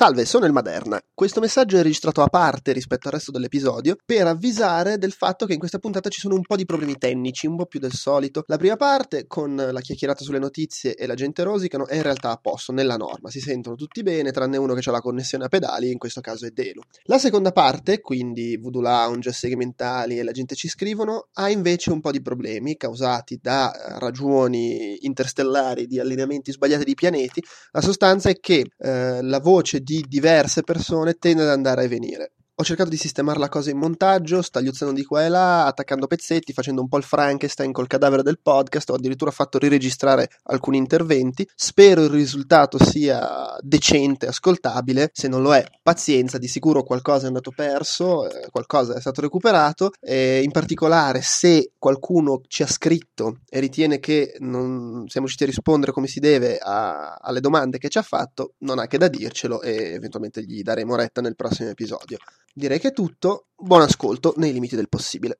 Salve, sono il Maderna. Questo messaggio è registrato a parte rispetto al resto dell'episodio per avvisare del fatto che in questa puntata ci sono un po' di problemi tecnici, un po' più del solito. La prima parte, con la chiacchierata sulle notizie e la gente rosicano, è in realtà a posto, nella norma. Si sentono tutti bene, tranne uno che ha la connessione a pedali, in questo caso è Delu. La seconda parte, quindi Voodoo Lounge, segmentali e la gente ci scrivono, ha invece un po' di problemi causati da ragioni interstellari di allineamenti sbagliati di pianeti. La sostanza è che eh, la voce di diverse persone tende ad andare e venire. Ho cercato di sistemare la cosa in montaggio, stagliuzzando di qua e là, attaccando pezzetti, facendo un po' il Frankenstein col cadavere del podcast, ho addirittura fatto riregistrare alcuni interventi. Spero il risultato sia decente, ascoltabile, se non lo è, pazienza, di sicuro qualcosa è andato perso, eh, qualcosa è stato recuperato, e in particolare se qualcuno ci ha scritto e ritiene che non siamo riusciti a rispondere come si deve a, alle domande che ci ha fatto, non ha che da dircelo e eventualmente gli daremo retta nel prossimo episodio. Direi che è tutto, buon ascolto nei limiti del possibile.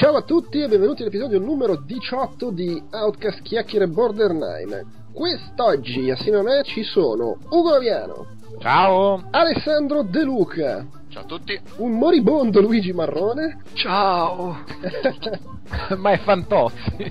Ciao a tutti e benvenuti all'episodio numero 18 di Outcast Chiacchiere Borderline. Quest'oggi assieme a me ci sono Ugo Aviano, Ciao! Alessandro De Luca, Ciao a tutti! un moribondo Luigi Marrone Ciao! Ma è Fantozzi!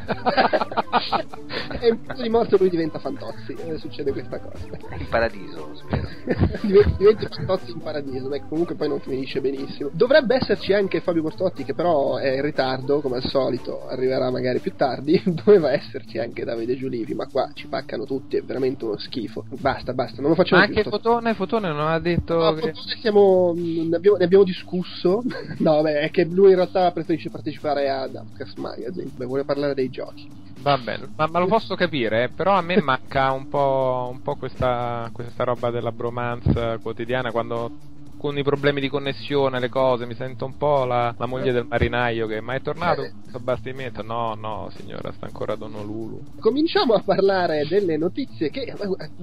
e in punto di morte lui diventa Fantozzi. Eh, succede questa cosa. In paradiso, spero. Div- diventa Fantozzi in paradiso, beh, comunque poi non finisce benissimo. Dovrebbe esserci anche Fabio Bortotti, che però è in ritardo, come al solito, arriverà magari più tardi. Doveva esserci anche Davide Giulivi, ma qua ci paccano tutti, è veramente uno schifo. Basta, basta, non lo Ma facciamo anche più. sto- Fotone, Fotone non ha detto No, che... Fotone siamo, ne, abbiamo, ne abbiamo discusso. no, beh, è che lui in realtà preferisce partecipare ad Outcast Magazine. Beh, vuole parlare dei giochi. Va bene, ma, ma lo posso capire, eh, però a me manca un po', un po' questa, questa roba della bromance quotidiana quando con i problemi di connessione, le cose, mi sento un po' la, la moglie del marinaio che ma è tornato Eh. questo bastimento? No, no signora, sta ancora ad Honolulu. Cominciamo a parlare delle notizie che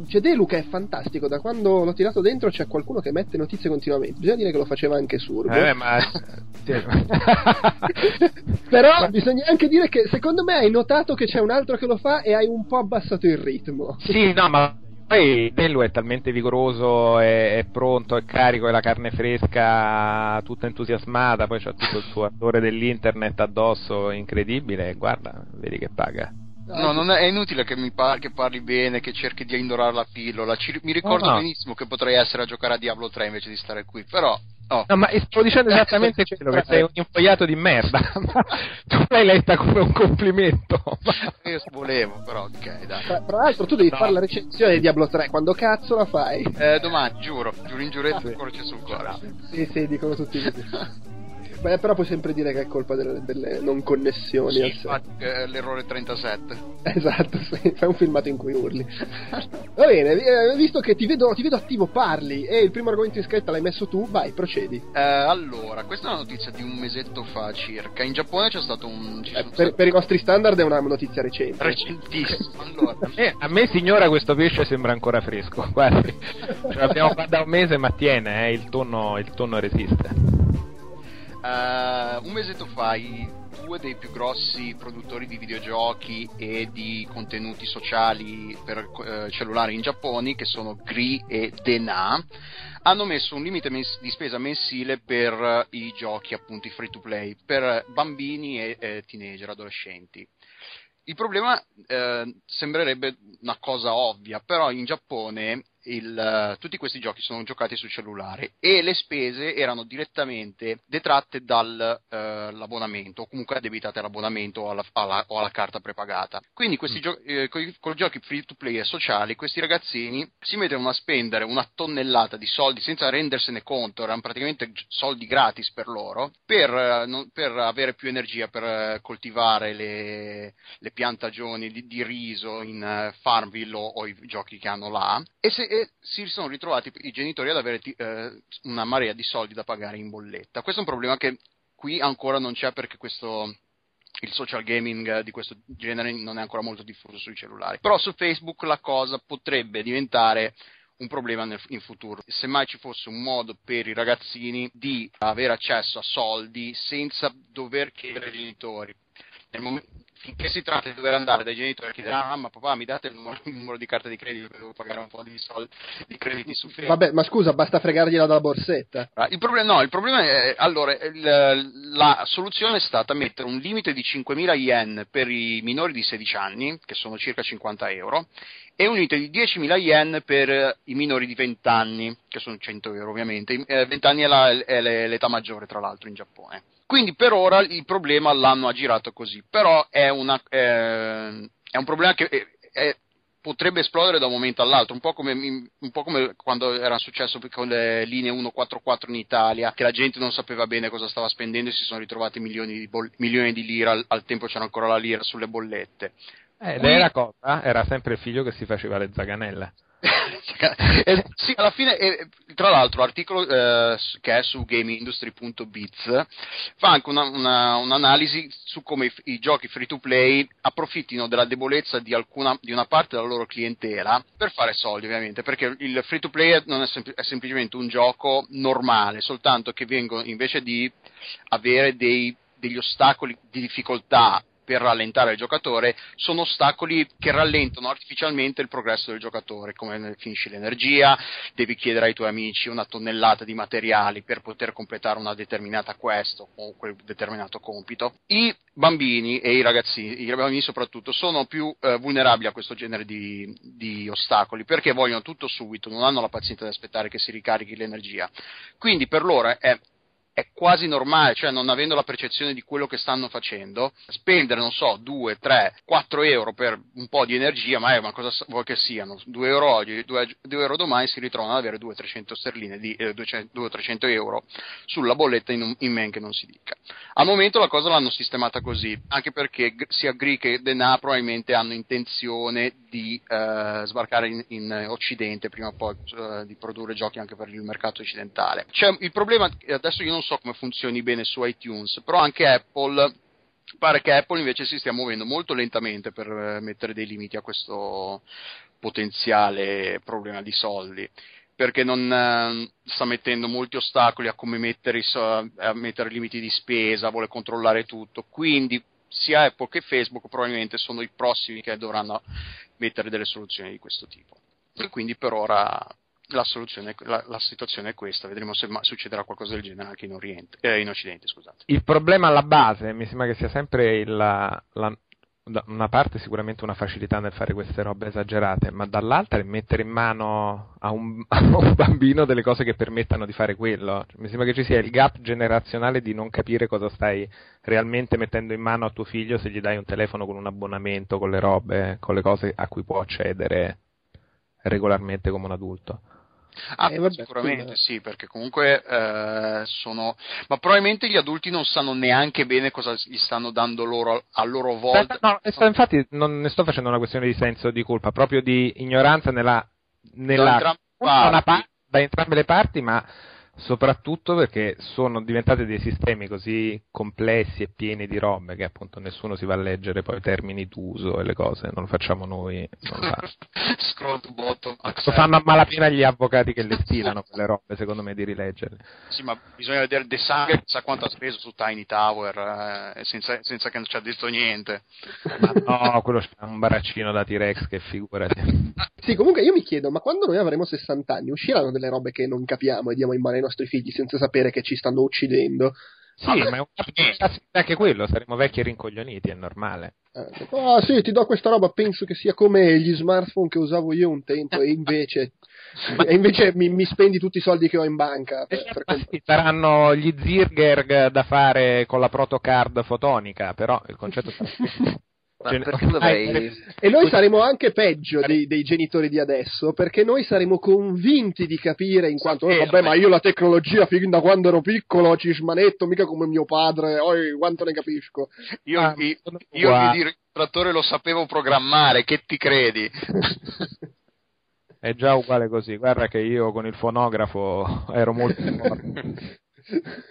cioè De Luca è fantastico, da quando l'ho tirato dentro c'è qualcuno che mette notizie continuamente. Bisogna dire che lo faceva anche Surbo. Eh, ma... Però Ma- bisogna anche dire che secondo me hai notato che c'è un altro che lo fa e hai un po' abbassato il ritmo. Sì, no, ma poi Bello è talmente vigoroso, è, è pronto, è carico, è la carne fresca, tutta entusiasmata, poi c'ha tutto il suo ardore dell'internet addosso, incredibile, guarda, vedi che paga. No, non è, è inutile che mi par- che parli bene, che cerchi di indorare la pillola. Ci- mi ricordo No, no. benissimo che potrei essere a giocare a Diablo 3 invece di stare qui, però. oh. No, ma sto dicendo esattamente quello, che sei un infogliato di merda, ma tu l'hai letta come un complimento. Io volevo, però, ok, dai. Tra, tra l'altro tu devi No. fare la recensione di Diablo 3, quando cazzo la fai? Eh, domani, giuro, giuro in giuretto, Sì. ancora c'è sul cuore. Sì, sì, dicono tutti così. Beh, però puoi sempre dire che è colpa delle, delle non connessioni Sì, infatti, eh, l'errore 37. Esatto, sì, fai un filmato in cui urli. Va bene, eh, visto che ti vedo, ti vedo attivo, parli e il primo argomento in scaletta l'hai messo tu, vai, procedi. Eh, allora, questa è una notizia di un mesetto fa circa. In Giappone c'è stato un. Ci Eh, per, per i nostri standard è una notizia recente. recentissimo. Allora, A me, a me, signora, questo pesce sembra ancora fresco. Guardi, ce l'abbiamo qua da un mese, ma tiene, eh, il, tonno, il tonno resiste. Eh, un mesetto fa i due dei più grossi produttori di videogiochi e di contenuti sociali per eh, cellulari in Giappone, che sono Gri e Dena, hanno messo un limite mens- di spesa mensile per eh, i giochi, appunto i free to play, per bambini e eh, teenager, adolescenti. Il problema eh, sembrerebbe una cosa ovvia, però in Giappone il, tutti questi giochi sono giocati su cellulare e le spese erano direttamente detratte dall'abbonamento o comunque addebitate all'abbonamento o alla, alla, o alla carta prepagata. Quindi questi mm. gio- eh, con i giochi free to play e sociali questi ragazzini si mettono a spendere una tonnellata di soldi senza rendersene conto, erano praticamente soldi gratis per loro, per, eh, non, per avere più energia per eh, coltivare le, le piantagioni di, di, riso in uh, Farmville o, o, i giochi che hanno là e, se, e si sono ritrovati i genitori ad avere uh, una marea di soldi da pagare in bolletta. Questo è un problema che qui ancora non c'è perché questo il social gaming di questo genere non è ancora molto diffuso sui cellulari. Però su Facebook la cosa potrebbe diventare un problema nel, in futuro. Se mai ci fosse un modo per i ragazzini di avere accesso a soldi senza dover chiedere ai genitori. Nel momento, finché si tratta di dover andare dai genitori a chiedere ah mamma papà mi date il numero, il numero di carta di credito devo pagare un po' di soldi di crediti su Facebook vabbè ma scusa basta fregargliela dalla borsetta il problema, no il problema è allora il, la soluzione è stata mettere un limite di 5.000 yen per i minori di 16 anni che sono circa 50 euro e un limite di 10.000 yen per i minori di 20 anni, che sono 100 euro ovviamente. 20 eh, anni è, la, è l'età maggiore, tra l'altro, in Giappone. Quindi per ora il problema l'hanno aggirato così, però è, una, eh, è un problema che è, è, potrebbe esplodere da un momento all'altro, un po, come, un po' come quando era successo con le linee 144 in Italia, che la gente non sapeva bene cosa stava spendendo e si sono ritrovati milioni di, boll- milioni di lira, al, al tempo c'era ancora la lira sulle bollette. Eh, lei era cosa? Era sempre il figlio che si faceva le zaganelle. eh, sì, alla fine, eh, tra l'altro, l'articolo eh, che è su gamingindustry.biz fa anche una, una, un'analisi su come i, i, giochi free to play approfittino della debolezza di, alcuna, di, una parte della loro clientela per fare soldi, ovviamente, perché il free to play non è, sempl- è semplicemente un gioco normale, soltanto che vengono invece di avere dei, degli ostacoli di difficoltà per rallentare il giocatore sono ostacoli che rallentano artificialmente il progresso del giocatore, come finisce l'energia, devi chiedere ai tuoi amici una tonnellata di materiali per poter completare una determinata quest o quel determinato compito. I bambini e i ragazzini, i bambini soprattutto, sono più eh, vulnerabili a questo genere di, di ostacoli perché vogliono tutto subito, non hanno la pazienza di aspettare che si ricarichi l'energia. Quindi per loro è è quasi normale, cioè non avendo la percezione di quello che stanno facendo, spendere, non so, 2, 3, 4 euro per un po' di energia, ma, è, ma cosa vuoi che siano? 2 euro oggi, 2, 2 euro domani si ritrovano ad avere 200-300 sterline di eh, 200-300 euro sulla bolletta in, in, men che non si dica. Al momento la cosa l'hanno sistemata così, anche perché sia Gri che Dena probabilmente hanno intenzione di eh, sbarcare in, in, Occidente prima o poi eh, di produrre giochi anche per il mercato occidentale. Cioè, il problema, adesso io non so come funzioni bene su iTunes, però anche Apple pare che Apple invece si stia muovendo molto lentamente per eh, mettere dei limiti a questo potenziale problema di soldi perché non eh, sta mettendo molti ostacoli a come mettere, a mettere limiti di spesa, vuole controllare tutto. Quindi sia Apple che Facebook probabilmente sono i prossimi che dovranno mettere delle soluzioni di questo tipo. E quindi per ora la, la, la, situazione è questa, vedremo se succederà qualcosa del genere anche in, Oriente, eh, in Occidente. Scusate. Il problema alla base mi sembra che sia sempre il, la, da una parte sicuramente una facilità nel fare queste robe esagerate, ma dall'altra è mettere in mano a un, a un, bambino delle cose che permettano di fare quello. Mi sembra che ci sia il gap generazionale di non capire cosa stai realmente mettendo in mano a tuo figlio se gli dai un telefono con un abbonamento, con le robe, con le cose a cui può accedere regolarmente come un adulto. Ah, eh, vabbè, sicuramente scusa. sì, perché comunque eh, sono. Ma probabilmente gli adulti non sanno neanche bene cosa gli stanno dando loro a loro volta. No, no, infatti non ne sto facendo una questione di senso di colpa, proprio di ignoranza nella. nella da, entrambe da entrambe le parti, ma soprattutto perché sono diventati dei sistemi così complessi e pieni di robe che appunto nessuno si va a leggere poi i termini d'uso e le cose, non lo facciamo noi. Scroll to bottom. Lo fanno a malapena gli avvocati che le stilano quelle robe, secondo me, di rileggerle. Sì, ma bisogna vedere De Sangue, sa quanto ha speso su Tiny Tower eh, senza, senza, che non ci ha detto niente. Ma no, quello c'è un baraccino da T-Rex che figurati. sì, comunque io mi chiedo, ma quando noi avremo 60 anni usciranno delle robe che non capiamo e diamo in mano ai nostri figli senza sapere che ci stanno uccidendo Sì, ma è un anche quello, saremo vecchi e rincoglioniti, è normale. Eh, ah sì, ti do questa roba, penso che sia come gli smartphone che usavo io un tempo e invece, e invece mi, mi, spendi tutti i soldi che ho in banca. Per, per eh, sì, saranno gli Zirger da fare con la protocard fotonica, però il concetto sarà Dovrei... E noi saremo anche peggio dei, dei, genitori di adesso, perché noi saremo convinti di capire in quanto, eh, vabbè, ma io la tecnologia fin da quando ero piccolo ci smanetto mica come mio padre, oh, quanto ne capisco. Io, ah, io, io wow. il trattore lo sapevo programmare, che ti credi? È già uguale così, guarda che io con il fonografo ero molto.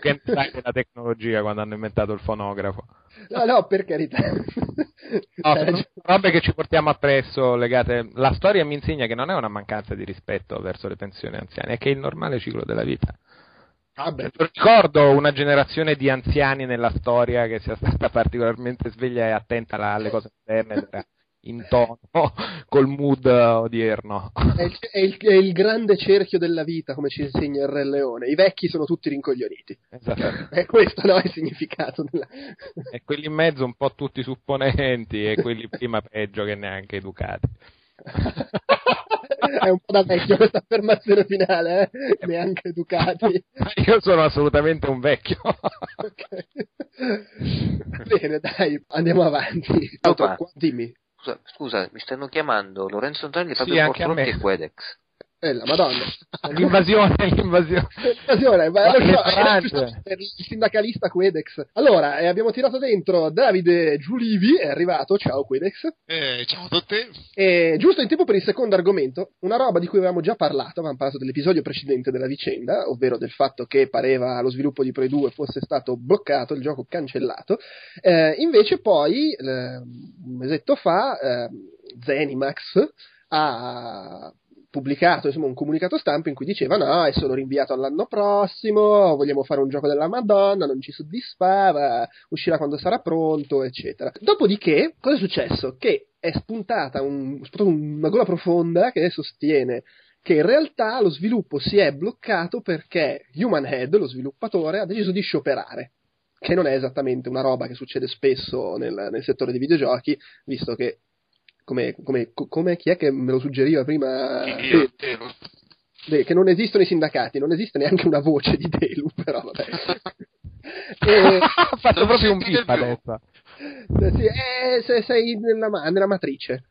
che sai della tecnologia quando hanno inventato il fonografo? No, no, per carità. No, sono robe che ci portiamo appresso legate. La storia mi insegna che non è una mancanza di rispetto verso le pensioni anziane, è che è il normale ciclo della vita. Ah, ricordo una generazione di anziani nella storia che sia stata particolarmente sveglia e attenta alle cose moderne in tono col mood odierno. È il, è, il, è il, grande cerchio della vita, come ci insegna il Re Leone. I vecchi sono tutti rincoglioniti. Esatto. È questo no, il significato. Della... e quelli in mezzo un po' tutti supponenti e quelli prima peggio che neanche educati. è un po' da vecchio questa affermazione finale, eh? neanche educati. Io sono assolutamente un vecchio. okay. Bene, dai, andiamo avanti. Auto, dimmi scusa, mi stanno chiamando Lorenzo Antonelli e Fabio sì, Portolotti e Quedex. Eh, la madonna. l'invasione, l'invasione. l'invasione, ma so, il sindacalista Quedex. Allora, eh, abbiamo tirato dentro Davide Giulivi, è arrivato, ciao Quedex. Eh, ciao a tutti. E giusto in tempo per il secondo argomento, una roba di cui avevamo già parlato, avevamo parlato dell'episodio precedente della vicenda, ovvero del fatto che pareva lo sviluppo di Prey 2 fosse stato bloccato, il gioco cancellato. Eh, invece poi, eh, un mesetto fa, eh, Zenimax ha pubblicato insomma, un comunicato stampa in cui diceva no, è solo rinviato all'anno prossimo, vogliamo fare un gioco della Madonna, non ci soddisfava, uscirà quando sarà pronto, eccetera. Dopodiché, cosa è successo? Che è spuntata un, una gola profonda che sostiene che in realtà lo sviluppo si è bloccato perché Human Head, lo sviluppatore, ha deciso di scioperare che non è esattamente una roba che succede spesso nel, nel settore dei videogiochi, visto che come, come, come, chi è che me lo suggeriva prima? Io, Beh, che non esistono i sindacati, non esiste neanche una voce di Delu, però vabbè. e... ha fatto proprio un bip adesso. Sì, eh, se sei nella, nella matrice.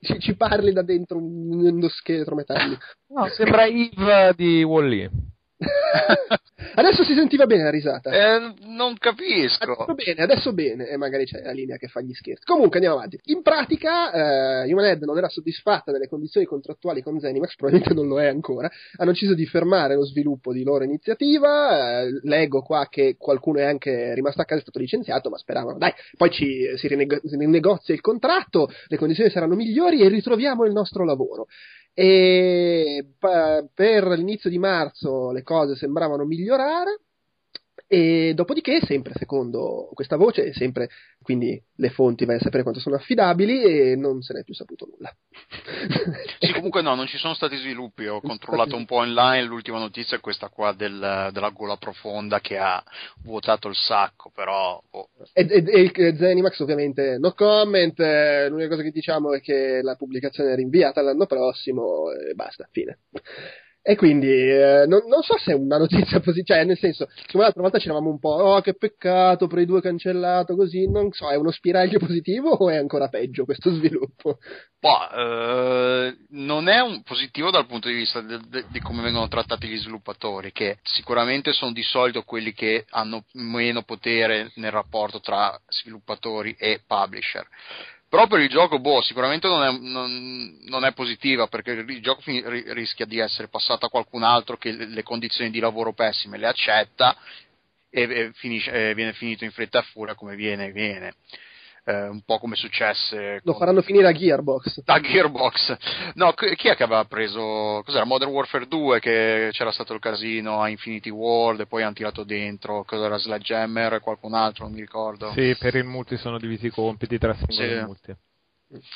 ci, ci, parli da dentro uno scheletro metallico. No, sembra Eve di Wall-E. adesso si sentiva bene la risata. Eh, non capisco. Adesso bene, adesso bene. E magari c'è la linea che fa gli scherzi. Comunque andiamo avanti. In pratica, eh, Humanhead non era soddisfatta delle condizioni contrattuali con Zenimax, probabilmente non lo è ancora. Hanno deciso di fermare lo sviluppo di loro iniziativa. Eh, leggo qua che qualcuno è anche rimasto a casa, è stato licenziato, ma speravano, dai, poi ci, si, rineg- si rinegozia il contratto, le condizioni saranno migliori e ritroviamo il nostro lavoro e per l'inizio di marzo le cose sembravano migliorare e dopodiché, sempre secondo questa voce, sempre quindi le fonti vai a sapere quanto sono affidabili e non se ne è più saputo nulla. sì, comunque no, non ci sono stati sviluppi, ho controllato un po' online, l'ultima notizia è questa qua del, della gola profonda che ha vuotato il sacco, però... Oh. E, e, e Zenimax ovviamente no comment, l'unica cosa che diciamo è che la pubblicazione è rinviata l'anno prossimo e basta, fine. E quindi eh, non, non, so se è una notizia positiva, cioè nel senso, secondo l'altra volta c'eravamo un po', oh che peccato, per i due cancellato, così, non so, è uno spiraglio positivo o è ancora peggio questo sviluppo? Boh, eh, non è un positivo dal punto di vista de, de, di come vengono trattati gli sviluppatori, che sicuramente sono di solito quelli che hanno meno potere nel rapporto tra sviluppatori e publisher però per il gioco, boh, sicuramente non è, non, non è positiva perché il gioco fin- rischia di essere passato a qualcun altro che le, condizioni di lavoro pessime le accetta e, e, finisce, e viene finito in fretta e furia come viene, viene eh, un po' come successe. Lo con... faranno finire a Gearbox. A Gearbox. No, chi è che aveva preso? Cos'era? Modern Warfare 2 che c'era stato il casino a Infinity World e poi hanno tirato dentro. Cos'era Sledgehammer e qualcun altro, non mi ricordo. Sì, per il multi sono divisi i compiti tra singoli sì. multi.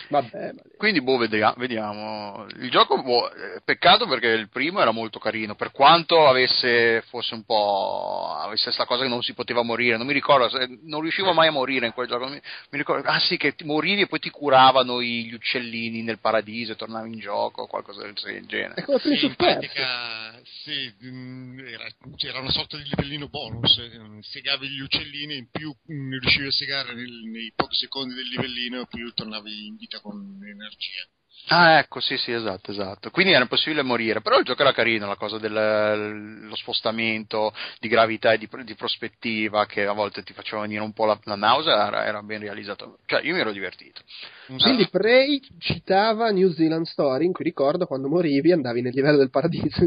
Vabbè, Quindi, boh, vediamo. Il gioco, boh, peccato perché il primo era molto carino, per quanto avesse, fosse un po', avesse questa cosa che non si poteva morire, non mi ricordo, non riuscivo mai a morire in quel gioco, mi, mi ricordo, ah sì, che morivi e poi ti curavano gli uccellini nel paradiso e tornavi in gioco, qualcosa del genere. È come sì, in pratica, sì, mm, era, c'era una sorta di livellino bonus, eh, segavi gli uccellini, in più mm, riuscivi a segare nel, nei pochi secondi del livellino, più tornavi in vita con energia. Ah, ecco, sì, sì, esatto, esatto. Quindi era impossibile morire, però il gioco era carino, la cosa dello spostamento di gravità e di, di, prospettiva che a volte ti faceva venire un po' la, la nausea, era, era, ben realizzato. Cioè, io mi ero divertito. Quindi Prey citava New Zealand Story, in cui ricordo quando morivi andavi nel livello del paradiso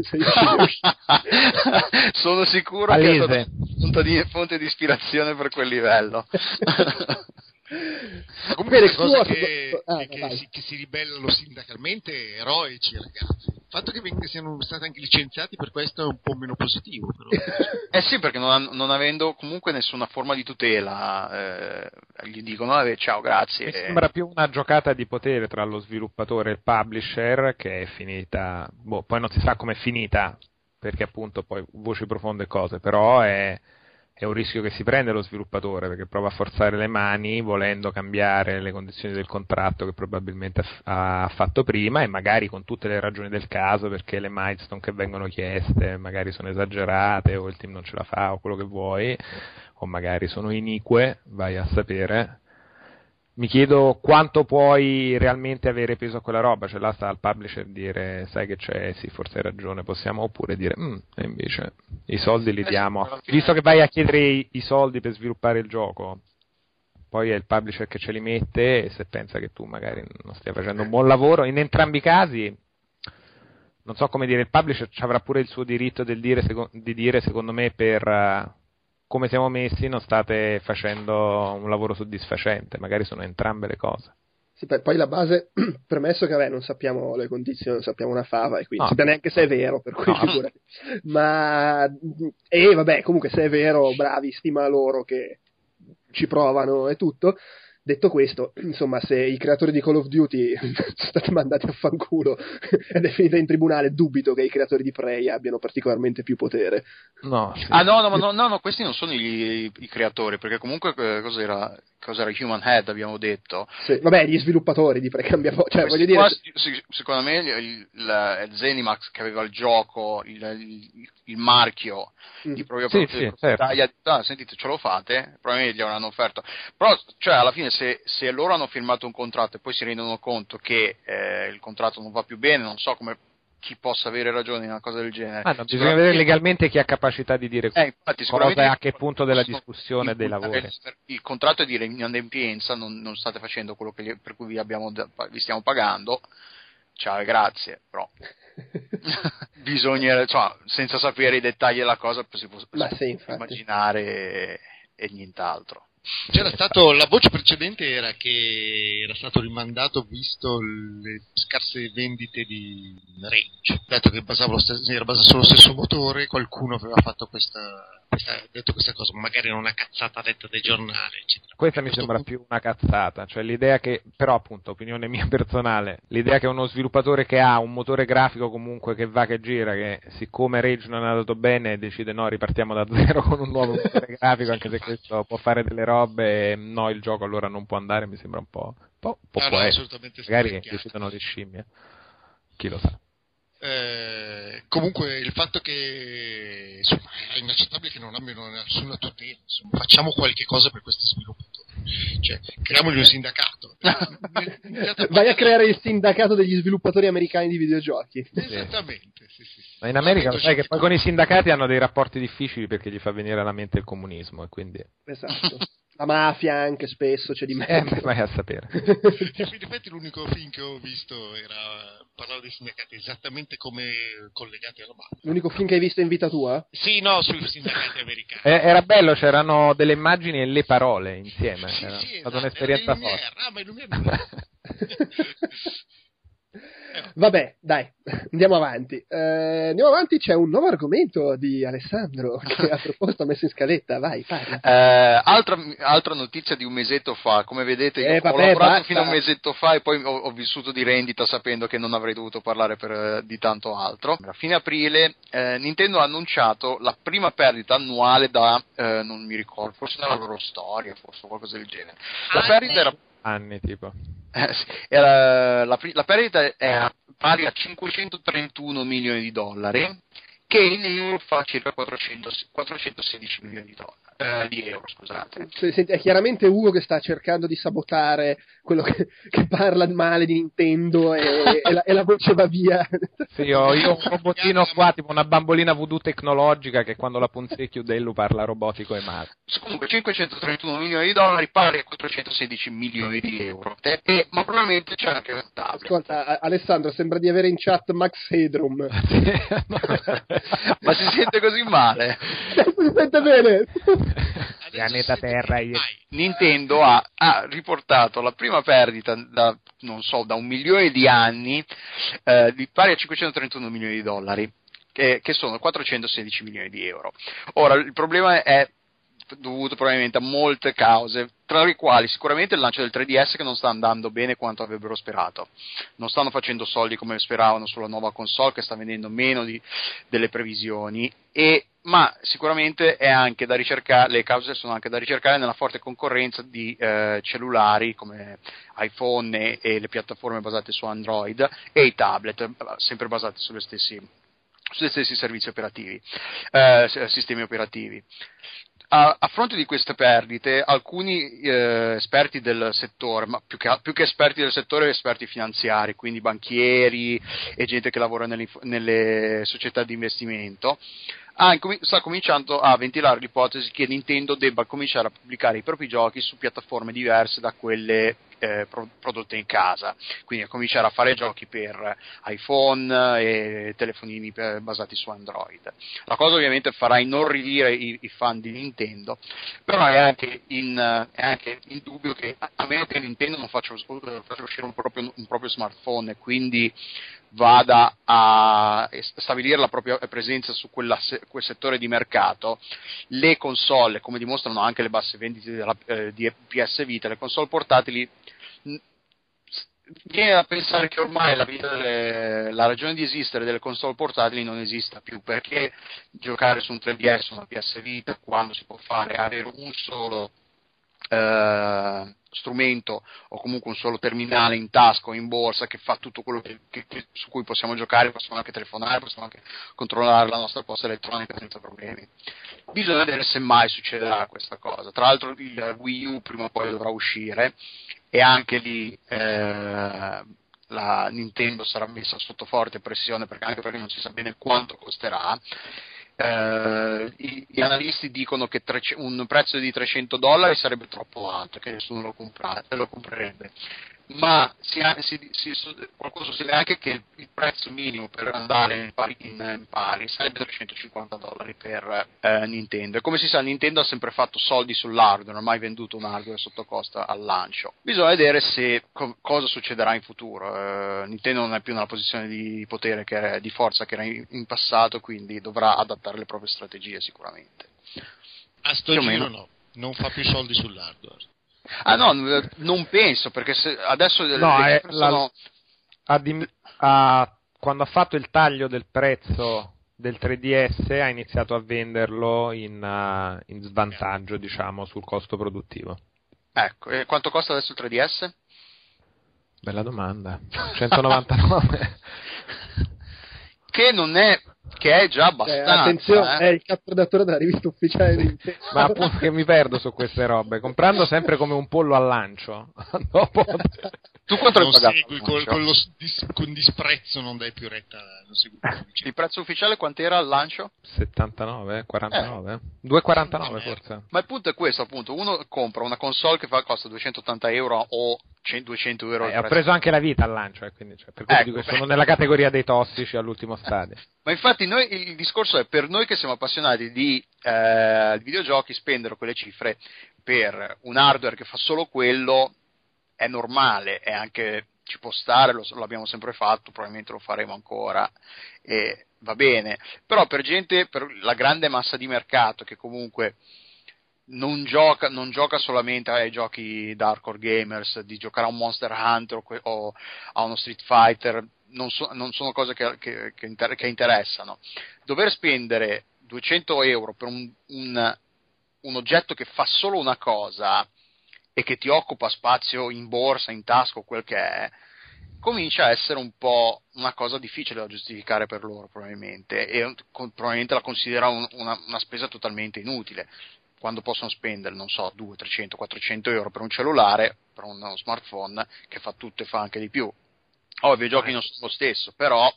Sono sicuro Palese. che è stata di, fonte di ispirazione per quel livello. Comunque le cose che, ah, che, si, che, si, ribellano sindacalmente eroici ragazzi. Il fatto che veng- siano stati anche licenziati per questo è un po' meno positivo. Però. eh sì, perché non, non, avendo comunque nessuna forma di tutela, eh, gli dicono eh, ciao, grazie. Mi sembra più una giocata di potere tra lo sviluppatore e il publisher che è finita, boh, poi non si sa com'è finita, perché appunto poi voci profonde cose, però è è un rischio che si prende lo sviluppatore perché prova a forzare le mani volendo cambiare le condizioni del contratto che probabilmente ha fatto prima e magari con tutte le ragioni del caso perché le milestone che vengono chieste magari sono esagerate o il team non ce la fa o quello che vuoi o magari sono inique, vai a sapere mi chiedo quanto puoi realmente avere peso a quella roba, cioè là sta al publisher dire sai che c'è, sì forse hai ragione, possiamo oppure dire mm, e invece i soldi li eh diamo, visto che vai a chiedere i, i soldi per sviluppare il gioco, poi è il publisher che ce li mette e se pensa che tu magari non stia facendo un buon lavoro, in entrambi i casi non so come dire, il publisher avrà pure il suo diritto dire, di dire secondo me per come siamo messi non state facendo un lavoro soddisfacente, magari sono entrambe le cose. Sì, poi la base, premesso che vabbè, non sappiamo le condizioni, non sappiamo una fava, e quindi non sappiamo neanche se è vero, per cui no. figurati. Ma, e vabbè, comunque se è vero, bravi, stima loro che ci provano e tutto. Detto questo, insomma, se i creatori di Call of Duty sono stati mandati a fanculo ed è finita in tribunale, dubito che i creatori di Prey abbiano particolarmente più potere. No, sì. Ah, no, no, no, no, no, questi non sono i, i creatori, perché comunque eh, cos'era? Cos'era Human Head abbiamo detto sì, vabbè gli sviluppatori di Precambia cioè voglio dire secondo me il, il, Zenimax che aveva il gioco il, il, il marchio mm. di proprio sì, sì, certo. gli ha detto ah, sentite ce lo fate probabilmente gli avranno offerto però cioè alla fine se, se, loro hanno firmato un contratto e poi si rendono conto che eh, il contratto non va più bene non so come chi possa avere ragione in una cosa del genere. Ah, no, bisogna vedere legalmente chi ha capacità di dire eh, infatti, cosa e a che punto della discussione dei lavori. Il contratto è dire in inadempienza, non, non state facendo quello gli, per cui vi, abbiamo, vi, stiamo pagando, ciao e grazie, però bisogna, cioè, senza sapere i dettagli della cosa si può, si sì, immaginare e, e nient'altro. C'era stato, la voce precedente era che era stato rimandato visto le scarse vendite di Range, dato che basava stesso, era basato sullo stesso motore, qualcuno aveva fatto questa questa, detto questa cosa, magari non una cazzata detta dai giornali, eccetera. Questa mi sembra punto... più una cazzata, cioè l'idea che, però appunto, opinione mia personale, l'idea che uno sviluppatore che ha un motore grafico comunque che va che gira, che siccome Rage non è andato bene decide no, ripartiamo da zero con un nuovo motore grafico, anche se questo può fare delle robe, no, il gioco allora non può andare, mi sembra un po', un po', un po no, assolutamente magari decidono di scimmie, chi lo sa. Eh, comunque il fatto che insomma, è inaccettabile che non abbiano nessuna tutela insomma, facciamo qualche cosa per questi sviluppatori. Cioè, creiamogli un sindacato. Vai a creare il sindacato degli sviluppatori americani di videogiochi. Esattamente sì, sì, sì. ma in America lo sai che poi con i sindacati hanno dei rapporti difficili perché gli fa venire alla mente il comunismo e quindi esatto la mafia anche spesso c'è di mezzo. Eh, vai a sapere. in effetti l'unico film che ho visto era parlare dei sindacati esattamente come collegati alla mafia. L'unico film che hai visto in vita tua? Sì, no, sui sindacati americani. Eh, era bello, c'erano delle immagini e le parole insieme. Sì, era sì, stata esatto, un'esperienza forte. Ah, ma Vabbè, dai, andiamo avanti. Eh, andiamo avanti, c'è un nuovo argomento di Alessandro che ha proposto, ha messo in scaletta, vai, parla. Eh, altra, altra, notizia di un mesetto fa, come vedete io eh, vabbè, ho lavorato basta. fino a un mesetto fa e poi ho, ho, vissuto di rendita sapendo che non avrei dovuto parlare per, di tanto altro. A fine aprile eh, Nintendo ha annunciato la prima perdita annuale da, eh, non mi ricordo, forse nella loro storia, forse qualcosa del genere. La perdita era anni tipo. Eh, la, la, la, perdita è pari a 531 milioni di dollari, che in euro fa circa 400, 416 milioni di dollari eh, di euro, scusate. Senti, è chiaramente Ugo che sta cercando di sabotare quello che, che parla male di Nintendo e, e, la, e, la, voce va via. Sì, ho io un robottino qua, tipo una bambolina voodoo tecnologica che quando la punzi chiudello parla robotico e male. Comunque 531 milioni di dollari pari a 416 milioni di euro. E, ma probabilmente c'è anche un tablet. Ascolta, Alessandro, sembra di avere in chat Max Hedrum. ma si sente così male? si sente bene. Pianeta Terra. Io. Nintendo ha, ha, riportato la prima perdita da, non so, da un milione di anni eh, di pari a 531 milioni di dollari, che, che sono 416 milioni di euro. Ora, il problema è dovuto probabilmente a molte cause, tra le quali sicuramente il lancio del 3DS che non sta andando bene quanto avrebbero sperato. Non stanno facendo soldi come speravano sulla nuova console che sta vendendo meno di, delle previsioni e ma sicuramente le cause sono anche da ricercare nella forte concorrenza di eh, cellulari come iPhone e, e, le piattaforme basate su Android e i tablet, sempre basati sugli stessi, sugli stessi servizi operativi, eh, sistemi operativi. A, a, fronte di queste perdite, alcuni eh, esperti del settore, ma più che, più che, esperti del settore, esperti finanziari, quindi banchieri e gente che lavora nelle, nelle società di investimento, sta cominciando a ventilare l'ipotesi che Nintendo debba cominciare a pubblicare i propri giochi su piattaforme diverse da quelle eh, pro- prodotte in casa, quindi a cominciare a fare giochi per iPhone e telefonini per, basati su Android. La cosa ovviamente farà inorridire i, i fan di Nintendo, però è anche in, è anche in dubbio che a meno che Nintendo non faccia, faccia uscire un proprio, un proprio smartphone quindi vada a stabilire la propria presenza su quella, quel settore di mercato, le console, come dimostrano anche le basse vendite della, eh, di PS Vita, le console portatili viene a pensare che ormai la, delle, la, ragione di esistere delle console portatili non esista più perché giocare su un 3DS o una PS Vita quando si può fare avere un solo eh, strumento o comunque un solo terminale in tasca o in borsa che fa tutto quello che, che, su cui possiamo giocare, possiamo anche telefonare, possiamo anche controllare la nostra posta elettronica senza problemi. Bisogna vedere se mai succederà questa cosa. Tra l'altro il Wii U prima o poi dovrà uscire e anche lì eh, la Nintendo sarà messa sotto forte pressione perché anche perché non si sa bene quanto costerà eh, gli analisti dicono che tre, un prezzo di 300 dollari sarebbe troppo alto, che nessuno lo, compra, lo comprerebbe ma si, si, si, qualcosa sostiene anche che il prezzo minimo per andare in pari, in pari sarebbe 350 dollari per eh, Nintendo. E come si sa, Nintendo ha sempre fatto soldi sull'hardware, non ha mai venduto un hardware sotto costa al lancio. Bisogna vedere se, co- cosa succederà in futuro. Eh, Nintendo non è più nella posizione di potere, che, di forza che era in, in passato, quindi dovrà adattare le proprie strategie sicuramente. A sto giro no, non fa più soldi sull'hardware. Ah no, non penso, perché adesso no, le sono... ha dim- ha, quando ha fatto il taglio del prezzo del 3DS ha iniziato a venderlo in, uh, in svantaggio, diciamo, sul costo produttivo. Ecco, e quanto costa adesso il 3DS? Bella domanda. 199. che non è che è già eh, abbastanza. Eh, attenzione, eh. è il capodatore della rivista ufficiale di. Ma appunto che mi perdo su queste robe, comprando sempre come un pollo al lancio. Dopo... tu quanto non segui col, con, lo, con disprezzo, non dai più retta. Il prezzo ufficiale quant'era al lancio? 79, 49? Eh. 2,49 forse. Ma il punto è questo, appunto, uno compra una console che fa, costa 280 euro o 200 euro. Eh, ho preso anche la vita al lancio, eh, quindi, cioè, per cui ecco, dico, sono nella categoria dei tossici all'ultimo stadio. Ma infatti noi, il discorso è per noi che siamo appassionati di eh, videogiochi spendere quelle cifre per un hardware che fa solo quello è normale, è anche ci può stare, lo, l'abbiamo sempre fatto, probabilmente lo faremo ancora e va bene, però per gente, per la grande massa di mercato che comunque non gioca, non gioca solamente ai giochi da hardcore gamers, di giocare a un Monster Hunter o, o a uno Street Fighter, non, so, non sono cose che, che, che, inter- che, interessano. Dover spendere 200 euro per un, un, un oggetto che fa solo una cosa e che ti occupa spazio in borsa, in tasca o quel che è, comincia a essere un po' una cosa difficile da giustificare per loro probabilmente e probabilmente la considera un, una, una, spesa totalmente inutile quando possono spendere, non so, 200, 300, 400 euro per un cellulare, per uno smartphone che fa tutto e fa anche di più. Ovvio, i giochi non sono lo stesso, però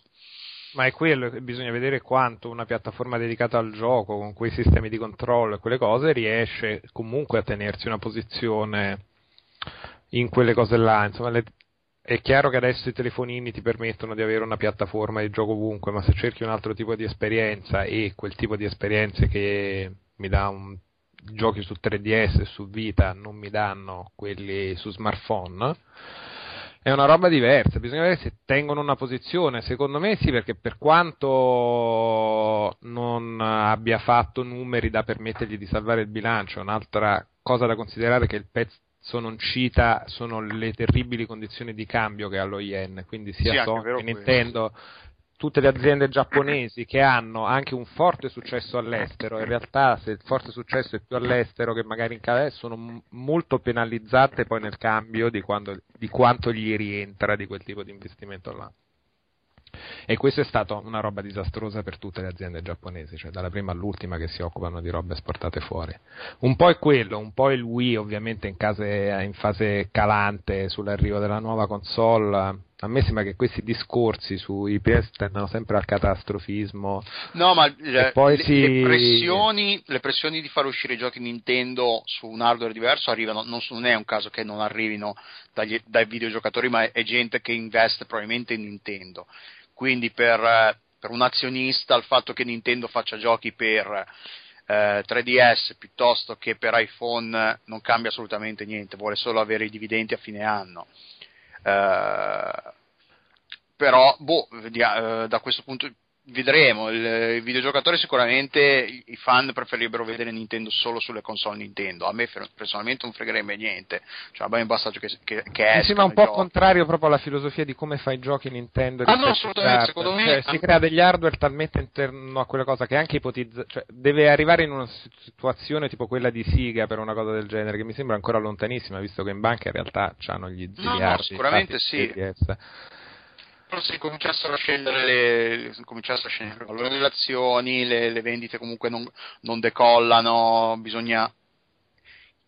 ma è quello che bisogna vedere quanto una piattaforma dedicata al gioco, con quei sistemi di controllo e quelle cose, riesce comunque a tenersi una posizione in quelle cose là. Insomma, le... è chiaro che adesso i telefonini ti permettono di avere una piattaforma di gioco ovunque, ma se cerchi un altro tipo di esperienza e quel tipo di esperienze che mi dà un giochi su 3DS e su Vita non mi danno quelli su smartphone è una roba diversa, bisogna vedere se tengono una posizione, secondo me sì, perché per quanto non abbia fatto numeri da permettergli di salvare il bilancio, un'altra cosa da considerare è che il pezzo non cita sono le terribili condizioni di cambio che ha lo yen, quindi sia sì, Sony che Nintendo tutte le aziende giapponesi che hanno anche un forte successo all'estero, in realtà se il forte successo è più all'estero che magari in Canada, sono m- molto penalizzate poi nel cambio di, quando, di, quanto gli rientra di quel tipo di investimento là. E questo è stata una roba disastrosa per tutte le aziende giapponesi, cioè dalla prima all'ultima che si occupano di robe esportate fuori. Un po' è quello, un po' il Wii ovviamente in, case, in fase calante sull'arrivo della nuova console a me sembra che questi discorsi sui PS tendano sempre al catastrofismo. No, ma le, le, si... le, pressioni, le, pressioni, di far uscire i giochi Nintendo su un hardware diverso arrivano, non, non è un caso che non arrivino dagli, dai videogiocatori, ma è, è, gente che investe probabilmente in Nintendo. Quindi per, per, un azionista il fatto che Nintendo faccia giochi per eh, 3DS piuttosto che per iPhone non cambia assolutamente niente, vuole solo avere i dividendi a fine anno. Eh, però, boh, eh, da questo punto vedremo. Il, il videogiocatore sicuramente i fan preferirebbero vedere Nintendo solo sulle console Nintendo. A me personalmente non fregherebbe niente. Cioè, a me basta che, che, che Mi sembra un po' giochi. contrario proprio alla filosofia di come fa i giochi Nintendo. Ah, no, assolutamente. Secondo me cioè, si crea degli hardware talmente interno a quella cosa che anche ipotizza. Cioè, deve arrivare in una situazione tipo quella di Siga per una cosa del genere, che mi sembra ancora lontanissima, visto che in banca in realtà hanno gli ziliardi. No, no, sicuramente sì se cominciassero a scendere le, cominciassero a scendere le relazioni, le, le vendite comunque non, non, decollano, bisogna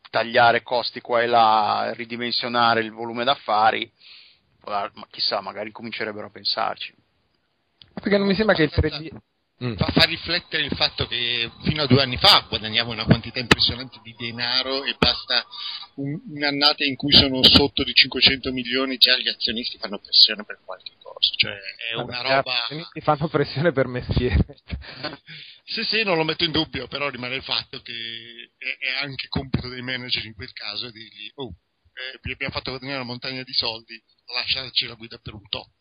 tagliare costi qua e là, ridimensionare il volume d'affari, ma chissà, magari comincerebbero a pensarci. Perché non mi sembra che il 3D mm. fa, fa, riflettere il fatto che fino a due anni fa guadagniamo una quantità impressionante di denaro e basta un, un'annata in cui sono sotto di 500 milioni già gli azionisti fanno pressione per qualche cosa. Cioè è una roba gli azionisti fanno pressione per mestiere. Sì sì non lo metto in dubbio però rimane il fatto che è, è anche compito dei manager in quel caso dirgli oh eh, vi abbiamo fatto guadagnare una montagna di soldi lasciateci la guida per un tot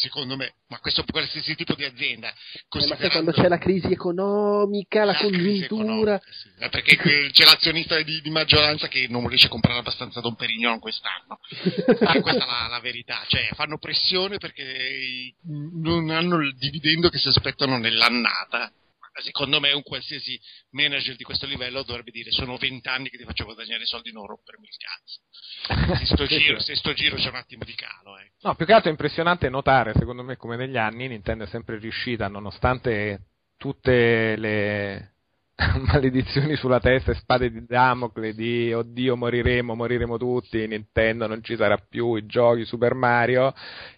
secondo me, ma questo per qualsiasi tipo di azienda. Eh, ma sai quando c'è la crisi economica, la, la congiuntura. Sì, eh, perché c'è l'azionista di, di, maggioranza che non riesce a comprare abbastanza Don Perignon quest'anno. ah, questa è la, la, verità, cioè fanno pressione perché non hanno il dividendo che si aspettano nell'annata secondo me un qualsiasi manager di questo livello dovrebbe dire sono vent'anni che ti faccio guadagnare soldi non rompermi il cazzo se sto, giro, se sto giro c'è un attimo di calo eh. no più che altro è impressionante notare secondo me come negli anni Nintendo è sempre riuscita nonostante tutte le maledizioni sulla testa e spade di Damocle di oddio moriremo, moriremo tutti, Nintendo non ci sarà più, i giochi Super Mario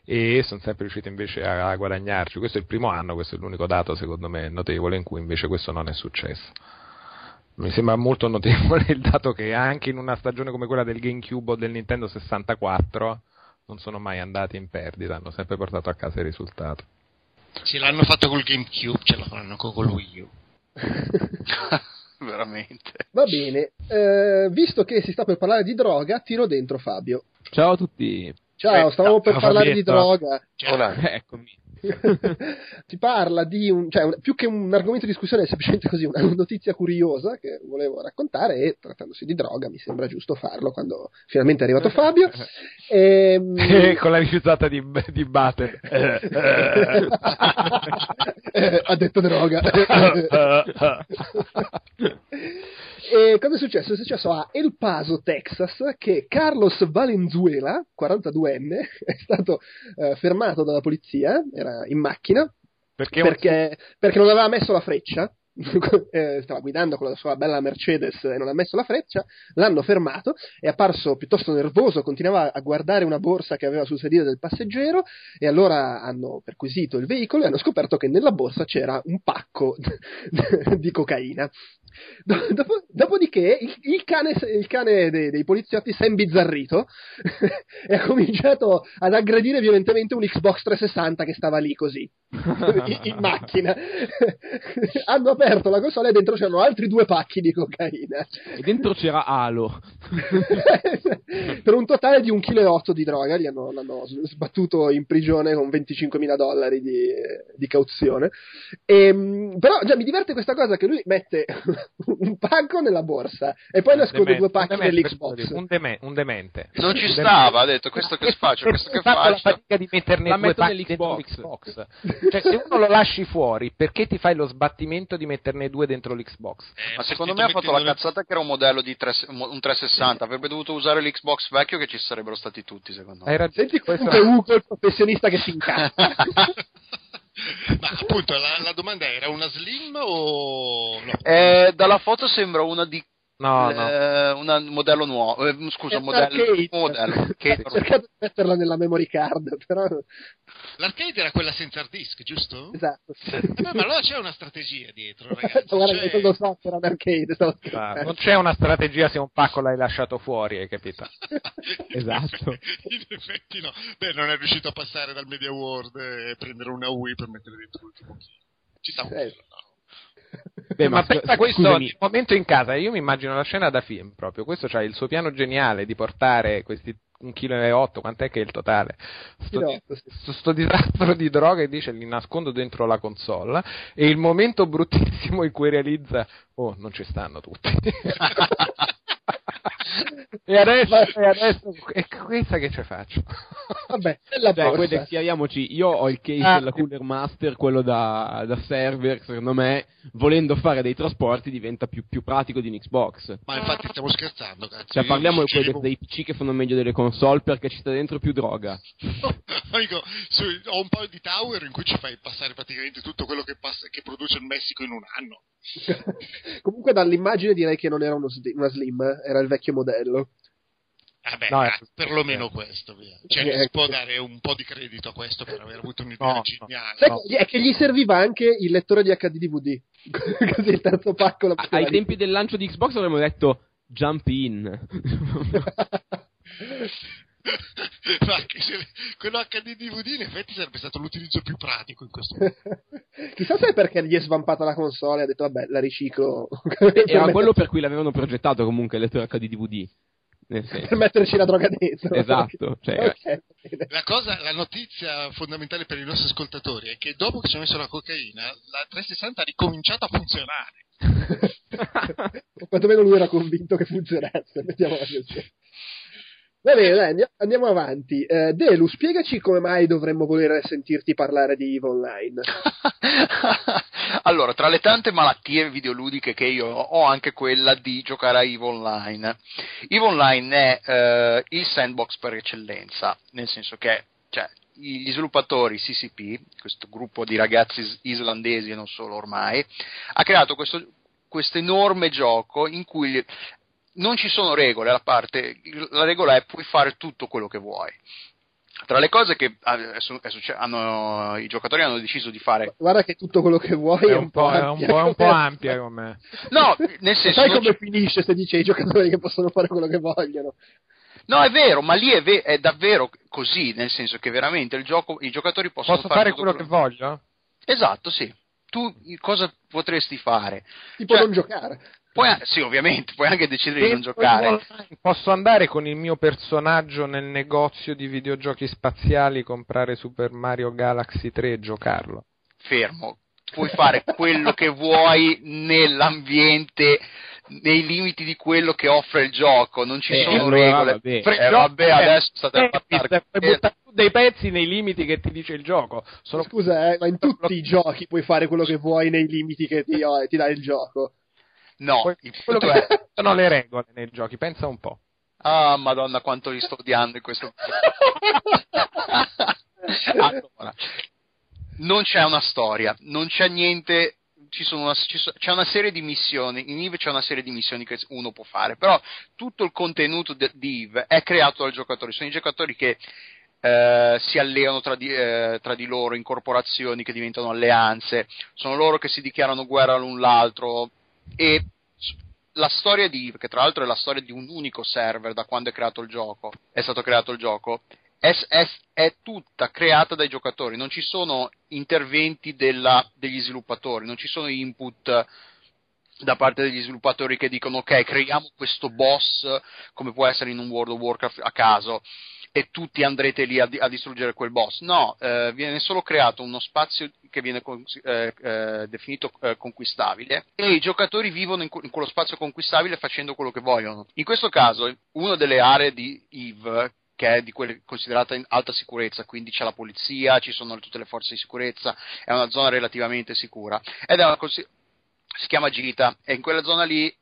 e sono sempre riusciti invece a, a guadagnarci. Questo è il primo anno, questo è l'unico dato secondo me notevole in cui invece questo non è successo. Mi sembra molto notevole il dato che anche in una stagione come quella del GameCube o del Nintendo 64 non sono mai andati in perdita, hanno sempre portato a casa il risultato. Ce l'hanno fatto col GameCube, ce lo faranno con Wii U. Veramente. Va bene, eh, visto che si sta per parlare di droga, tiro dentro Fabio. Ciao a tutti. Ciao, stavamo per parlare di droga. Ciao. Eccomi. ti parla di un, cioè, un, più che un argomento di discussione, è semplicemente così una notizia curiosa che volevo raccontare e trattandosi di droga mi sembra giusto farlo quando finalmente è arrivato Fabio. Ehm, e, con la rifiutata di, di Butter. ha detto droga. E cosa è successo? È successo a El Paso, Texas, che Carlos Valenzuela, 42enne, è stato uh, fermato dalla polizia, era in macchina, perché, perché, perché non aveva messo la freccia eh, stava guidando con la sua bella Mercedes e non ha messo la freccia, l'hanno fermato, è apparso piuttosto nervoso, continuava a guardare una borsa che aveva sul sedile del passeggero e allora hanno perquisito il veicolo e hanno scoperto che nella borsa c'era un pacco di cocaina. Dopo, dopodiché il, il, cane, il cane dei, dei, poliziotti si è imbizzarrito e ha cominciato ad aggredire violentemente un Xbox 360 che stava lì così in, in macchina. Hanno aperto la console e dentro c'erano altri due pacchi di cocaina. E dentro c'era Halo. per un totale di 1,8 kg di droga. Gli hanno, l'hanno sbattuto in prigione con 25.000 dollari di, di cauzione. E, ehm, però già mi diverte questa cosa che lui mette un pacco nella borsa e poi nasconde due pacchi nell'Xbox. Un, deme- un, demente. Non ci stava, ha detto questo che faccio, questo che faccio. la fatica di metterne la due pacchi nell'Xbox. cioè se uno lo lasci fuori, perché ti fai lo sbattimento di metterne due dentro l'Xbox? Eh, Ma secondo me ha fatto la cazzata che era un modello di 3, un 360, avrebbe dovuto usare l'Xbox vecchio che ci sarebbero stati tutti secondo me. Hai ragione. Senti questo è Ugo il professionista che si incazza. Ma appunto la, la, domanda era una slim o no? Eh, dalla foto sembra una di No, eh, no. Un modello nuovo, eh, scusa, un modello, un modello. Ho cercato di metterla nella memory card, però... L'arcade era quella senza hard disk, giusto? Esatto. Eh, ma allora c'è una strategia dietro, ragazzi. Guarda che lo so, era un arcade. Ah, non c'è una strategia se un pacco l'hai lasciato fuori, hai capito? esatto. In effetti no. Beh, non è riuscito a passare dal Media World e prendere una Wii per mettere dentro l'ultimo chilo. Ci sta un eh. no? Beh, ma, ma pensa questo nel momento in casa, io mi immagino la scena da film proprio. Questo c'ha il suo piano geniale di portare questi un chilo e otto, quant'è che è il totale? Sto, sto, sto disastro di droga e dice li nascondo dentro la console e il momento bruttissimo in cui realizza oh non ci stanno tutti e adesso, e adesso e questa che ci faccio? Vabbè, la cioè, chiariamoci, io ho il case ah, della Cooler Master, quello da, da, server, secondo me, volendo fare dei trasporti diventa più, più pratico di un Xbox. Ma infatti stiamo scherzando, cazzo. Cioè, parliamo dicevo... dei, dei PC che fanno meglio delle console perché ci sta dentro più droga. Amico, su, ho un po' di tower in cui ci fai passare praticamente tutto quello che, passa, che produce il Messico in un anno. Comunque dall'immagine direi che non era uno, una slim, era il vecchio modello. Vabbè, no, ah, perlomeno questo. Via. Cioè, eh, si può dare un po' di credito a questo per aver avuto un'idea no, geniale. No. È che gli serviva anche il lettore di HD DVD. Così il terzo pacco. A, ai tempi del lancio di Xbox avremmo detto jump in. Ma se, quello HD DVD in effetti sarebbe stato l'utilizzo più pratico in questo momento. Chissà se è perché gli è svampata la console e ha detto vabbè la riciclo. Era quello per cui l'avevano progettato comunque il lettore HD DVD per metterci la droga dentro. Esatto. Cioè, okay. la, cosa, la notizia fondamentale per i nostri ascoltatori è che dopo che ci ha messo la cocaina, la 360 ha ricominciato a funzionare. o quantomeno lui era convinto che funzionasse. Mettiamola così. Va bene, dai, andiamo avanti. Eh, Delu, spiegaci come mai dovremmo volere sentirti parlare di EVE Online. allora, tra le tante malattie videoludiche che io ho, ho anche quella di giocare a EVE Online. EVE Online è eh, il sandbox per eccellenza, nel senso che cioè, gli sviluppatori CCP, questo gruppo di ragazzi islandesi e non solo ormai, ha creato questo, questo enorme gioco in cui non ci sono regole alla parte, la regola è puoi fare tutto quello che vuoi. Tra le cose che adesso, adesso hanno, i giocatori hanno deciso di fare. Guarda che tutto quello che vuoi è un, po', è un, po', è un po', ampia come. No, nel senso. Sai come finisce se dice ai giocatori che possono fare quello che vogliono? No, è vero, ma lì è, ve- è davvero così, nel senso che veramente il gioco, i giocatori possono Posso fare, fare quello che voglio? Esatto, sì. Tu cosa potresti fare? Tipo cioè, non giocare Puoi, sì, ovviamente, puoi anche decidere di non giocare. Posso andare con il mio personaggio nel negozio di videogiochi spaziali, comprare Super Mario Galaxy 3 e giocarlo. Fermo, puoi fare quello che vuoi nell'ambiente nei limiti di quello che offre il gioco, non ci eh, sono allora, regole. Vabbè, Pre- eh, vabbè adesso state eh, a parlare. buttare dei pezzi nei limiti che ti dice il gioco. Sono... Scusa, eh, ma in tutti i giochi puoi fare quello che vuoi nei limiti che ti, oh, ti dà il gioco. No, quello che è... sono le regole nei giochi, pensa un po'. Ah, madonna, quanto li sto odiando in questo allora, non c'è una storia, non c'è niente una, so, c'è una serie di missioni, in Eve c'è una serie di missioni che uno può fare, però tutto il contenuto de, di Eve è creato dal giocatore, sono i giocatori che eh, si alleano tra di, eh, tra di, loro in corporazioni che diventano alleanze, sono loro che si dichiarano guerra l'un l'altro e la storia di che tra l'altro è la storia di un unico server da quando è creato il gioco, è stato creato il gioco, è, è, è, tutta creata dai giocatori, non ci sono interventi della, degli sviluppatori, non ci sono input da parte degli sviluppatori che dicono ok, creiamo questo boss come può essere in un World of Warcraft a caso e tutti andrete lì a, a distruggere quel boss. No, eh, viene solo creato uno spazio che viene con, eh, eh, definito eh, conquistabile e i giocatori vivono in, in, quello spazio conquistabile facendo quello che vogliono. In questo caso, una delle aree di Eve che è di quelle considerate in alta sicurezza, quindi c'è la polizia, ci sono tutte le forze di sicurezza, è una zona relativamente sicura ed è una, si chiama Gita e in quella zona lì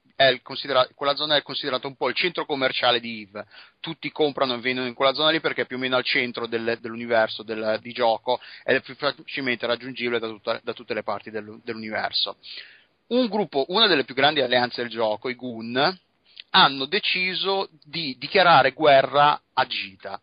quella zona è considerata un po' il centro commerciale di Eve. Tutti comprano e vendono in quella zona lì perché è più o meno al centro del, dell'universo del, di gioco ed è più facilmente raggiungibile da, tutta, da tutte le parti del, dell'universo. Un gruppo, una delle più grandi alleanze del gioco, i Goon, hanno deciso di dichiarare guerra a Gita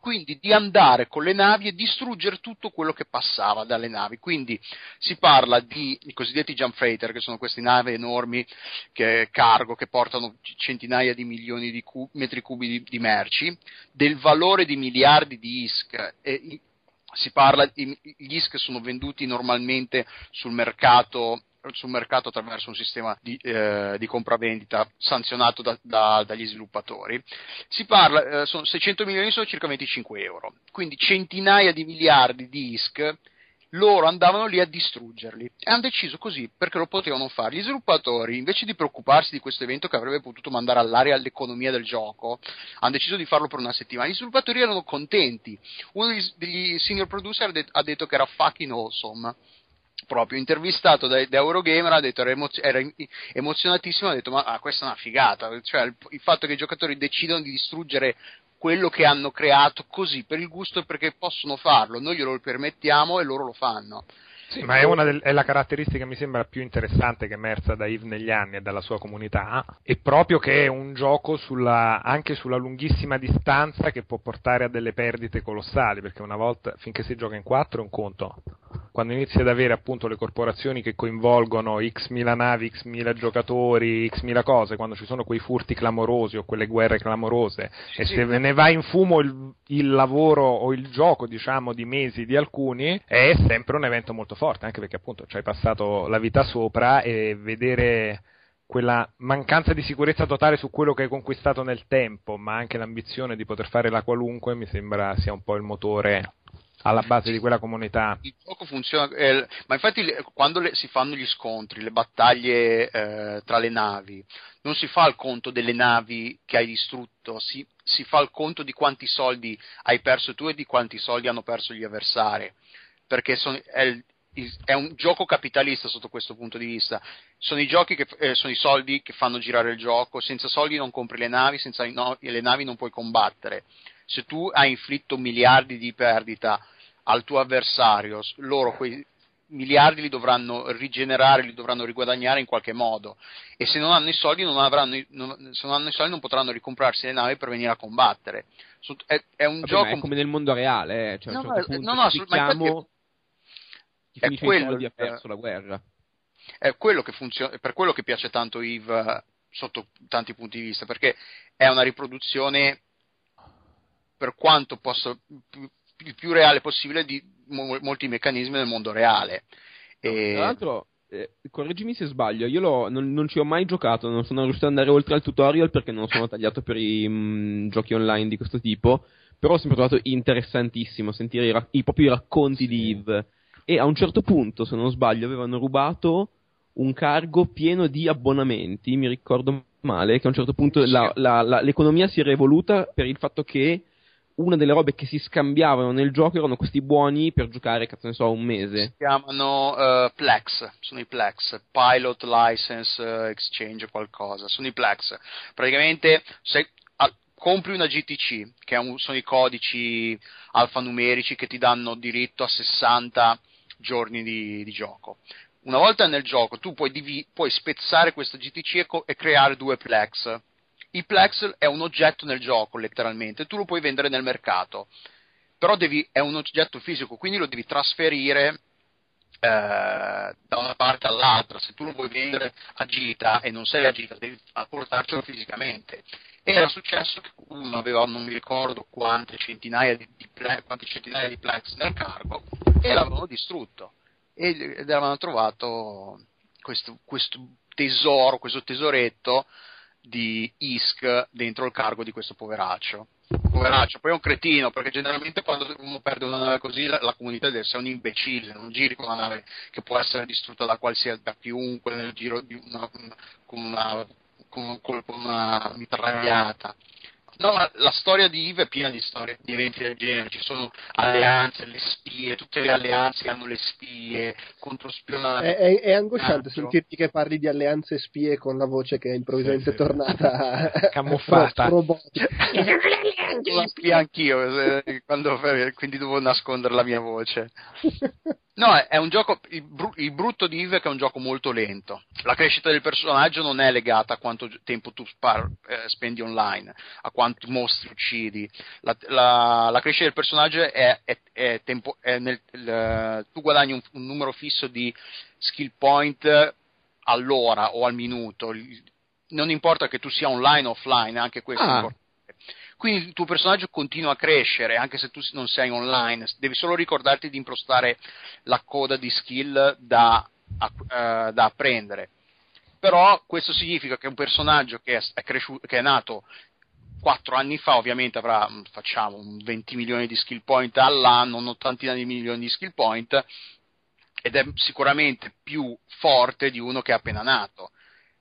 quindi di andare con le navi e distruggere tutto quello che passava dalle navi. Quindi si parla di i cosiddetti jump freighter, che sono queste navi enormi che, cargo che portano centinaia di milioni di cu- metri cubi di, di, merci, del valore di miliardi di ISK. E, si parla, gli ISK sono venduti normalmente sul mercato sul mercato attraverso un sistema di, eh, di compravendita sanzionato da, da, dagli sviluppatori. Si parla, eh, sono 600 milioni sono circa 25 euro, quindi centinaia di miliardi di ISK loro andavano lì a distruggerli e hanno deciso così perché lo potevano fare. Gli sviluppatori, invece di preoccuparsi di questo evento che avrebbe potuto mandare all'aria l'economia del gioco, hanno deciso di farlo per una settimana. Gli sviluppatori erano contenti. Uno degli senior producer ha detto che era fucking awesome proprio intervistato da, da Eurogamer ha detto era, emozio- era emozionatissimo ha detto ma ah, questa è una figata cioè il, il, fatto che i giocatori decidono di distruggere quello che hanno creato così per il gusto e perché possono farlo. Noi glielo permettiamo e loro lo fanno. Sì, ma è, del, è, la caratteristica mi sembra più interessante che è emersa da Yves negli anni e dalla sua comunità, è proprio che è un gioco sulla, anche sulla lunghissima distanza che può portare a delle perdite colossali, perché una volta, finché si gioca in quattro è un conto, quando inizi ad avere appunto le corporazioni che coinvolgono x mila navi, x mila giocatori, x mila cose, quando ci sono quei furti clamorosi o quelle guerre clamorose, sì, e sì. se ne va in fumo il, il lavoro o il gioco, diciamo, di mesi di alcuni, è sempre un evento molto forte, anche perché appunto ci hai passato la vita sopra e vedere quella mancanza di sicurezza totale su quello che hai conquistato nel tempo, ma anche l'ambizione di poter fare la qualunque, mi sembra sia un po' il motore alla base di quella comunità. Il gioco funziona, eh, ma infatti quando le, si fanno gli scontri, le battaglie eh, tra le navi, non si fa il conto delle navi che hai distrutto, si, si fa il conto di quanti soldi hai perso tu e di quanti soldi hanno perso gli avversari, perché son, è, è un gioco capitalista sotto questo punto di vista. Sono i, che, eh, sono i, soldi che fanno girare il gioco. Senza soldi non compri le navi, senza no, le navi non puoi combattere. Se tu hai inflitto miliardi di perdita al tuo avversario, loro quei miliardi li dovranno rigenerare, li dovranno riguadagnare in qualche modo. E se non hanno i soldi, non, avranno, non, se non hanno i soldi non potranno ricomprarsi le navi per venire a combattere. È, è un Vabbè, gioco. È come nel mondo reale, eh. cioè, no, a un certo no, no, ma chi finisce quello, i soldi ha perso la guerra. È quello che funziona, per quello che piace tanto Eve eh, sotto tanti punti di vista, perché è una riproduzione per quanto possa il più reale possibile di mo- molti meccanismi del mondo reale. E... Tra l'altro eh, correggimi se sbaglio, io lo, non, non, ci ho mai giocato, non sono riuscito ad andare oltre al tutorial perché non sono tagliato per i mh, mm, giochi online di questo tipo, però ho sempre trovato interessantissimo sentire i, ra- i, proprio i racconti sì. di Eve. E a un certo punto, se non sbaglio, avevano rubato un cargo pieno di abbonamenti, mi ricordo male, che a un certo punto la, la, la, l'economia si era evoluta per il fatto che una delle robe che si scambiavano nel gioco erano questi buoni per giocare, cazzo ne so, un mese. Si chiamano uh, Plex, sono i Plex, Pilot License uh, Exchange qualcosa, sono i Plex. Praticamente se uh, compri una GTC, che un, sono i codici alfanumerici che ti danno diritto a 60 giorni di, di gioco. Una volta nel gioco tu puoi, div- puoi spezzare questa GTC e, co- e creare due Plex il Plex è un oggetto nel gioco, letteralmente, tu lo puoi vendere nel mercato, però devi, è un oggetto fisico, quindi lo devi trasferire eh, da una parte all'altra. Se tu lo vuoi vendere a gita e non sei a gita, devi portarcelo fisicamente. Era successo che uno aveva, non mi ricordo quante centinaia di, di, quante centinaia di Plex nel cargo e l'avevano distrutto. Ed, ed avevano trovato questo, questo tesoro, questo tesoretto di ISK dentro il cargo di questo poveraccio. Poveraccio, poi è un cretino, perché generalmente quando uno perde una nave così la, la comunità deve essere un imbecille, non giri con una nave che può essere distrutta da qualsiasi, da chiunque nel giro di una, con una, con, con una mitragliata. No, ma la storia di Eve è piena di storie, di eventi del genere, ci sono alleanze, le spie, tutte le alleanze hanno le spie, controspionaggio. È, è, è angosciante sentirti che parli di alleanze spie con la voce che è improvvisamente sì, sì. tornata camuffata. la spia anch'io, eh, quando, quindi devo nascondere la mia voce. No, è un gioco. Il, br- il, brutto di Eve è che è un gioco molto lento. La crescita del personaggio non è legata a quanto tempo tu spar- eh, spendi online, a quanti mostri uccidi. La, la, la crescita del personaggio è, è, è, tempo, nel, il, tu guadagni un, un, numero fisso di skill point all'ora o al minuto. Non importa che tu sia online o offline, anche questo ah. è importante quindi il tuo personaggio continua a crescere anche se tu non sei online, devi solo ricordarti di impostare la coda di skill da, uh, da apprendere. Però questo significa che un personaggio che è, cresciuto, che è nato 4 anni fa ovviamente avrà mm, facciamo 20 milioni di skill point all'anno, un'ottantina di milioni di skill point ed è sicuramente più forte di uno che è appena nato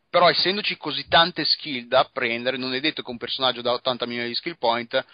però essendoci così tante skill da apprendere, non è detto che un personaggio da 80 milioni di skill point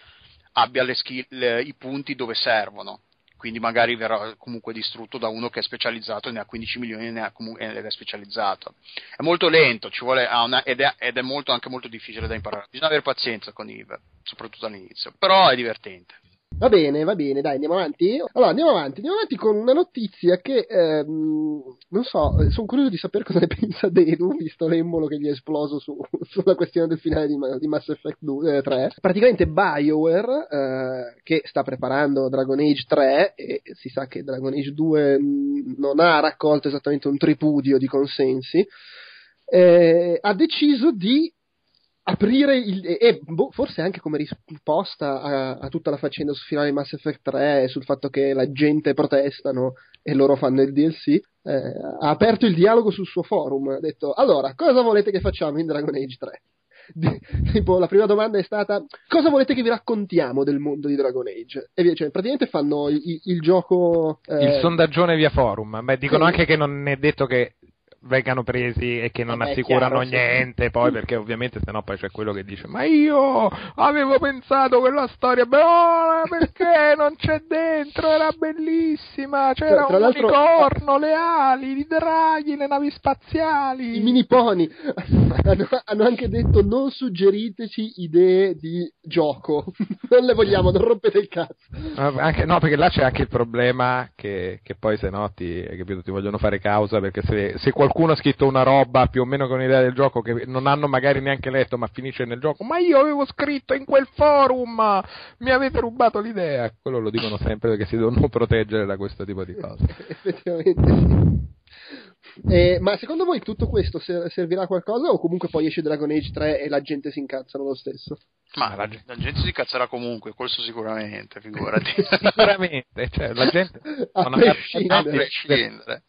abbia le skill, le, i punti dove servono. Quindi magari verrà comunque distrutto da uno che è specializzato, ne ha 15 milioni ne ha ed è specializzato. È molto lento vuole, una, ed, è, ed, è, molto, anche molto difficile da imparare. Bisogna avere pazienza con Eve, soprattutto all'inizio. Però è divertente. Va bene, va bene, dai, andiamo avanti. Allora, andiamo avanti, andiamo avanti con una notizia che, ehm, non so, sono curioso di sapere cosa ne pensa Dedu, visto l'embolo che gli è esploso su, sulla questione del finale di, di Mass Effect 2, eh, 3. Praticamente BioWare, eh, che sta preparando Dragon Age 3, e si sa che Dragon Age 2 non ha raccolto esattamente un tripudio di consensi, eh, ha deciso di aprire il, e, boh, forse anche come risposta a, a, tutta la faccenda sul finale di Mass Effect 3 e sul fatto che la gente protestano e loro fanno il DLC eh, ha aperto il dialogo sul suo forum ha detto allora cosa volete che facciamo in Dragon Age 3 tipo, la prima domanda è stata cosa volete che vi raccontiamo del mondo di Dragon Age? E via, cioè, praticamente fanno il, il gioco eh... il sondaggione via forum. Beh dicono sì. anche che non è detto che vengano presi e che non Vabbè, assicurano chiaro, niente, sì. poi perché ovviamente sennò poi c'è quello che dice ma io avevo pensato quella storia, beh, perché non c'è dentro, era bellissima, c'era tra, tra un unicorno, le ali, i draghi, le navi spaziali. I mini pony hanno, hanno anche detto non suggeriteci idee di gioco, non le vogliamo, non rompete il cazzo. Anche, no, perché là c'è anche il problema che, che poi se no ti, capito, ti vogliono fare causa perché se, se qualcuno qualcuno ha scritto una roba più o meno con un'idea del gioco che non hanno magari neanche letto ma finisce nel gioco, ma io avevo scritto in quel forum, mi avete rubato l'idea, quello lo dicono sempre perché si devono proteggere da questo tipo di cose. Effettivamente sì. Eh, ma secondo voi tutto questo servirà a qualcosa o comunque poi esce Dragon Age 3 e la gente si incazzano lo stesso? Ma la gente, la gente si cazzerà comunque, questo sicuramente, figurati. sicuramente, cioè, la gente a non prescindere. A prescindere.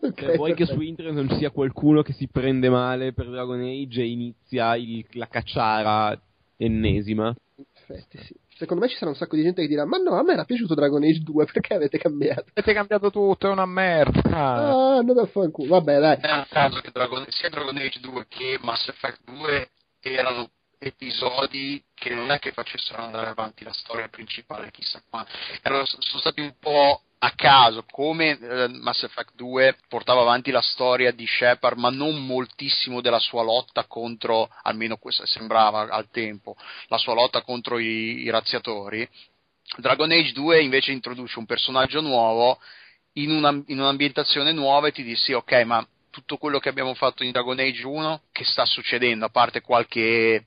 Ok, Cioè, vuoi che su internet non ci sia qualcuno che si prende male per Dragon Age e inizia il- la cacciara ennesima? In effetti, sì. Secondo me ci sarà un sacco di gente che dirà: Ma no, a me era piaciuto Dragon Age 2, perché avete cambiato? Avete cambiato tutto, è una merda. Ah, non da fanculo. Vabbè, dai. È un caso che Dragon, sia Dragon Age 2 che Mass Effect 2 erano episodi che non è che facessero andare avanti la storia principale, chissà qua. Erano, sono stati un po' a caso, come eh, Mass Effect 2 portava avanti la storia di Shepard, ma non moltissimo della sua lotta contro, almeno questo sembrava al tempo, la sua lotta contro i, i razziatori. Dragon Age 2 invece introduce un personaggio nuovo in, una- in un'ambientazione nuova e ti dici ok ma tutto quello che abbiamo fatto in Dragon Age 1 che sta succedendo a parte qualche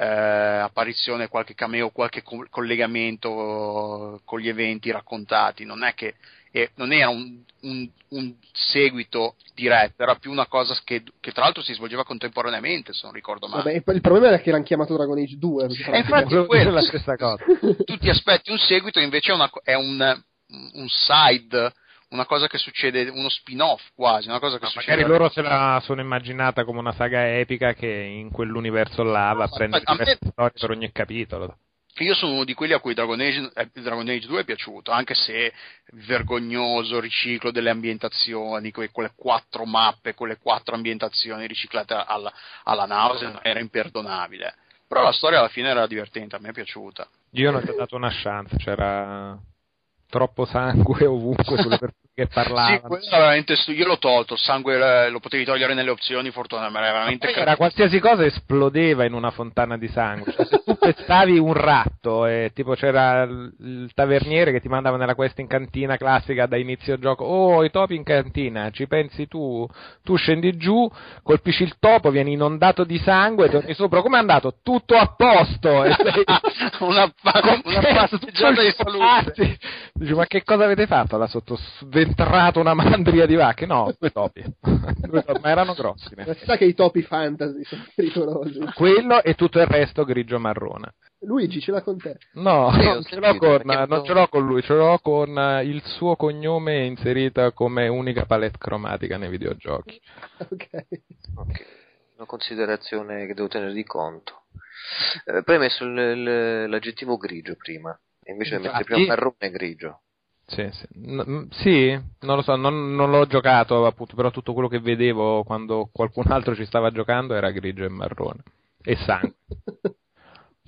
eh, apparizione, qualche cameo, qualche co- collegamento con gli eventi raccontati non è che eh, non era un, un- un seguito diretto era più una cosa che, che tra l'altro si svolgeva contemporaneamente se non ricordo male Vabbè, il problema era che l'hanno chiamato Dragon Age 2. e infatti Quello- quello, è la stessa cosa. tu ti aspetti un seguito, invece è, una è un, un side, una cosa che succede, uno spin-off quasi, una cosa che Ma succede. magari loro se la sono immaginata come una saga epica che in quell'universo là va a No, prendere a me- diverse storie per ogni capitolo. Io sono uno di quelli a cui Dragon Age, eh, Dragon Age 2 è piaciuto, anche se vergognoso riciclo delle ambientazioni, que- quelle quattro mappe, quelle quattro ambientazioni riciclate alla, alla nausea, era imperdonabile. Però la storia alla fine era divertente, a me è piaciuta. Io non ti ho dato una chance, c'era troppo sangue ovunque sulle persone che Sì, parlavano. quello era veramente stu- io l'ho tolto, il sangue lo potevi togliere nelle opzioni, fortuna, ma era veramente Poi era qualsiasi cosa esplodeva in una fontana di sangue. Cioè, se tu pezzavi un ratto e tipo c'era il, taverniere che ti mandava nella quest in cantina classica da inizio gioco, oh i topi in cantina, ci pensi tu, tu scendi giù, colpisci il topo, vieni inondato di sangue, torni sopra, come è andato? Tutto a posto! E sei una, pa- una passeggiata di salute. Dici, ma che cosa avete fatto? L'ha sottosventrato una mandria di vacche? No, due topi. Due topi, ma erano grossi. sa che i topi fantasy sono pericolosi. Quello e tutto il resto grigio-marrone. Luigi, ce l'ha con te. No, Sì, non ce, l'ho con, non ce l'ho con lui, ce l'ho con eh, il suo cognome inserita come unica palette cromatica nei videogiochi. Ok. Ok, una considerazione che devo tenere di conto. Eh, poi hai messo l'aggettivo grigio prima, e invece hai messo Infatti- prima marrone e grigio. Sì, sì. N- mm, sì, non lo so, non, non l'ho giocato appunto, però tutto quello che vedevo quando qualcun altro ci stava giocando era grigio e marrone. E sangue.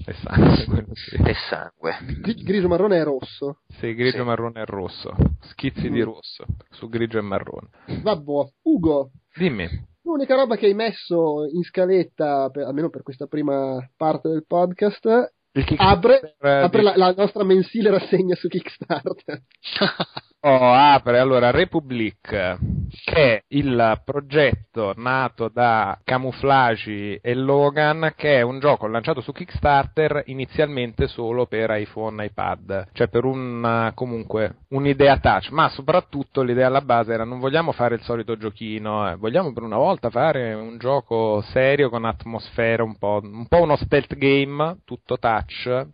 e sangue, sì. E sangue. Gri- Grigio marrone e rosso. Sì, grigio, Sì. marrone e rosso. Schizzi di Mm. rosso su grigio e marrone. Vabbè, Ugo, Dimmi. l'unica roba che hai messo in scaletta, per- almeno per questa prima parte del podcast, apre, eh, apre la, la nostra mensile rassegna su Kickstarter. Oh, apre allora Republic, che è il progetto nato da Camouflage e Logan, che è un gioco lanciato su Kickstarter inizialmente solo per iPhone, iPad, cioè per un comunque un'idea touch, ma soprattutto l'idea alla base era non vogliamo fare il solito giochino, eh, vogliamo per una volta fare un gioco serio con atmosfera un po', un po' uno stealth game, tutto touch,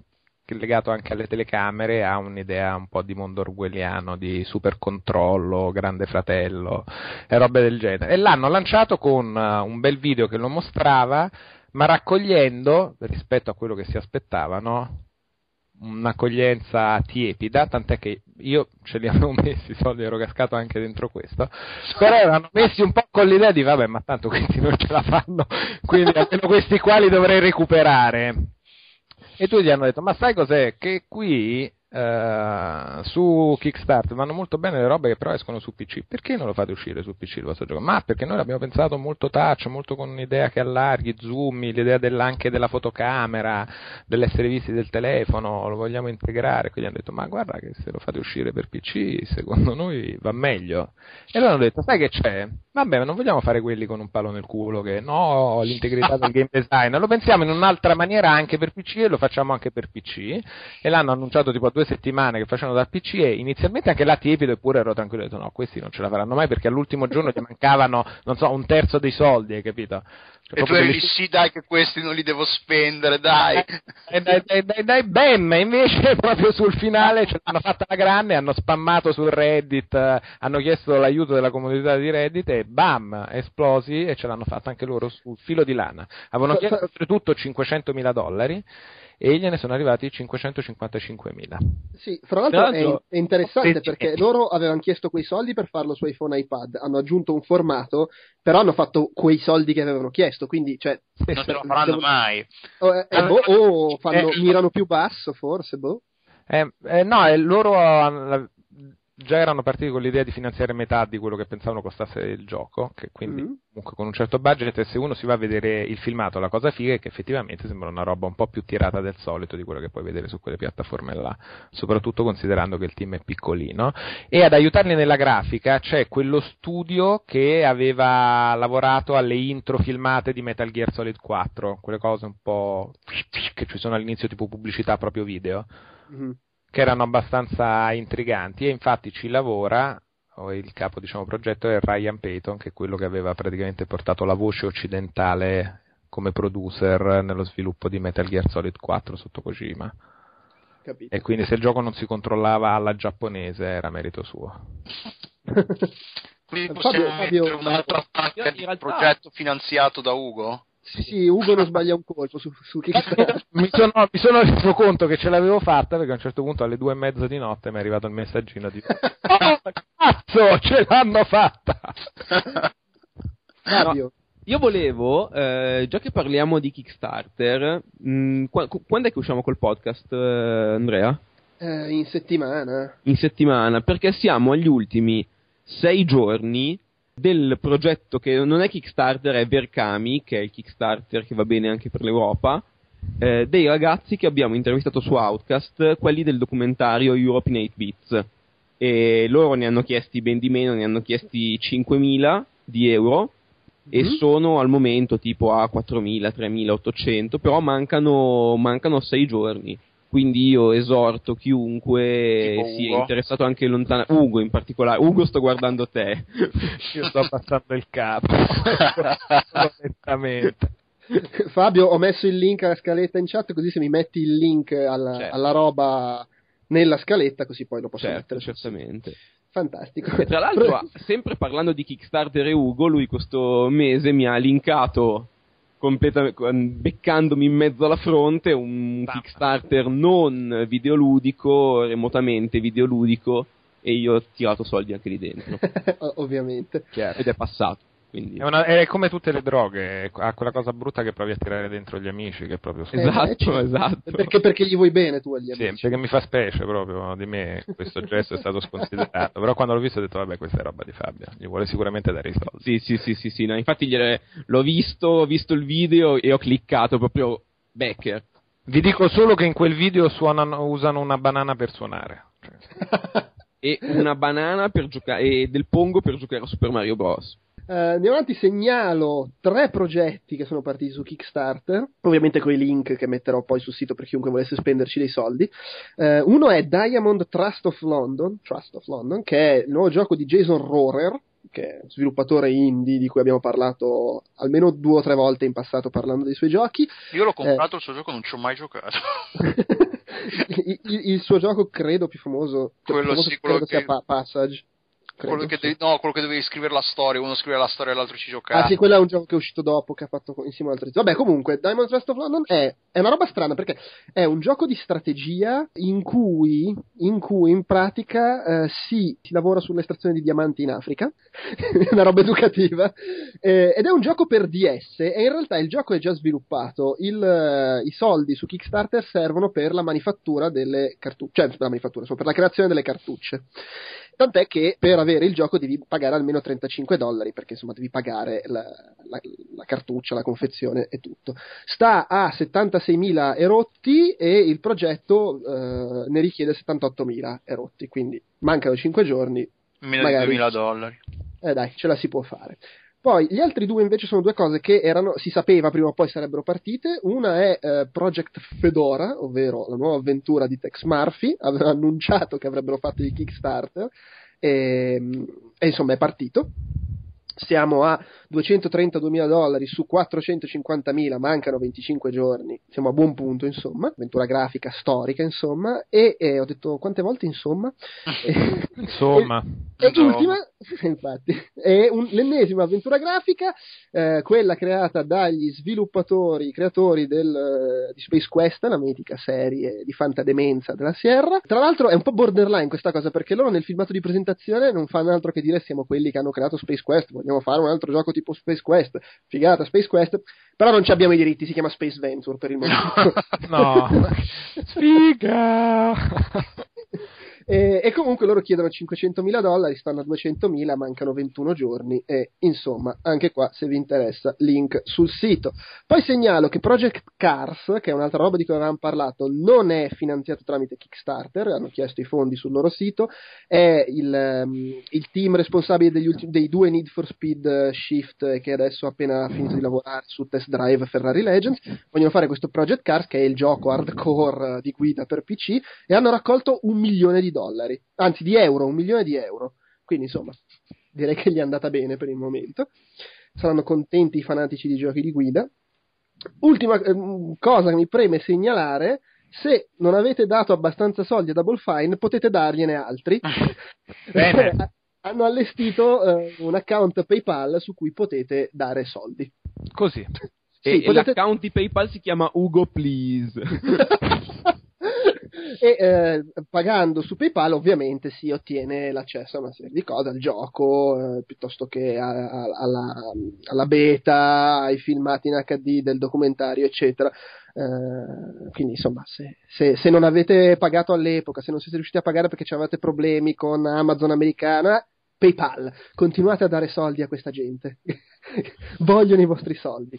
legato anche alle telecamere ha un'idea un po' di mondo orwelliano, di super controllo, grande fratello e robe del genere. E l'hanno lanciato con eh, un bel video che lo mostrava, ma raccogliendo, rispetto a quello che si aspettavano, un'accoglienza tiepida, tant'è che io ce li avevo messi i soldi, ero cascato anche dentro questo, però erano messi un po' con l'idea di vabbè, ma tanto questi non ce la fanno, quindi almeno questi qua li dovrei recuperare. E tutti gli hanno detto, ma sai cos'è? Che qui eh, su Kickstarter vanno molto bene le robe che però escono su PC. Perché non lo fate uscire su PC il vostro gioco? Ma perché noi l'abbiamo pensato molto touch, molto con un'idea che allarghi, zoomi, l'idea della- anche della fotocamera, dell'essere visti del telefono, lo vogliamo integrare. Quindi hanno detto, ma guarda che se lo fate uscire per PC, secondo noi va meglio. E loro hanno detto, sai che c'è? Vabbè, ma non vogliamo fare quelli con un palo nel culo che no, l'integrità del game design. Lo pensiamo in un'altra maniera anche per PC e lo facciamo anche per PC. E l'hanno annunciato tipo a due settimane che facevano dal PC e inizialmente anche là tiepido eppure ero tranquillo. Ho detto no, questi non ce la faranno mai perché all'ultimo giorno gli mancavano, non so, un terzo dei soldi, hai capito? E tu eri lì, sì dai che questi non li devo spendere, dai. Eh, dai, dai, dai, dai, bam! Invece proprio sul finale ce l'hanno fatta la grande, hanno spammato su Reddit, eh, hanno chiesto l'aiuto della comunità di Reddit e bam! Esplosi e ce l'hanno fatta anche loro sul filo di lana. Avevano chiesto oltretutto 500.000 dollari e gliene sono arrivati 555.000. Sì, fra l'altro, Tra l'altro- è, è interessante perché loro avevano chiesto quei soldi per farlo su iPhone e iPad, hanno aggiunto un formato, però hanno fatto quei soldi che avevano chiesto, quindi cioè, Non ce lo faranno devo- mai. o, eh, eh, boh, o fanno- Eh. mirano più basso forse, boh. Eh, eh, no, eh, loro hanno- già erano partiti con l'idea di finanziare metà di quello che pensavano costasse il gioco, che quindi Mhm. comunque con un certo budget, e se uno si va a vedere il filmato, la cosa figa è che effettivamente sembra una roba un po' più tirata del solito di quello che puoi vedere su quelle piattaforme là, soprattutto considerando che il team è piccolino. E ad aiutarli nella grafica c'è quello studio che aveva lavorato alle intro filmate di Metal Gear Solid 4, quelle cose un po' che ci sono all'inizio tipo pubblicità proprio video Mhm. Che erano abbastanza intriganti e infatti ci lavora il capo diciamo progetto è Ryan Payton che è quello che aveva praticamente portato la voce occidentale come producer nello sviluppo di Metal Gear Solid 4 sotto Kojima Capito. e quindi se il gioco non si controllava alla giapponese era merito suo Quindi Fabio- possiamo Fabio- mettere un'altra di realtà- progetto finanziato da Ugo? Sì, sì, Ugo non sbaglia un colpo su, su Kickstarter. mi, sono, mi sono reso conto che ce l'avevo fatta perché a un certo punto alle due e mezza di notte mi è arrivato il messaggino di oh, cazzo ce l'hanno fatta Fabio, Io volevo, eh, già che parliamo di Kickstarter, mh, qua- quando è che usciamo col podcast, eh, Andrea? eh, in settimana. In settimana, perché siamo agli ultimi sei giorni del progetto che non è Kickstarter, è Verkami, che è il Kickstarter che va bene anche per l'Europa, eh, dei ragazzi che abbiamo intervistato su Outcast, quelli del documentario Europe in 8 Bits. E loro ne hanno chiesti ben di meno, ne hanno chiesti 5.000 di euro e Mhm. sono al momento tipo a 4.000, 3.800, però mancano, mancano sei giorni. Quindi io esorto chiunque Tipo sia Ugo. interessato anche lontano, Ugo in particolare, Ugo sto guardando te. io sto abbassando il capo onestamente Fabio, ho messo il link alla scaletta in chat, così se mi metti il link alla, Certo. alla roba nella scaletta, così poi lo posso certo, mettere. certamente. Fantastico. E tra l'altro, sempre parlando di Kickstarter e Ugo, lui questo mese mi ha linkato completamente beccandomi in mezzo alla fronte un Bam. Kickstarter non videoludico, remotamente videoludico e io ho tirato soldi anche lì dentro Ovviamente. ed è passato. Quindi È, una- è come tutte le droghe, ha quella cosa brutta che provi a tirare dentro gli amici, che è proprio Eh, Esatto, eh, esatto. Perché, perché gli vuoi bene tu agli Sì, amici. perché mi fa specie proprio di me, questo gesto è stato sconsiderato, però quando l'ho visto ho detto vabbè questa è roba di Fabio, gli vuole sicuramente dare i soldi. Sì, sì, sì, sì, sì, no, infatti gliele- l'ho visto, ho visto il video e ho cliccato proprio Becker. Vi dico solo che in quel video suonano, usano una banana per suonare. E una banana per giocare e del pongo per giocare a Super Mario Bros. Eh, andiamo avanti, segnalo tre progetti che sono partiti su Kickstarter, ovviamente con i link che metterò poi sul sito per chiunque volesse spenderci dei soldi. Eh, uno è Diamond Trust of London, Trust of London, che è il nuovo gioco di Jason Rohrer, che è sviluppatore indie di cui abbiamo parlato almeno due o tre volte in passato parlando dei suoi giochi. Io l'ho comprato il suo gioco, non ci ho mai giocato. il, il- il suo gioco credo più famoso, più Quello famoso sì, quello credo sia che- Pa- Passage. Credo, quello, che sì. devi, no, quello che dovevi scrivere la storia, uno scrive la storia e l'altro ci giocava. Ah sì, quello è un gioco che è uscito dopo, che ha fatto insieme ad altri. Vabbè, comunque, Diamond Trust of London è, è una roba strana perché è un gioco di strategia in cui, in, cui, in pratica eh, si, si lavora sull'estrazione di diamanti in Africa, una roba educativa, eh, ed è un gioco per DS e in realtà il gioco è già sviluppato, il, eh, i soldi su Kickstarter servono per la manifattura delle cartucce, cioè per la manifattura, insomma, per la creazione delle cartucce. Tant'è che per avere il gioco devi pagare almeno 35 dollari, perché insomma devi pagare la, la- la cartuccia, la confezione e tutto. Sta a 76.000 erotti e il progetto eh, ne richiede 78.000 erotti, quindi mancano 5 giorni, Meno di 2000 dollari. eh dai, ce la si può fare. Poi gli altri due invece sono due cose che erano, si sapeva prima o poi sarebbero partite. Una è eh, Project Fedora, ovvero la nuova avventura di Tex Murphy. Aveva annunciato che avrebbero fatto il Kickstarter e, e insomma è partito. Siamo a 232.000 dollari su 450.000, mancano 25 giorni, siamo a buon punto insomma, avventura grafica storica insomma, e, e ho detto quante volte insomma? Insomma. E, e l'ultima, infatti, è un- l'ennesima avventura grafica, eh, quella creata dagli sviluppatori, creatori del, eh, di Space Quest, la mitica serie di fantademenza della Sierra. Tra l'altro è un po' borderline questa cosa, perché loro nel filmato di presentazione non fanno altro che dire siamo quelli che hanno creato Space Quest, vogliamo fare un altro gioco tipo Space Quest, figata Space Quest, però non ci abbiamo i diritti, si chiama Space Venture per il momento. No. Sfiga! E, e comunque loro chiedono 500.000 dollari, stanno a 200.000, mancano 21 giorni e insomma anche qua se vi interessa link sul sito. Poi segnalo che Project Cars, che è un'altra roba di cui avevamo parlato, non è finanziato tramite Kickstarter, hanno chiesto i fondi sul loro sito, è il, ehm, il team responsabile degli ultimi- dei due Need for Speed eh, Shift eh, che adesso ha appena finito di lavorare su Test Drive Ferrari Legends, vogliono fare questo Project Cars che è il gioco hardcore eh, di guida per PC e hanno raccolto un milione di dollari, anzi di euro, un milione di euro. Quindi insomma, direi che gli è andata bene per il momento. Saranno contenti i fanatici di giochi di guida. Ultima ehm, cosa che mi preme segnalare, se non avete dato abbastanza soldi a Double Fine, potete dargliene altri. Bene. Hanno allestito eh, un account PayPal su cui potete dare soldi. Così. Sì, e, e potete- l'account di PayPal si chiama Ugo Please. e eh, pagando su PayPal ovviamente si ottiene l'accesso a una serie di cose, al gioco, eh, piuttosto che a- a- alla, alla beta, ai filmati in HD del documentario, eccetera. Eh, quindi insomma, se, se- se non avete pagato all'epoca, se non siete riusciti a pagare perché avevate problemi con Amazon americana, PayPal, continuate a dare soldi a questa gente. Vogliono i vostri soldi.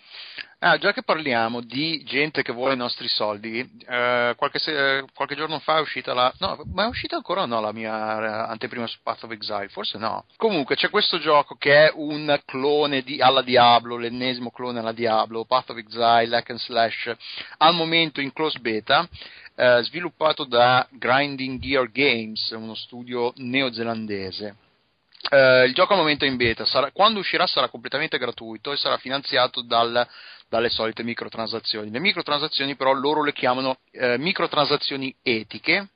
Ah, già che parliamo di gente che vuole i nostri soldi, eh, qualche, se- qualche giorno fa è uscita la. No, ma è uscita ancora o no la mia eh, anteprima su Path of Exile? Forse no. Comunque c'è questo gioco che è un clone di, alla Diablo, l'ennesimo clone alla Diablo, Path of Exile, hack and slash, al momento in close beta. eh, sviluppato da Grinding Gear Games, uno studio neozelandese. Eh, il gioco al momento è in beta, sarà- quando uscirà sarà completamente gratuito e sarà finanziato dal- dalle solite microtransazioni. Le microtransazioni però loro le chiamano eh, microtransazioni etiche.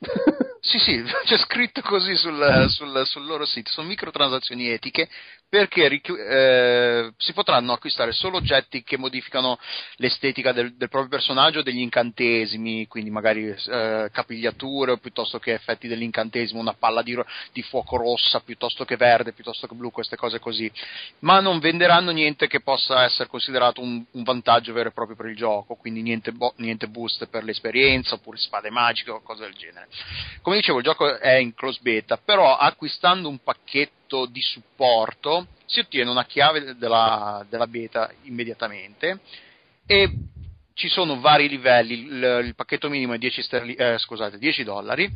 Sì, sì, c'è scritto così sul, sul- sul loro sito, sono microtransazioni etiche perché eh, si potranno acquistare solo oggetti che modificano l'estetica del, del proprio personaggio, degli incantesimi, quindi magari eh, capigliature piuttosto che effetti dell'incantesimo, una palla di, di fuoco rossa piuttosto che verde, piuttosto che blu, queste cose così, ma non venderanno niente che possa essere considerato un, un vantaggio vero e proprio per il gioco, quindi niente, bo- niente boost per l'esperienza oppure spade magiche o cose del genere. Come dicevo, il gioco è in close beta, però acquistando un pacchetto di supporto si ottiene una chiave della, della beta immediatamente e ci sono vari livelli, il, il pacchetto minimo è 10, sterli- eh, scusate, 10 dollari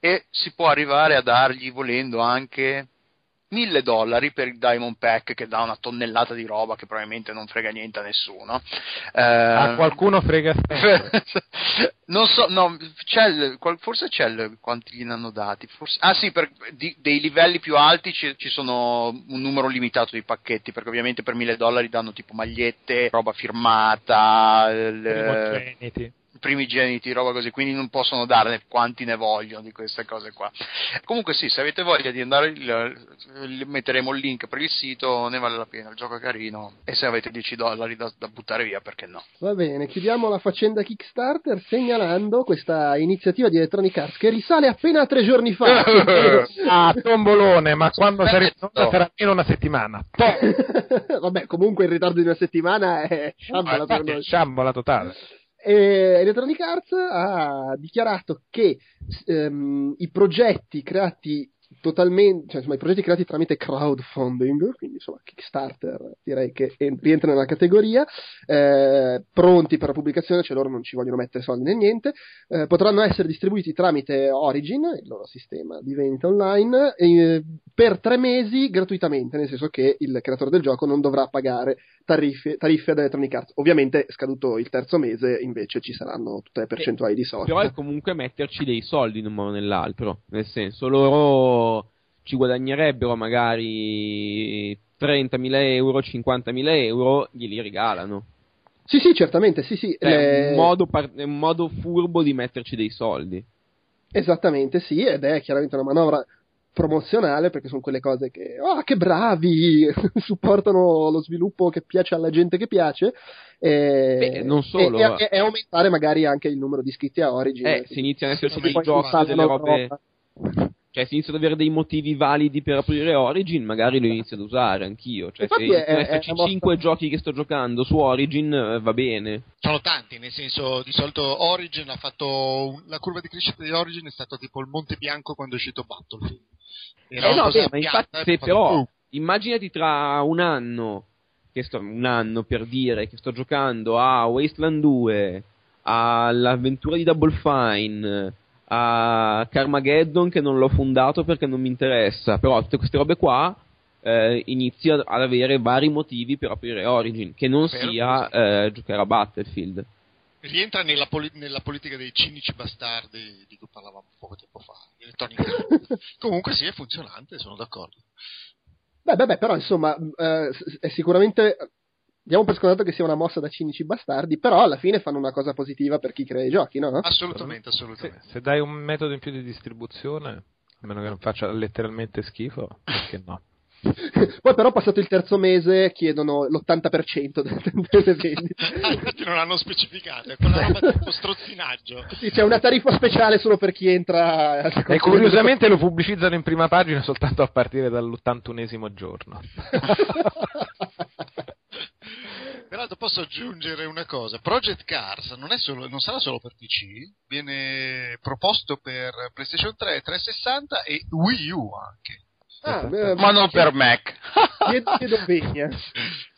e si può arrivare a dargli volendo anche 1000 dollari per il Diamond Pack che dà una tonnellata di roba che probabilmente non frega niente a nessuno. Eh, A qualcuno frega non so, no, c'è forse c'è il- quanti gliene hanno dati. Forse, ah sì, per di- dei livelli più alti ci, ci sono un numero limitato di pacchetti, perché ovviamente per 1000 dollari danno tipo magliette, roba firmata, il- Primogeniti. Primigeniti, roba così, quindi non possono darne quanti ne vogliono di queste cose qua. Comunque sì, se avete voglia di andare, il- metteremo il link per il sito, ne vale la pena, il gioco è carino e se avete 10 dollari da, da buttare via, perché no? Va bene, chiudiamo la faccenda Kickstarter segnalando questa iniziativa di Electronic Arts che risale appena a tre giorni fa. ah, tombolone, ma quando sarà in No. sarà almeno una settimana. Vabbè, comunque il ritardo di una settimana è sciambola per Infatti, noi. sciambola totale. E Electronic Arts ha dichiarato che ehm, i progetti creati totalmente, cioè insomma i progetti creati tramite crowdfunding, quindi insomma Kickstarter direi che en- rientra nella categoria, eh, pronti per la pubblicazione, cioè loro non ci vogliono mettere soldi né niente, eh, potranno essere distribuiti tramite Origin, il loro sistema di vendita online, eh, per tre mesi gratuitamente, nel senso che il creatore del gioco non dovrà pagare tariffe, tariffe ad Electronic Arts. Ovviamente, scaduto il terzo mese, invece ci saranno tutte le percentuali di soldi. Però è comunque metterci dei soldi in un modo o nell'altro. Nel senso, loro ci guadagnerebbero magari 30.000 euro, 50.000 euro, glieli regalano. Sì, sì, certamente, sì, sì. Cioè, le- è, un modo par- è un modo furbo di metterci dei soldi. Esattamente, sì, ed è chiaramente una manovra promozionale perché sono quelle cose che, ah, che bravi, supportano lo sviluppo che piace alla gente che piace. E, Beh, non solo, E, e- e aumentare magari anche il numero di iscritti a Origin. Eh, si iniziano ad esserci dei giochi, delle robe... Europa. Cioè, se inizio ad avere dei motivi validi per aprire Origin, magari lo inizio ad usare anch'io. Cioè, se Infatti è esserci una mossa- 5 giochi che sto giocando su Origin, eh, va bene. Sono tanti, nel senso, di solito Origin ha fatto. un- la curva di crescita di Origin è stata tipo il Monte Bianco quando è uscito Battlefield. Era Eh no, beh, ma infatti, e se però, immaginati tra un anno, che sto, un anno per dire, che sto giocando a Wasteland 2, all'avventura di Double Fine, a Carmageddon che non l'ho fondato perché non mi interessa, però tutte queste robe qua eh, inizi ad avere vari motivi per aprire Origin, che non Vero, sia eh, giocare a Battlefield. Rientra nella, poli- nella politica dei cinici bastardi di cui parlavamo poco tempo fa. Comunque sì, è funzionante, sono d'accordo. Beh, beh, beh, però insomma, eh, è sicuramente. Diamo per scontato che sia una mossa da cinici bastardi, però alla fine fanno una cosa positiva per chi crea i giochi, no? Assolutamente, Se, assolutamente. se dai un metodo in più di distribuzione, a meno che non faccia letteralmente schifo, perché no? Poi però passato il terzo mese chiedono l'80% delle, vendite. Ah, infatti non hanno specificato, è quella roba tipo strozzinaggio. Sì, c'è una tariffa speciale solo per chi entra. E curiosamente lo pubblicizzano in prima pagina soltanto a partire dall'81esimo giorno. Peraltro posso aggiungere una cosa, Project Cars non, è solo- non sarà solo per PC, viene proposto per PlayStation 3, 360 e Wii U anche. Ah, eh, Ma non per Mac. chiedo.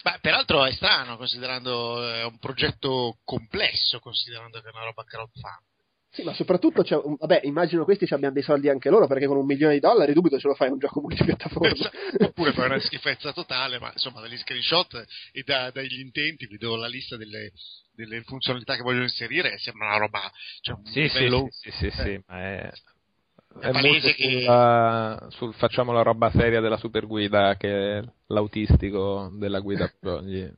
Beh, peraltro è strano considerando è un progetto complesso, considerando che è una roba crowdfunding. Sì, ma soprattutto, c'è un- vabbè, immagino questi ci abbiano dei soldi anche loro, perché con un milione di dollari dubito ce lo fai un gioco multipiattaforma. Oppure fai una schifezza totale, ma insomma dagli screenshot e da- dagli intenti, vedo la lista delle, delle funzionalità che vogliono inserire, sembra una roba... Cioè, un Sì, sì, livello- sì, sì, sì, sì, ma è, È molto che- sulla- sul facciamo la roba seria della super guida che è l'autistico della guida gli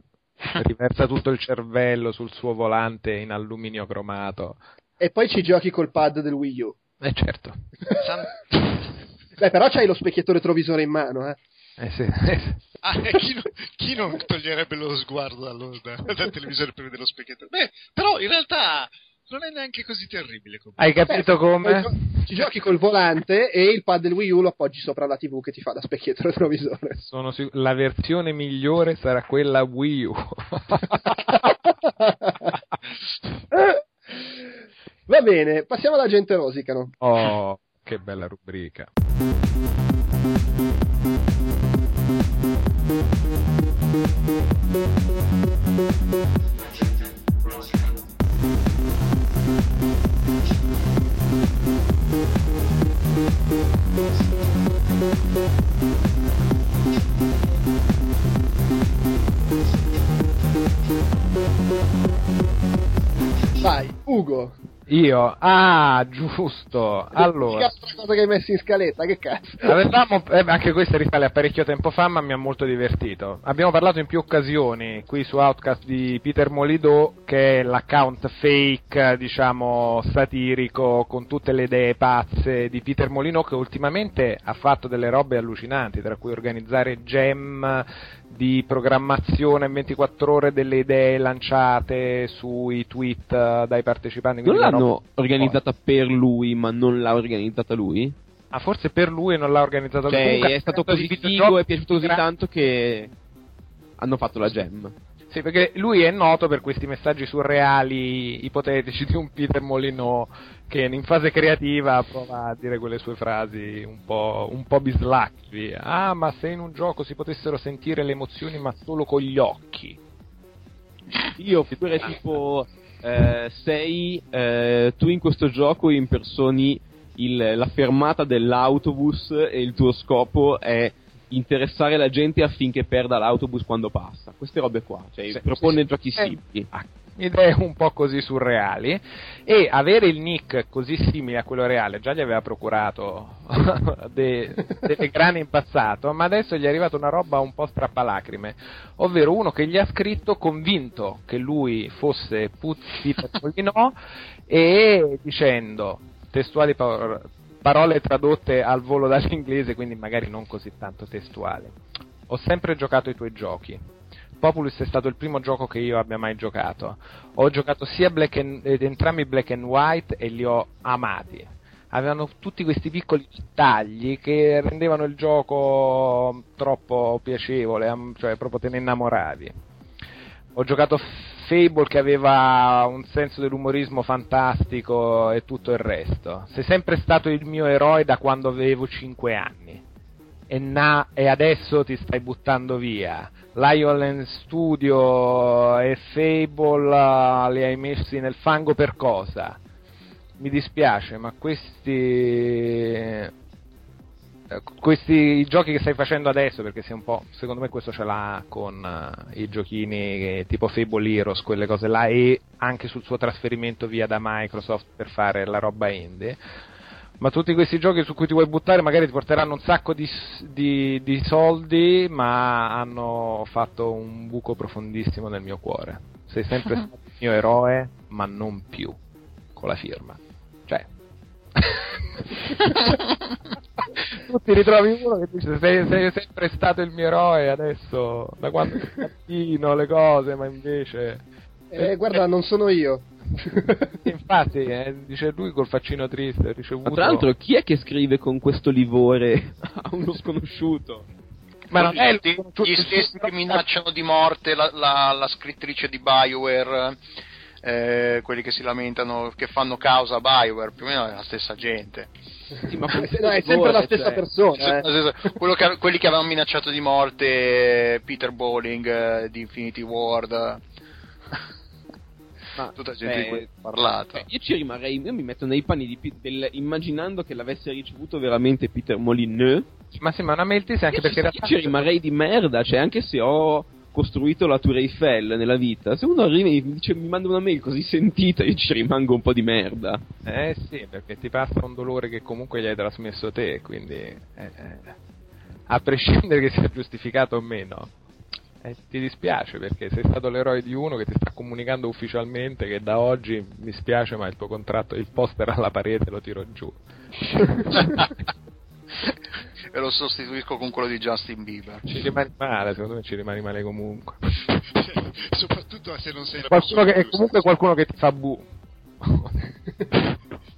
riversa tutto il cervello sul suo volante in alluminio cromato. e poi ci giochi col pad del Wii U. Eh certo. Beh, però c'hai lo specchietto retrovisore in mano, eh. Eh sì. Ah, e chi, non, chi non toglierebbe lo sguardo dallo, da- dal televisore per vedere lo specchietto? Beh, però in realtà non è neanche così terribile. come- Hai capito come? Poi gio- Ci giochi col volante e il pad del Wii U lo appoggi sopra la TV che ti fa da specchietto retrovisore. Sono sic- la versione migliore sarà quella Wii U. Va bene, passiamo alla gente rosicano. oh, che bella rubrica. Vai, Ugo. Io, ah, giusto. Allora, L'altra cosa che hai messo in scaletta, che cazzo? Avevamo, eh, anche questa risale a parecchio tempo fa, ma mi ha molto divertito. Abbiamo parlato in più occasioni qui su Outcast di Peter Molidò, che è l'account fake, diciamo, satirico, con tutte le idee pazze di Peter Molino, che ultimamente ha fatto delle robe allucinanti, tra cui organizzare gem di programmazione in 24 ore delle idee lanciate sui tweet eh, dai partecipanti. Non l'hanno roba- organizzata per lui, ma non l'ha organizzata lui? Ah, forse per lui non l'ha organizzata lui. Cioè, Comunque, è stato di così figo, è piaciuto così tanto che hanno fatto la gem. Sì, perché lui è noto per questi messaggi surreali, ipotetici di un Peter Molyneux che in fase creativa prova a dire quelle sue frasi un po', un po' bislacchi. Ah, ma se in un gioco si potessero sentire le emozioni ma solo con gli occhi. Io oppure tipo eh, sei eh, tu in questo gioco impersoni il- la fermata dell'autobus e il tuo scopo è interessare la gente affinché perda l'autobus quando passa. Queste robe qua, cioè Sì, propone sì, giochi sì. Eh, simili. Ah, idee un po' così surreali e avere il nick così simile a quello reale già gli aveva procurato de- delle grane in passato, ma adesso gli è arrivata una roba un po' strappalacrime, ovvero uno che gli ha scritto convinto che lui fosse Puzzi per Molinò e dicendo testuali pa- parole tradotte al volo dall'inglese, quindi magari non così tanto testuali. Ho sempre giocato i tuoi giochi. Populus è stato il primo gioco che io abbia mai giocato. Ho giocato sia black and, eh, entrambi black and white e li ho amati. Avevano tutti questi piccoli tagli che rendevano il gioco troppo piacevole, cioè proprio te ne innamoravi. Ho giocato Fable che aveva un senso dell'umorismo fantastico e tutto il resto. Sei sempre stato il mio eroe da quando avevo 5 anni. E, na- e adesso ti stai buttando via. Lion Studio e Fable ah, li hai messi nel fango per cosa? Mi dispiace, ma questi eh, questi giochi che stai facendo adesso, perché sei un po', secondo me questo ce l'ha con eh, i giochini che- tipo Fable Heroes, quelle cose là, e anche sul suo trasferimento via da Microsoft per fare la roba indie. Ma tutti questi giochi su cui ti vuoi buttare magari ti porteranno un sacco di, di- di soldi, ma hanno fatto un buco profondissimo nel mio cuore. Sei sempre stato il mio eroe, ma non più, con la firma. Cioè... tu ti ritrovi uno che dice sei, sei sempre stato il mio eroe adesso da quando ero bambino le cose ma invece Eh, guarda, non sono io. infatti eh, dice lui col faccino triste ha Ma ricevuto tra l'altro, chi è che scrive con questo livore a uno sconosciuto? ma non è Gli- gli stessi che minacciano di morte la, la- la scrittrice di Bioware, eh, quelli che si lamentano, che fanno causa a Bioware, più o meno è la stessa gente. Sì, ma No, è sempre la stessa cioè, persona. eh. Quello che- quelli che avevano minacciato di morte Peter Bowling eh, di Infinity Ward, Ma, tutta gente beh, di cui parlato. eh, io ci rimarrei, io mi metto nei panni di del, immaginando che l'avesse ricevuto veramente Peter Molyneux. ma sì ma una mail anche io, perché ci, in io realtà ci rimarrei di merda, cioè anche se ho costruito la Tour Eiffel nella vita, se uno arriva e mi, dice, mi manda una mail così sentita, io ci rimango un po' di merda. eh sì perché ti passa un dolore che comunque gli hai trasmesso te quindi eh, eh, a prescindere che sia giustificato o meno eh, ti dispiace perché sei stato l'eroe di uno che ti sta comunicando ufficialmente che da oggi mi spiace ma il tuo contratto, il poster alla parete lo tiro giù. e lo sostituisco con quello di Justin Bieber. Ci rimani male, secondo me ci rimani male comunque. Soprattutto se non sei la Qualcuno che, comunque qualcuno che ti fa bu.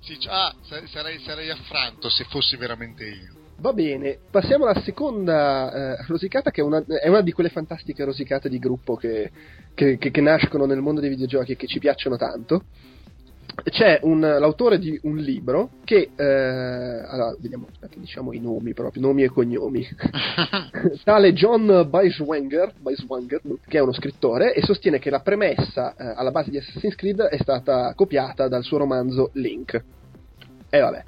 Sì, cioè, ah, sa- sarei, sarei affranto se fossi veramente io. Va bene, passiamo alla seconda eh, rosicata che è una, è una di quelle fantastiche rosicate di gruppo che, che- che- che nascono nel mondo dei videogiochi e che ci piacciono tanto. C'è un- l'autore di un libro che, eh, allora, vediamo, aspetta, diciamo i nomi proprio, nomi e cognomi. Tale John Beiswanger, Beiswanger, che è uno scrittore, e sostiene che la premessa eh, alla base di Assassin's Creed è stata copiata dal suo romanzo Link. E vabbè,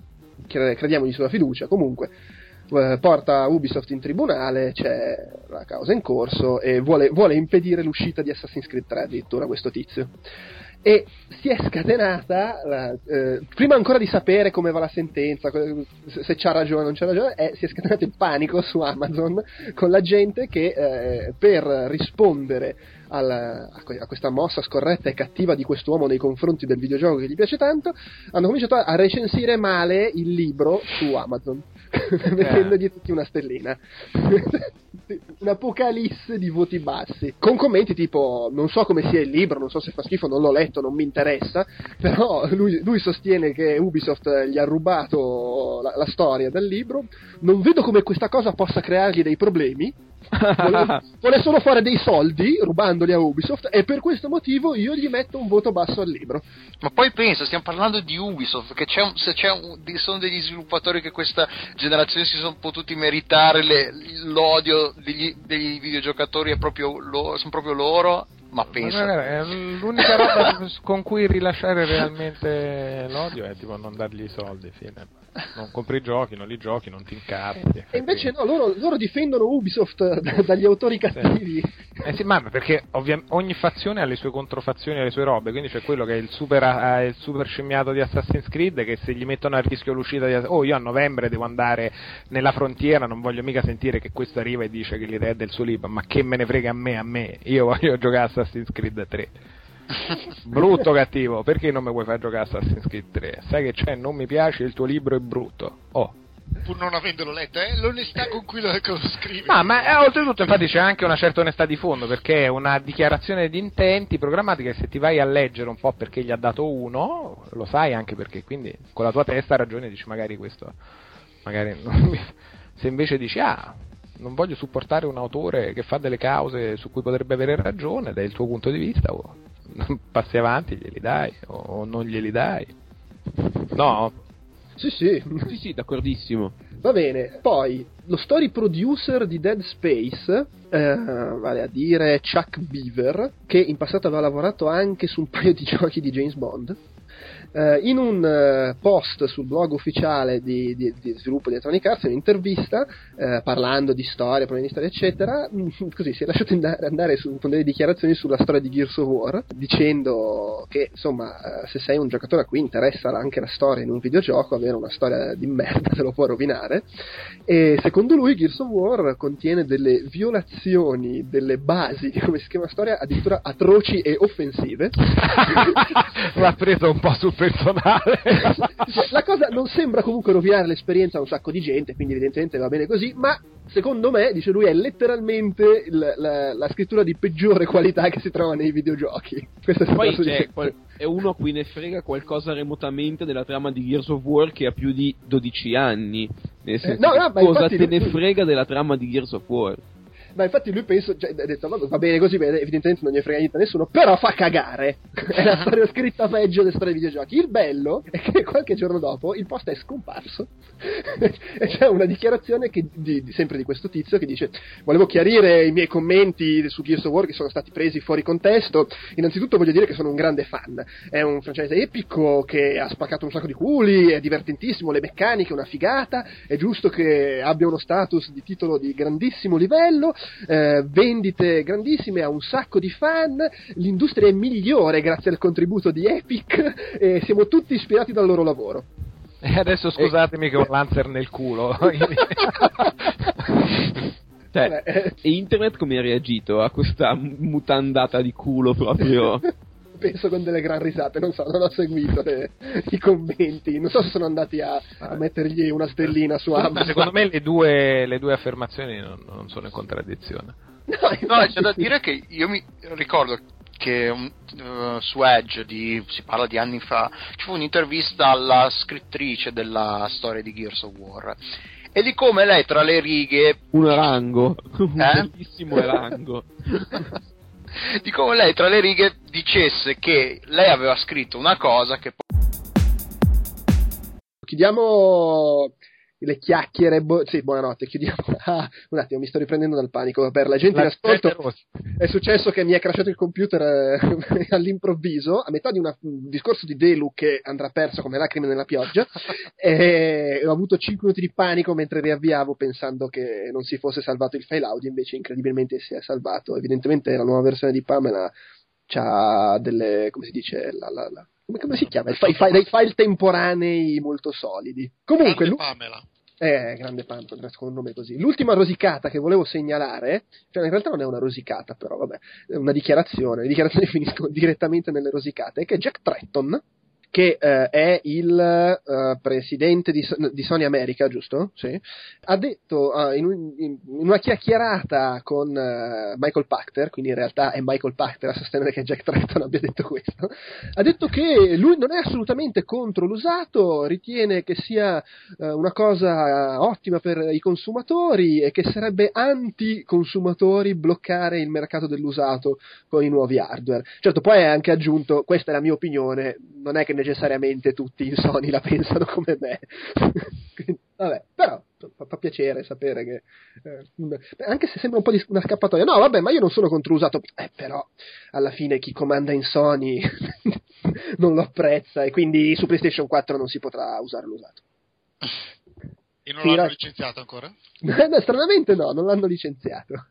cre- crediamogli sulla fiducia. Comunque, eh, porta Ubisoft in tribunale, c'è la causa in corso e vuole, vuole impedire l'uscita di Assassin's Creed 3 addirittura questo tizio. E si è scatenata, la- eh, prima ancora di sapere come va la sentenza, se, c'ha ragione o non c'ha ragione, eh, si è scatenato il panico su Amazon con la gente che eh, per rispondere alla- a questa mossa scorretta e cattiva di quest'uomo nei confronti del videogioco che gli piace tanto, hanno cominciato a recensire male il libro su Amazon, mettendogli tutti una stellina. Un'apocalisse di voti bassi, con commenti tipo: Non so come sia il libro, non so se fa schifo, non l'ho letto, non mi interessa. Però lui, lui sostiene che Ubisoft gli ha rubato la, la storia del libro. Non vedo come questa cosa possa creargli dei problemi. Vuole, vuole solo fare dei soldi rubandoli a Ubisoft e per questo motivo io gli metto un voto basso al libro. Ma poi pensa, stiamo parlando di Ubisoft, che c'è un- se c'è un- sono degli sviluppatori che questa generazione si sono potuti meritare le- l'odio degli, degli videogiocatori, è proprio lo- sono proprio loro, Ma Ma pensa. guarda, eh, l'unica roba con cui rilasciare realmente l'odio è tipo non dargli i soldi, fine. Non compri i giochi, non li giochi, non ti incazzi. E invece no, loro, loro difendono Ubisoft eh, dagli autori cattivi. Eh sì, ma perché ovvia- ogni fazione ha le sue controfazioni e le sue robe, quindi c'è quello che è il super, eh, il super scemmiato di Assassin's Creed che se gli mettono a rischio l'uscita di Oh, io a novembre devo andare nella frontiera, non voglio mica sentire che questo arriva e dice che l'idea è del suo libro, ma che me ne frega a me, a me, io voglio giocare a Assassin's Creed 3. brutto cattivo, perché non mi vuoi far giocare Assassin's Creed 3? Sai che c'è, non mi piace, il tuo libro è brutto. Oh, Pur non avendolo letto, eh, l'onestà con cui lo, scrive. Ma, ma eh, oltretutto, infatti, c'è anche una certa onestà di fondo perché è una dichiarazione di intenti programmatica. Se ti vai a leggere un po' perché gli ha dato uno, lo sai anche perché. Quindi, con la tua testa ragione, dici magari questo. Magari non mi- se invece dici, ah, non voglio supportare un autore che fa delle cause su cui potrebbe avere ragione, dai il tuo punto di vista, o passi avanti, glieli dai, o non glieli dai. No, Sì, sì. Sì, sì, d'accordissimo. Va bene, poi lo story producer di Dead Space, eh, vale a dire Chuck Beaver, che in passato aveva lavorato anche su un paio di giochi di James Bond, eh, in un eh, post sul blog ufficiale di, di- di sviluppo di Electronic Arts, in un'intervista, eh, parlando di storia, problemi di storia, eccetera, mm, così si è lasciato andare, su- con delle dichiarazioni sulla storia di Gears of War, dicendo che insomma, eh, se sei un giocatore a cui interessa anche la storia in un videogioco, avere una storia di merda te lo può rovinare. E secondo lui Gears of War contiene delle violazioni delle basi di come si chiama storia addirittura atroci e offensive. l'ha preso un po' sul personale. Cioè, la cosa non sembra comunque rovinare l'esperienza a un sacco di gente, quindi evidentemente va bene così, ma secondo me, dice lui, è letteralmente il- la, la scrittura di peggiore qualità che si trova nei videogiochi. Questo è Poi c'è detto. qual- è uno a cui ne frega qualcosa remotamente della trama di Gears of War che ha più di 12 anni. Nel senso, no, che no, ma cosa infatti te ne frega della trama di Gears of War? Ma infatti lui penso, cioè, ha detto, va bene così, bene, evidentemente non gli frega niente a nessuno, però fa cagare. è la storia scritta peggio delle storie dei videogiochi. Il bello è che qualche giorno dopo il post è scomparso e c'è una dichiarazione che- di- di- sempre di questo tizio che dice volevo chiarire i miei commenti su Gears of War che sono stati presi fuori contesto. Innanzitutto voglio dire che sono un grande fan. È un franchise epico che ha spaccato un sacco di culi, è divertentissimo, le meccaniche, una figata, è giusto che abbia uno status di titolo di grandissimo livello, eh, vendite grandissime, ha un sacco di fan, l'industria è migliore grazie al contributo di Epic e siamo tutti ispirati dal loro lavoro. E adesso scusatemi che ho un Lancer nel culo. Cioè, e internet come ha reagito a questa mutandata di culo proprio? Penso con delle gran risate, non so, non ho seguito le- i commenti, non so se sono andati a, a mettergli una stellina su Ma Amazon. secondo me le due, le due affermazioni non, non sono in contraddizione. No, No, c'è da dire che io mi ricordo che eh, su Edge, di, si parla di anni fa, ci fu un'intervista alla scrittrice della storia di Gears of War e di come lei tra le righe Un arango, un Eh? bellissimo arango. di come lei tra le righe dicesse che lei aveva scritto una cosa che Chiudiamo le chiacchiere. bo- sì, buonanotte. Chiudiamo. Ah, un attimo, mi sto riprendendo dal panico. Per la gente in ascolto, è successo che mi è crashato il computer eh, all'improvviso, a metà di una- un discorso di Delu che andrà perso come lacrime nella pioggia. e ho avuto 5 minuti di panico mentre riavviavo pensando che non si fosse salvato il file audio, invece incredibilmente si è salvato. Evidentemente la nuova versione di Pamela ha delle, come si dice, la, la- la- come, come si chiama? Il fi- i fi- dei file temporanei molto solidi. Comunque, Grande Pamela. eh, grande Panther, con un nome così. L'ultima rosicata che volevo segnalare, cioè in realtà non è una rosicata, però vabbè, è una dichiarazione, le dichiarazioni finiscono direttamente nelle rosicate, è che Jack Tretton, che eh, è il eh, presidente di, di Sony America, giusto? Sì. Ha detto eh, in, un- in- una chiacchierata con eh, Michael Pachter, quindi in realtà è Michael Pachter a sostenere che Jack Tretton abbia detto questo, ha detto che lui non è assolutamente contro l'usato, ritiene che sia eh, una cosa ottima per i consumatori e che sarebbe anti-consumatori bloccare il mercato dell'usato con i nuovi hardware. Certo, poi ha anche aggiunto, questa è la mia opinione, non è che necessariamente tutti in Sony la pensano come me. Quindi, vabbè, però, fa piacere sapere che eh, anche se sembra un po' di una scappatoia. No vabbè ma io non sono contro usato. Eh, però alla fine chi comanda in Sony non lo apprezza e quindi su PlayStation 4 non si potrà usare l'usato. E non Sì, l'hanno licenziato ancora? no, stranamente no non l'hanno licenziato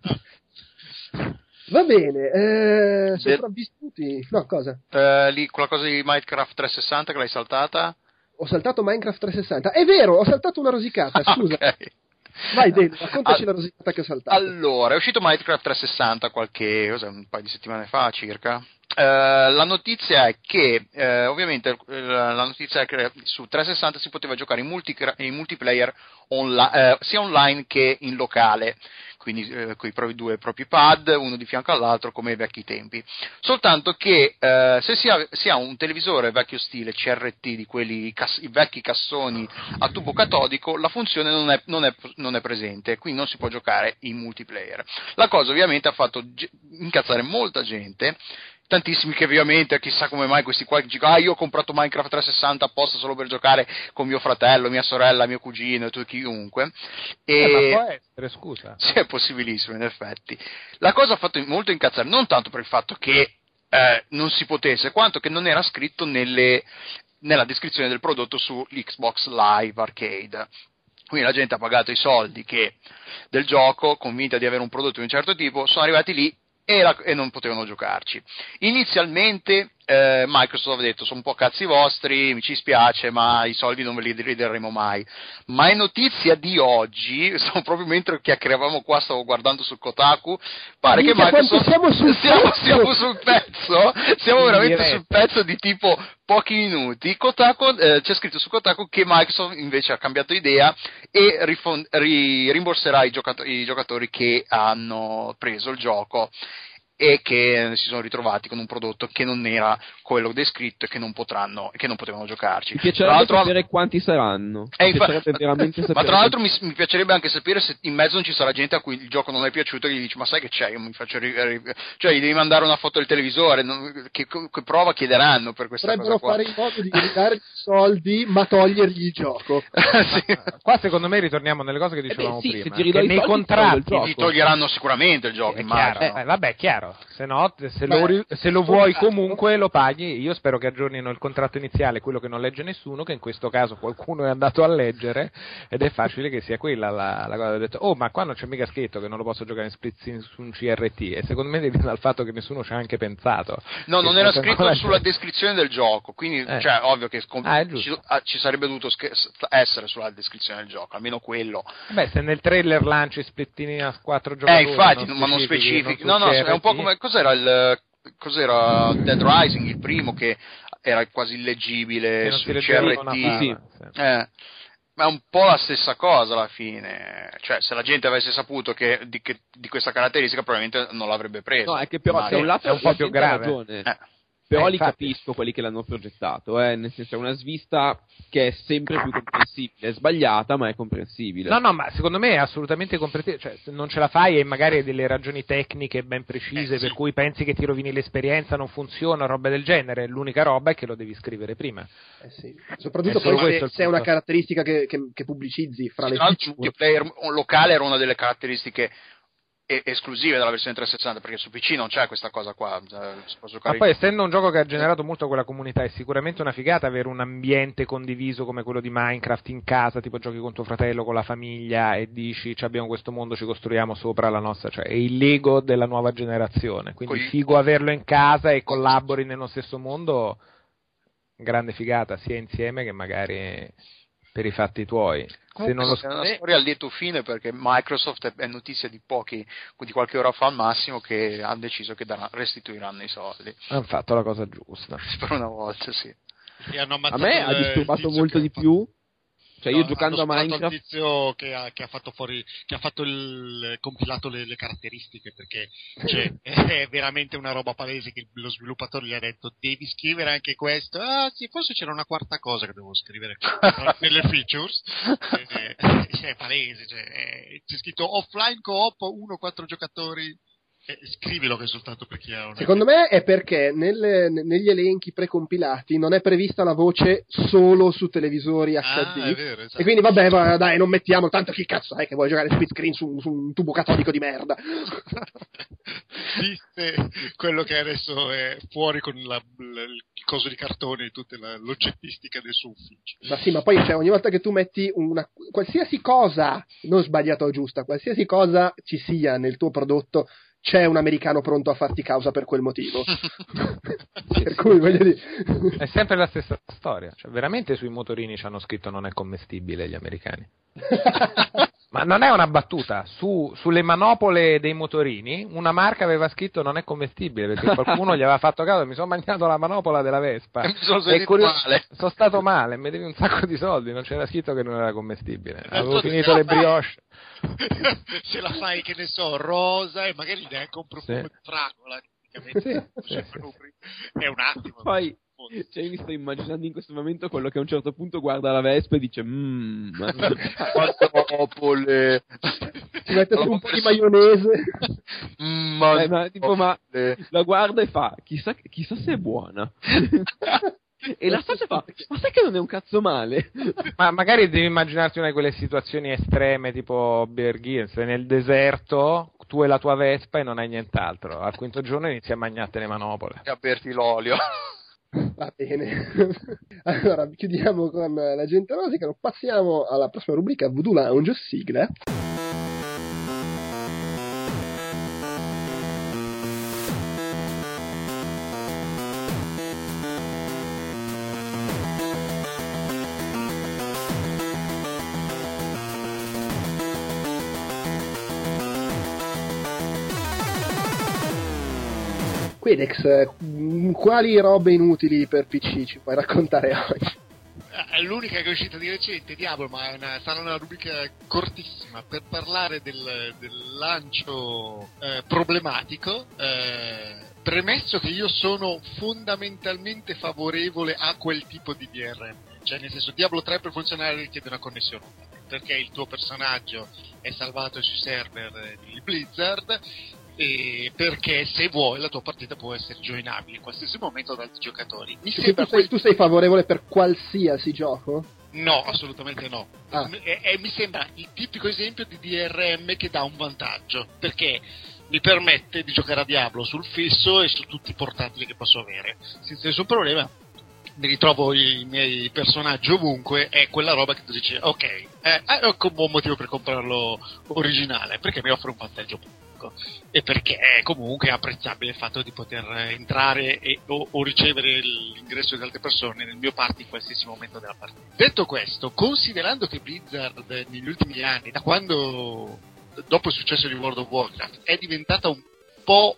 va bene eh, sopravvissuti no cosa Eh, lì, quella cosa di Minecraft 360 che l'hai saltata? ho saltato Minecraft 360 è vero ho saltato una rosicata scusa Ok. vai Dave raccontaci Al- la rosicata che ho saltato Allora, è uscito Minecraft 360 qualche, cos'è, un paio di settimane fa circa. Eh, la notizia è che, eh, ovviamente, eh, la notizia è che su 360 si poteva giocare in, multi- in multiplayer onla- eh, sia online che in locale, quindi eh, con i propri due propri pad, uno di fianco all'altro come ai vecchi tempi. Soltanto che eh, se si ha, si ha un televisore vecchio stile CRT di quelli cas- i vecchi cassoni a tubo catodico, la funzione non è, non è- non è presente, quindi non si può giocare in multiplayer. La cosa ovviamente ha fatto ge- incazzare molta gente. Tantissimi che ovviamente chissà come mai questi qua dicono ah io ho comprato Minecraft 360 apposta solo per giocare con mio fratello, mia sorella, mio cugino e tu chiunque e Eh, ma può essere, scusa. sì, è possibilissimo, in effetti. La cosa ha fatto molto incazzare, non tanto per il fatto che eh, non si potesse, quanto che non era scritto nelle- nella descrizione del prodotto su Xbox Live Arcade. Quindi la gente ha pagato i soldi che- del gioco, convinta di avere un prodotto di un certo tipo, sono arrivati lì e, la- e non potevano giocarci. Inizialmente eh, Microsoft ha detto sono un po' cazzi vostri, mi ci spiace, ma i soldi non ve li rideremo mai. Ma è notizia di oggi, proprio mentre chiacchieravamo qua, stavo guardando su Kotaku, pare che Minchia, quanto Microsoft siamo sul siamo, pezzo! siamo sul pezzo, siamo veramente sul pezzo di tipo pochi minuti. Kotaku, eh, c'è scritto su Kotaku che Microsoft invece ha cambiato idea e rifon- ri- rimborserà i, giocato- i giocatori che hanno preso il gioco e che si sono ritrovati con un prodotto che non era quello descritto e che non potranno e che non potevano giocarci. Mi Tra piacerebbe l'altro- sapere quanti saranno. eh, Mi infa- piacerebbe veramente sapere. Ma tra l'altro mi, mi piacerebbe anche sapere se in mezzo non ci sarà gente a cui il gioco non è piaciuto e gli dici ma sai che c'è, io mi faccio ri- ri- cioè gli devi mandare una foto del televisore, non- che, che prova chiederanno per questa Potrebbero cosa qua. fare in modo di ridare soldi ma togliergli il gioco. Sì. Qua secondo me ritorniamo nelle cose che dicevamo Eh beh, sì, se prima. ti che nei soldi, ti contratti. Gli toglieranno sicuramente il gioco, è immagino. chiaro, eh, vabbè, è chiaro. Se no, se, Beh, lo, se lo vuoi comunque lo paghi. Io spero che aggiornino il contratto iniziale, quello che non legge nessuno, che in questo caso qualcuno è andato a leggere ed è facile che sia quella la, la cosa. Ho detto, oh, ma qua non c'è mica scritto che non lo posso giocare in split su un CRT. E secondo me deriva dal fatto che nessuno ci ha anche pensato. No, non era scritto ancora- sulla descrizione del gioco, quindi Eh. cioè, ovvio che scom- Ah, ci, ah, ci sarebbe dovuto sch- essere sulla descrizione del gioco, almeno quello. Beh, se nel trailer lanci splittini a quattro giocatori. Eh, infatti, ma non specifici. No, no, è un po' come cos'era il cos'era Dead Rising, il primo che era quasi illeggibile una CRT. sì. Eh, ma è un po' la stessa cosa alla fine. Cioè, se la gente avesse saputo che, di, che- di questa caratteristica, probabilmente non l'avrebbe preso. No, è che però da un lato è un po' più grave. ragione. Eh. Però Eh, li infatti. capisco quelli che l'hanno progettato, eh, nel senso è una svista che è sempre più comprensibile, è sbagliata ma è comprensibile. No, no, ma secondo me è assolutamente comprensibile. Cioè, se non ce la fai e magari hai delle ragioni tecniche ben precise Eh, sì. per cui pensi che ti rovini l'esperienza, non funziona, roba del genere. L'unica roba è che lo devi scrivere prima. Eh sì. Soprattutto questo se, se è una caratteristica che, che- che pubblicizzi fra Sì, le il multiplayer locale era una delle caratteristiche esclusive della versione 360 perché su PC non c'è questa cosa qua può Ma poi, essendo un gioco che ha generato molto quella comunità, è sicuramente una figata avere un ambiente condiviso come quello di Minecraft in casa, tipo giochi con tuo fratello, con la famiglia e dici "Ci abbiamo questo mondo, ci costruiamo sopra la nostra, cioè è il Lego della nuova generazione. Quindi Coi- figo averlo in casa e collabori nello stesso mondo, grande figata, sia insieme che magari per i fatti tuoi. Se Comunque non lo è una storia a lieto fine perché Microsoft è, notizia di pochi di qualche ora fa al massimo che hanno deciso che darà- restituiranno i soldi hanno fatto la cosa giusta. per una volta sì A me ha disturbato molto di più. Cioè, io No, giocando a Minecraft. al tizio che ha, che ha fatto fuori, che ha fatto il, compilato le, le caratteristiche perché cioè, è veramente una roba palese che lo sviluppatore gli ha detto devi scrivere anche questo. Ah, sì, forse c'era una quarta cosa che devo scrivere nelle features. Eh, eh, è palese, cioè, eh, c'è scritto offline co-op 1-4 giocatori. Eh, scrivilo che è soltanto per chi ha una... Secondo me è perché nelle- negli elenchi precompilati non è prevista la voce solo su televisori HD. Ah, vero, esatto. E quindi vabbè, va, dai, non mettiamo tanto chi cazzo è che vuole giocare split screen su, su un tubo catodico di merda. Viste quello che adesso è fuori con la- l- il coso di cartone e tutta la- l'oggettistica del suo ufficio. Ma sì, ma poi cioè, ogni volta che tu metti una qualsiasi cosa, non sbagliata o giusta, qualsiasi cosa ci sia nel tuo prodotto, c'è un americano pronto a farti causa per quel motivo. per cui voglio dire. È sempre la stessa storia. Cioè, veramente sui motorini ci hanno scritto non è commestibile gli americani. Ma non è una battuta. Su- sulle manopole dei motorini, una marca aveva scritto non è commestibile perché qualcuno gli aveva fatto caso e mi sono mangiato la manopola della Vespa. E mi sono sentito curio- male. Sono stato male, mi devi un sacco di soldi, non c'era scritto che non era commestibile. Avevo finito le fai- brioche. Se la fai, che ne so, rosa e magari neanche un profumo Sì. di fragola. tipicamente. Sì, Cioè, sì, proprio È un attimo. Poi, cioè, io mi sto immaginando in questo momento quello che a un certo punto guarda la Vespa e dice mmm, Manopole. Ci mette su un po' di maionese. Mm, Eh, ma, tipo, ma la guarda e fa chissà, chissà se è buona e la Sasha fa ma sai che non è un cazzo male Ma magari devi immaginarti una di quelle situazioni estreme tipo Bear Grylls, sei nel deserto, tu e la tua Vespa e non hai nient'altro. Al quinto giorno inizi a mangiarti le manopole. E a berti l'olio. Va bene. allora, chiudiamo con la gente rosica. Passiamo alla prossima rubrica Voodoo Lounge, sigla. Quedex, eh, quali robe inutili per PC ci puoi raccontare oggi? Eh, L'unica che è uscita di recente, Diablo, ma una- sarà una rubrica cortissima per parlare del, del lancio eh, problematico. eh, premesso che io sono fondamentalmente favorevole a quel tipo di DRM, cioè nel senso Diablo 3 per funzionare richiede una connessione perché il tuo personaggio è salvato sui server eh, di Blizzard e perché se vuoi la tua partita può essere joinabile in qualsiasi momento da altri giocatori. Mi sembra tu, sei, tu sei favorevole per qualsiasi gioco? No, assolutamente no. Ah. E, e mi sembra il tipico esempio di DRM che dà un vantaggio, perché mi permette di giocare a Diablo sul fisso e su tutti i portatili che posso avere, senza nessun problema. Mi ritrovo i miei personaggi ovunque, è quella roba che tu dici, ok, eh, ecco un buon motivo per comprarlo originale, perché mi offre un vantaggio pubblico e perché è comunque apprezzabile il fatto di poter entrare e- o, o ricevere l'ingresso di altre persone nel mio party in qualsiasi momento della partita. Detto questo, considerando che Blizzard negli ultimi anni, da quando dopo il successo di World of Warcraft, è diventata un po'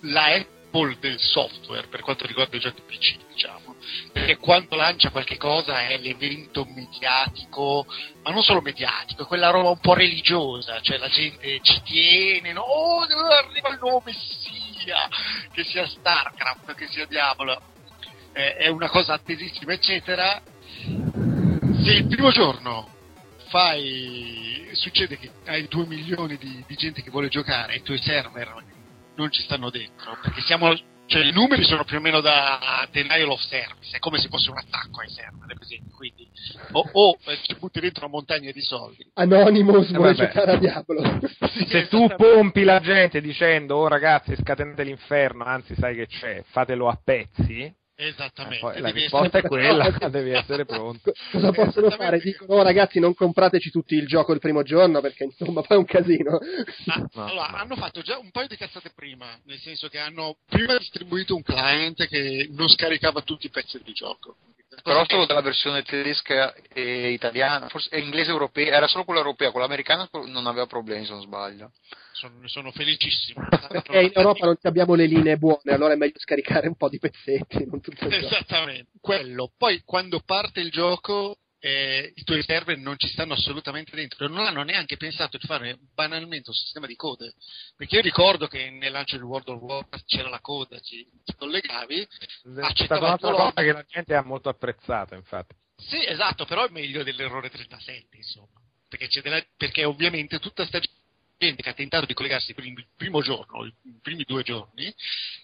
la Apple del software per quanto riguarda i giochi PC, diciamo. Perché quando lancia qualche cosa è l'evento mediatico, ma non solo mediatico, è quella roba un po' religiosa, cioè la gente ci tiene, no? Oh, arriva il nuovo messia, che sia StarCraft, che sia Diablo, eh, è una cosa attesissima, eccetera. Se il primo giorno fai succede che hai 2 milioni di, di gente che vuole giocare e i tuoi server non ci stanno dentro perché siamo cioè i numeri sono più o meno da denial of service è come se fosse un attacco ai server per esempio quindi o, o eh, ci butti dentro una montagna di soldi. Anonymous Eh, vuole giocare a Diablo. Se tu pompi la gente dicendo, oh ragazzi, scatenate l'inferno, anzi sai che c'è, fatelo a pezzi, esattamente poi la devi risposta è essere- quella, devi essere pronto. Cosa possono fare? Dicono, oh, ragazzi, non comprateci tutti il gioco il primo giorno perché insomma poi è un casino. Ah, No, allora, no. hanno fatto già un paio di cazzate prima, nel senso che hanno prima distribuito un client che non scaricava tutti i pezzi di gioco. Però solo della versione tedesca e italiana, forse e inglese europea, era solo quella europea, quella americana non aveva problemi se non sbaglio. sono, sono felicissimo. Perché in Europa non abbiamo le linee buone, allora è meglio scaricare un po' di pezzetti, non tutto il gioco. Esattamente, quello. Poi quando parte il gioco eh, i tuoi server non ci stanno assolutamente dentro, non hanno neanche pensato di fare banalmente un sistema di code. Perché io ricordo che nel lancio di World of Warcraft c'era la coda, ci, ci collegavi, È stata un'altra cosa che la gente ha molto apprezzato, infatti. Sì, esatto, però è meglio dell'errore 37, insomma. Perché, della- perché ovviamente tutta sta gente gente che ha tentato di collegarsi il primo, il primo giorno, i primi due giorni,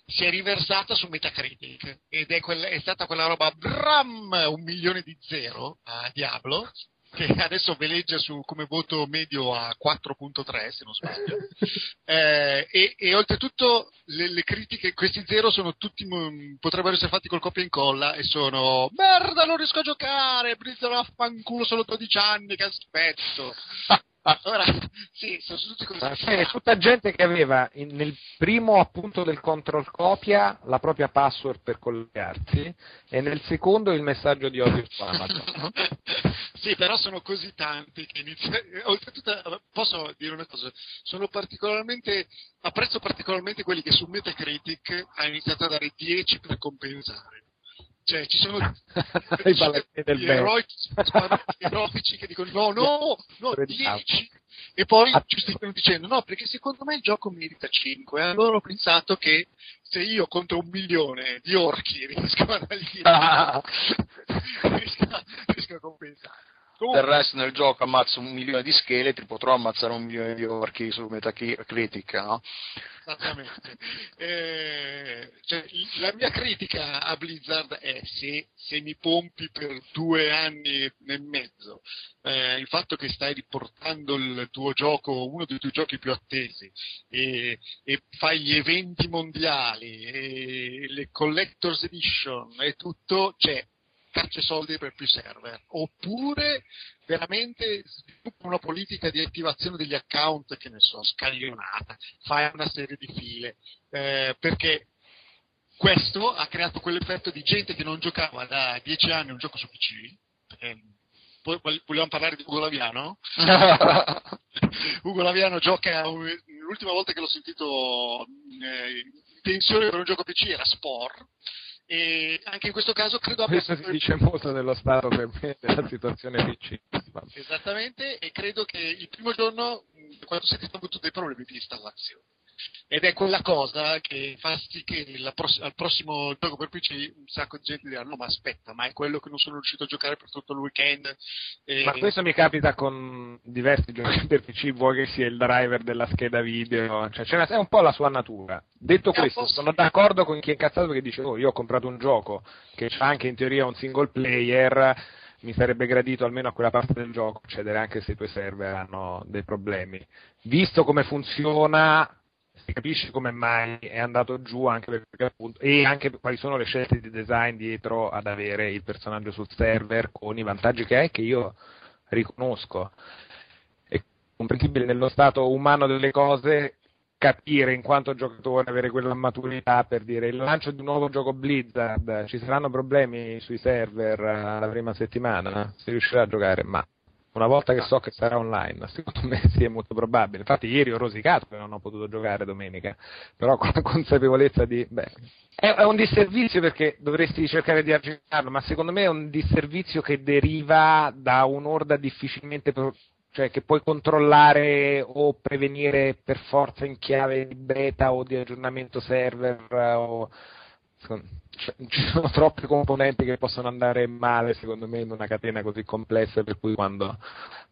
si è riversata su Metacritic ed è, quella, è stata quella roba bram, un milione di zero a Diablo che adesso veleggia su, come voto medio a 4.3 se non sbaglio. Eh, e, e, oltretutto le, le, critiche questi zero sono tutti potrebbero essere fatti col copia e incolla e sono merda non riesco a giocare Blizzard affanculo solo 12 anni che aspetto Ora, sì, sono tutti così. C'è tutta gente che aveva in, nel primo appunto del control copia la propria password per collegarsi e nel secondo il messaggio di odio su Amazon. sì, però sono così tanti che inizia... Oltretutto, posso dire una cosa, sono particolarmente, apprezzo particolarmente quelli che su Metacritic hanno iniziato a dare 10 per compensare cioè ci sono i balletti del eroici, eroici che dicono no, no, no, 10 e poi giustificano dicendo no, perché secondo me il gioco merita 5 e allora ho pensato che se io contro un milione di orchi riesco a dargli riesco, riesco a compensare Comunque. Del resto nel gioco ammazzo un milione di scheletri, potrò ammazzare un milione di orchi su Metacritic, no? Esattamente. Eh, cioè, la mia critica a Blizzard è se, se, mi pompi per due anni e mezzo eh, il fatto che stai riportando il tuo gioco, uno dei tuoi giochi più attesi, e, e fai gli eventi mondiali, le collector's edition e tutto, cioè caccia soldi per più server, oppure veramente sviluppa una politica di attivazione degli account che ne so, scaglionata, fai una serie di file, eh, perché questo ha creato quell'effetto di gente che non giocava da dieci anni un gioco su PC. Eh, vogliamo parlare di Ugo Laviano? Ugo Laviano gioca, l'ultima volta che l'ho sentito eh, in tensione per un gioco PC era Spore e anche in questo caso credo abbia... Questo si dice molto dello Stato per me, della situazione PC. Esattamente, e credo che il primo giorno, quando si è avuto dei problemi di installazione ed è quella cosa che fa sì che pross- al prossimo gioco per PC un sacco di gente dirà no ma aspetta ma è quello che non sono riuscito a giocare per tutto il weekend e... ma questo mi capita con diversi giochi per PC vuoi che sia il driver della scheda video cioè è un po' la sua natura detto questo sono d'accordo con chi è incazzato perché dice oh io ho comprato un gioco che ha anche in teoria un single player mi sarebbe gradito almeno a quella parte del gioco accedere anche se i tuoi server hanno dei problemi. Visto come funziona, capisce come mai è andato giù anche perché appunto e anche quali sono le scelte di design dietro ad avere il personaggio sul server con i vantaggi che è che io riconosco. È comprensibile nello stato umano delle cose capire in quanto giocatore avere quella maturità per dire il lancio di un nuovo gioco Blizzard ci saranno problemi sui server eh, la prima settimana si riuscirà a giocare? Ma una volta che so che sarà online, secondo me sì è molto probabile. Infatti ieri ho rosicato che non ho potuto giocare domenica, però con la consapevolezza di... Beh, è, un disservizio perché dovresti cercare di aggirarlo, ma secondo me è un disservizio che deriva da un'orda difficilmente... cioè che puoi controllare o prevenire per forza in chiave di beta o di aggiornamento server o cioè, ci sono troppe componenti che possono andare male secondo me in una catena così complessa per cui quando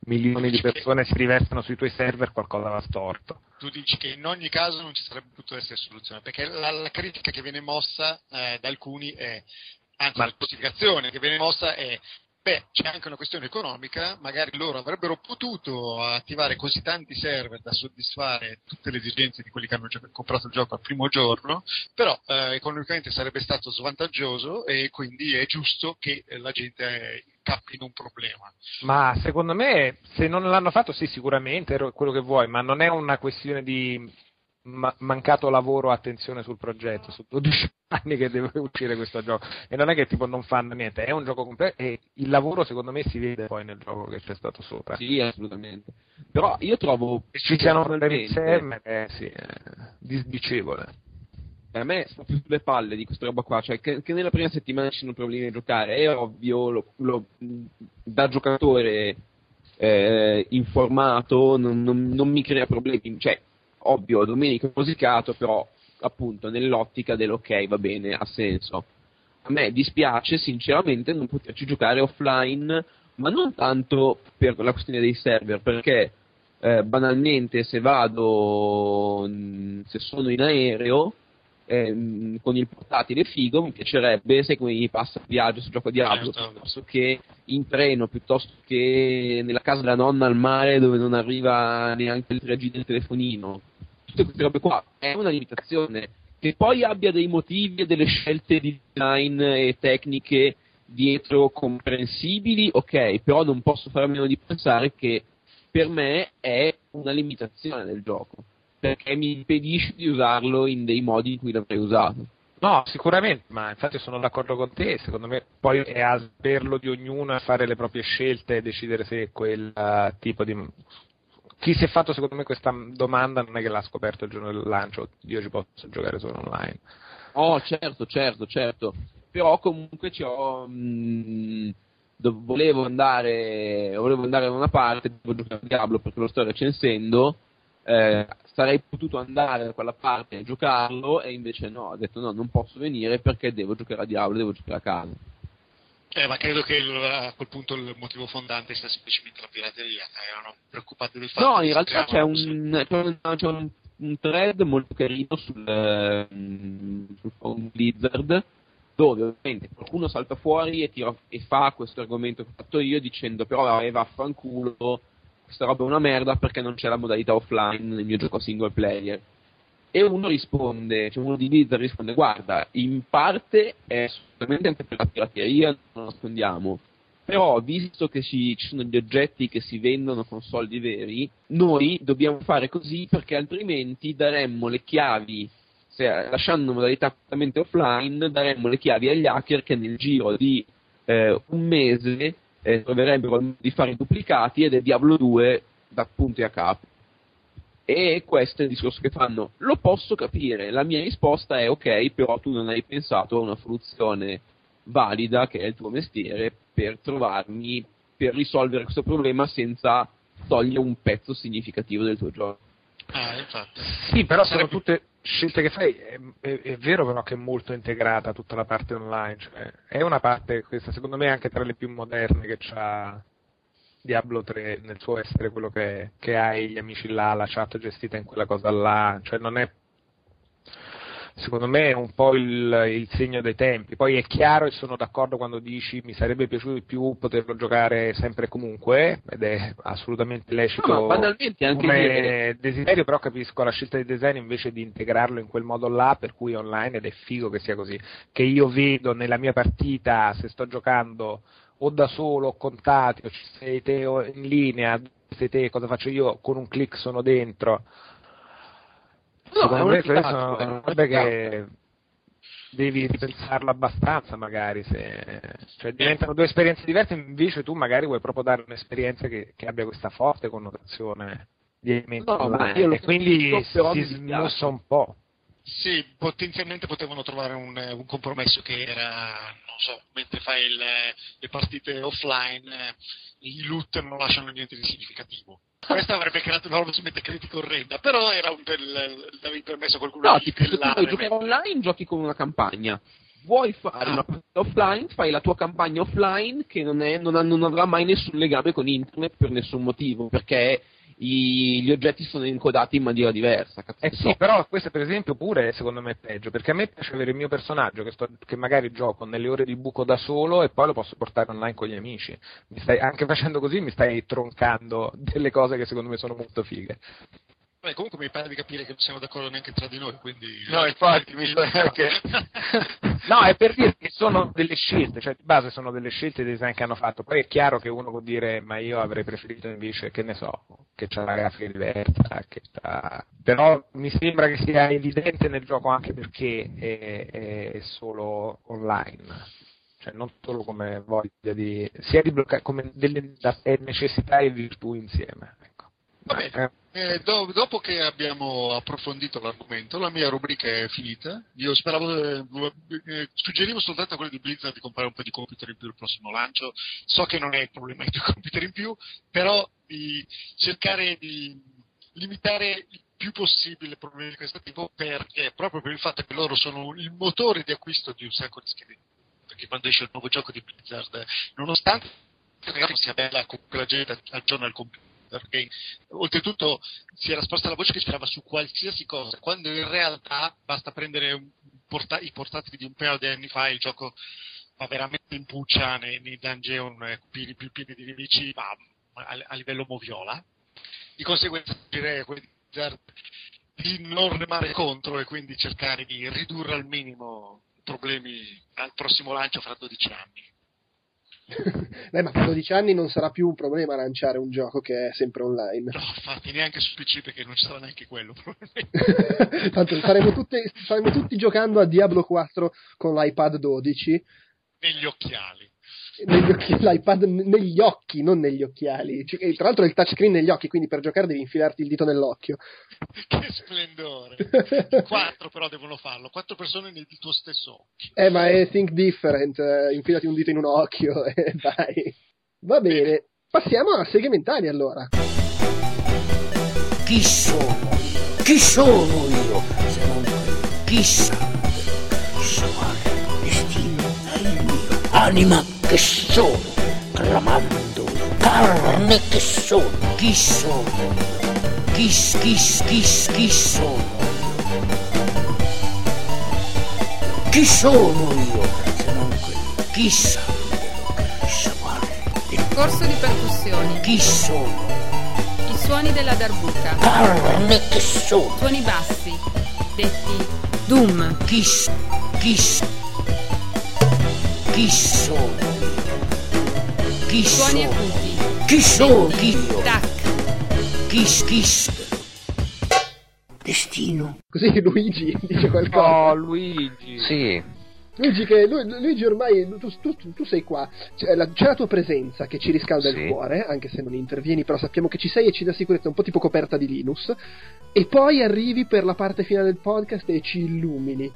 milioni di persone si rivestono sui tuoi server qualcosa va storto. Tu dici che in ogni caso non ci sarebbe potuto essere soluzione perché la, la critica che viene mossa eh, da alcuni è anzi Ma... la giustificazione che viene mossa è Beh, c'è anche una questione economica, magari loro avrebbero potuto attivare così tanti server da soddisfare tutte le esigenze di quelli che hanno comprato il gioco al primo giorno, però eh, economicamente sarebbe stato svantaggioso e quindi è giusto che la gente cappi in un problema. Ma secondo me, se non l'hanno fatto, sì, sicuramente, quello che vuoi, ma non è una questione di ma- mancato lavoro attenzione sul progetto, sono 12 anni che deve uscire questo gioco e non è che tipo non fanno niente, è un gioco completo e il lavoro secondo me si vede poi nel gioco che c'è stato sopra. Sì, assolutamente. Però io trovo ci siano problemi insieme, eh, sì, è disdicevole. A me sta più sulle palle di questa roba qua, cioè che, che nella prima settimana ci sono problemi a giocare, è ovvio, lo, lo, da giocatore eh, informato non, non, non mi crea problemi, cioè ovvio, domenica musicato, però appunto nell'ottica dell'ok, va bene, ha senso. A me dispiace sinceramente non poterci giocare offline, ma non tanto per la questione dei server, perché eh, banalmente se vado, mh, se sono in aereo, ehm, con il portatile figo, mi piacerebbe se mi passa il viaggio su gioco Diablo Certo. piuttosto che in treno, piuttosto che nella casa della nonna al mare dove non arriva neanche il 3G del telefonino. Tutte queste robe qua è una limitazione. Che poi abbia dei motivi e delle scelte di design e tecniche dietro comprensibili, ok, però non posso fare a meno di pensare che per me è una limitazione del gioco, perché mi impedisce di usarlo in dei modi in cui l'avrei usato. No, sicuramente, ma infatti sono d'accordo con te, secondo me poi è a saperlo di ognuno a fare le proprie scelte e decidere se quel eh, tipo di... Chi si è fatto secondo me questa domanda non è che l'ha scoperto il giorno del lancio, io ci posso giocare solo online. Oh, certo, certo, certo. Però comunque ho. mh, dov- volevo andare. Volevo andare da una parte, devo giocare a Diablo perché lo sto recensendo. eh, sarei potuto andare da quella parte e giocarlo, e invece no, ho detto no, non posso venire perché devo giocare a Diablo, devo giocare a casa. Eh, ma credo che a quel punto il motivo fondante sia semplicemente la pirateria. eh, Erano preoccupati del fatto No, in realtà c'è un, c'è un, c'è un- un thread molto carino sul, sul forum Blizzard dove ovviamente qualcuno salta fuori e, tira- e fa questo argomento che ho fatto io dicendo però eh, vaffanculo questa roba è una merda perché non c'è la modalità offline nel mio gioco single player e uno risponde, cioè uno di Blizzard risponde guarda in parte è assolutamente anche per la pirateria non lo nascondiamo però visto che ci, ci sono gli oggetti che si vendono con soldi veri, noi dobbiamo fare così perché altrimenti daremmo le chiavi, se, lasciando modalità completamente offline, daremmo le chiavi agli hacker che nel giro di eh, un mese eh, troverebbero di fare i duplicati ed è Diablo 2 da punto e a capo. E questo è il discorso che fanno. Lo posso capire, la mia risposta è ok, però tu non hai pensato a una soluzione valida, che è il tuo mestiere, per trovarmi, per risolvere questo problema senza togliere un pezzo significativo del tuo gioco. Ah, infatti. Sì, però sono tutte scelte che fai, è, è- è vero però che è molto integrata tutta la parte online, cioè, è una parte, questa secondo me anche tra le più moderne che c'ha Diablo 3 nel suo essere quello che, che hai gli amici là, la chat gestita in quella cosa là, cioè non è secondo me è un po' il, il segno dei tempi. Poi è chiaro e sono d'accordo quando dici mi sarebbe piaciuto di più poterlo giocare sempre e comunque, ed è assolutamente lecito No, banalmente anche come desiderio, però capisco la scelta di design invece di integrarlo in quel modo là, per cui online ed è figo che sia così. Che io vedo nella mia partita, se sto giocando o da solo o con Tati, o ci sei te o in linea, sei te, cosa faccio io? Con un click sono dentro. No, Secondo me queste sono robe che devi ripensarlo abbastanza magari se cioè diventano due esperienze diverse invece tu magari vuoi proprio dare un'esperienza che, che abbia questa forte connotazione di elementi No, lo e quindi però si smussa un po' Sì, potenzialmente potevano trovare un, un compromesso che era, non so, mentre fai il- le partite offline, eh, i loot non lasciano niente di significativo. Questo avrebbe creato una ovviamente critica orrenda, però era un bel, l'avevi permesso a qualcuno No, di spillare. vuoi giocare online, giochi con una campagna. Vuoi fare Ah. una partita offline, fai la tua campagna offline che non, è- non ha- non avrà mai nessun legame con internet per nessun motivo, perché i- gli oggetti sono encodati in maniera diversa. Eh sì, so. però questo per esempio pure secondo me è peggio, perché a me piace avere il mio personaggio che, sto- che magari gioco nelle ore di buco da solo e poi lo posso portare online con gli amici. Mi stai- anche facendo così mi stai troncando delle cose che secondo me sono molto fighe. Beh, comunque mi pare di capire che non siamo d'accordo neanche tra di noi, quindi... No, infatti, mi sa che... No, è per dire che sono delle scelte, cioè di base sono delle scelte di design che hanno fatto. Poi è chiaro che uno può dire, ma io avrei preferito invece, che ne so, che c'è una grafica diversa, che c'ha... però mi sembra che sia evidente nel gioco anche perché è, è solo online. Cioè, non solo come voglia di, sia di bloccare, come delle da- necessità e virtù insieme. Ecco. Eh, do- dopo che abbiamo approfondito l'argomento, la mia rubrica è finita. Io speravo, eh, eh, suggerivo soltanto a quelli di Blizzard di comprare un po' di computer in più il prossimo lancio. So che non è il problema di computer in più, però di cercare di limitare il più possibile problemi di questo tipo perché proprio per il fatto che loro sono il motore di acquisto di un sacco di schede. Perché quando esce il nuovo gioco di Blizzard, nonostante sia bella, comunque la gente aggiorna il computer perché oltretutto si era sposta la voce che tirava su qualsiasi cosa, quando in realtà basta prendere porta- i portatili di un paio di anni fa il gioco va veramente in puccia nei, nei dungeon eh, pieni, più pieni di nemici ma a, a livello moviola. Di conseguenza direi di non remare contro e quindi cercare di ridurre al minimo problemi al prossimo lancio fra 12 anni. Beh, ma tra 12 anni non sarà più un problema lanciare un gioco che è sempre online. No, infatti neanche su PC perché non ci sarà neanche quello. Tanto saremo, tutte- saremo tutti giocando a Diablo 4 con l'iPad 12. Negli occhiali. Negli occhi- L'iPad negli occhi, non negli occhiali. Cioè, tra l'altro il touchscreen negli occhi, quindi per giocare devi infilarti il dito nell'occhio. che splendore. Quattro però devono farlo, quattro persone nel tuo stesso occhio. Eh, ma è think different. eh, infilati un dito in un occhio e vai. Va bene. Passiamo a segmentari allora. Chi sono io? Chi sono io? Se non. Chissà. Chissà quale destino è il mio. Anima che sono, clamando. Carne che sono. Chi sono? Chi, chi, chi, chi sono? Chi sono io? Se non quello. Chissà. Chissà quale. Corso di percussioni. Chi sono? I suoni della darbuca. Carne che sono. Suoni bassi, detti Doom. Chi, chi, chi sono? Chi Suoni sono? acuti. Chi sono? Chi, Tac. chi, chi s- Destino. Così Luigi dice qualcosa. Oh, Luigi. Sì, Luigi, che, Lu- Luigi ormai tu, tu- tu- tu sei qua, c'è la, c'è la tua presenza che ci riscalda Sì. il cuore, anche se non intervieni, però sappiamo che ci sei e ci dà sicurezza, un po' tipo coperta di Linus. E poi arrivi per la parte finale del podcast e ci illumini.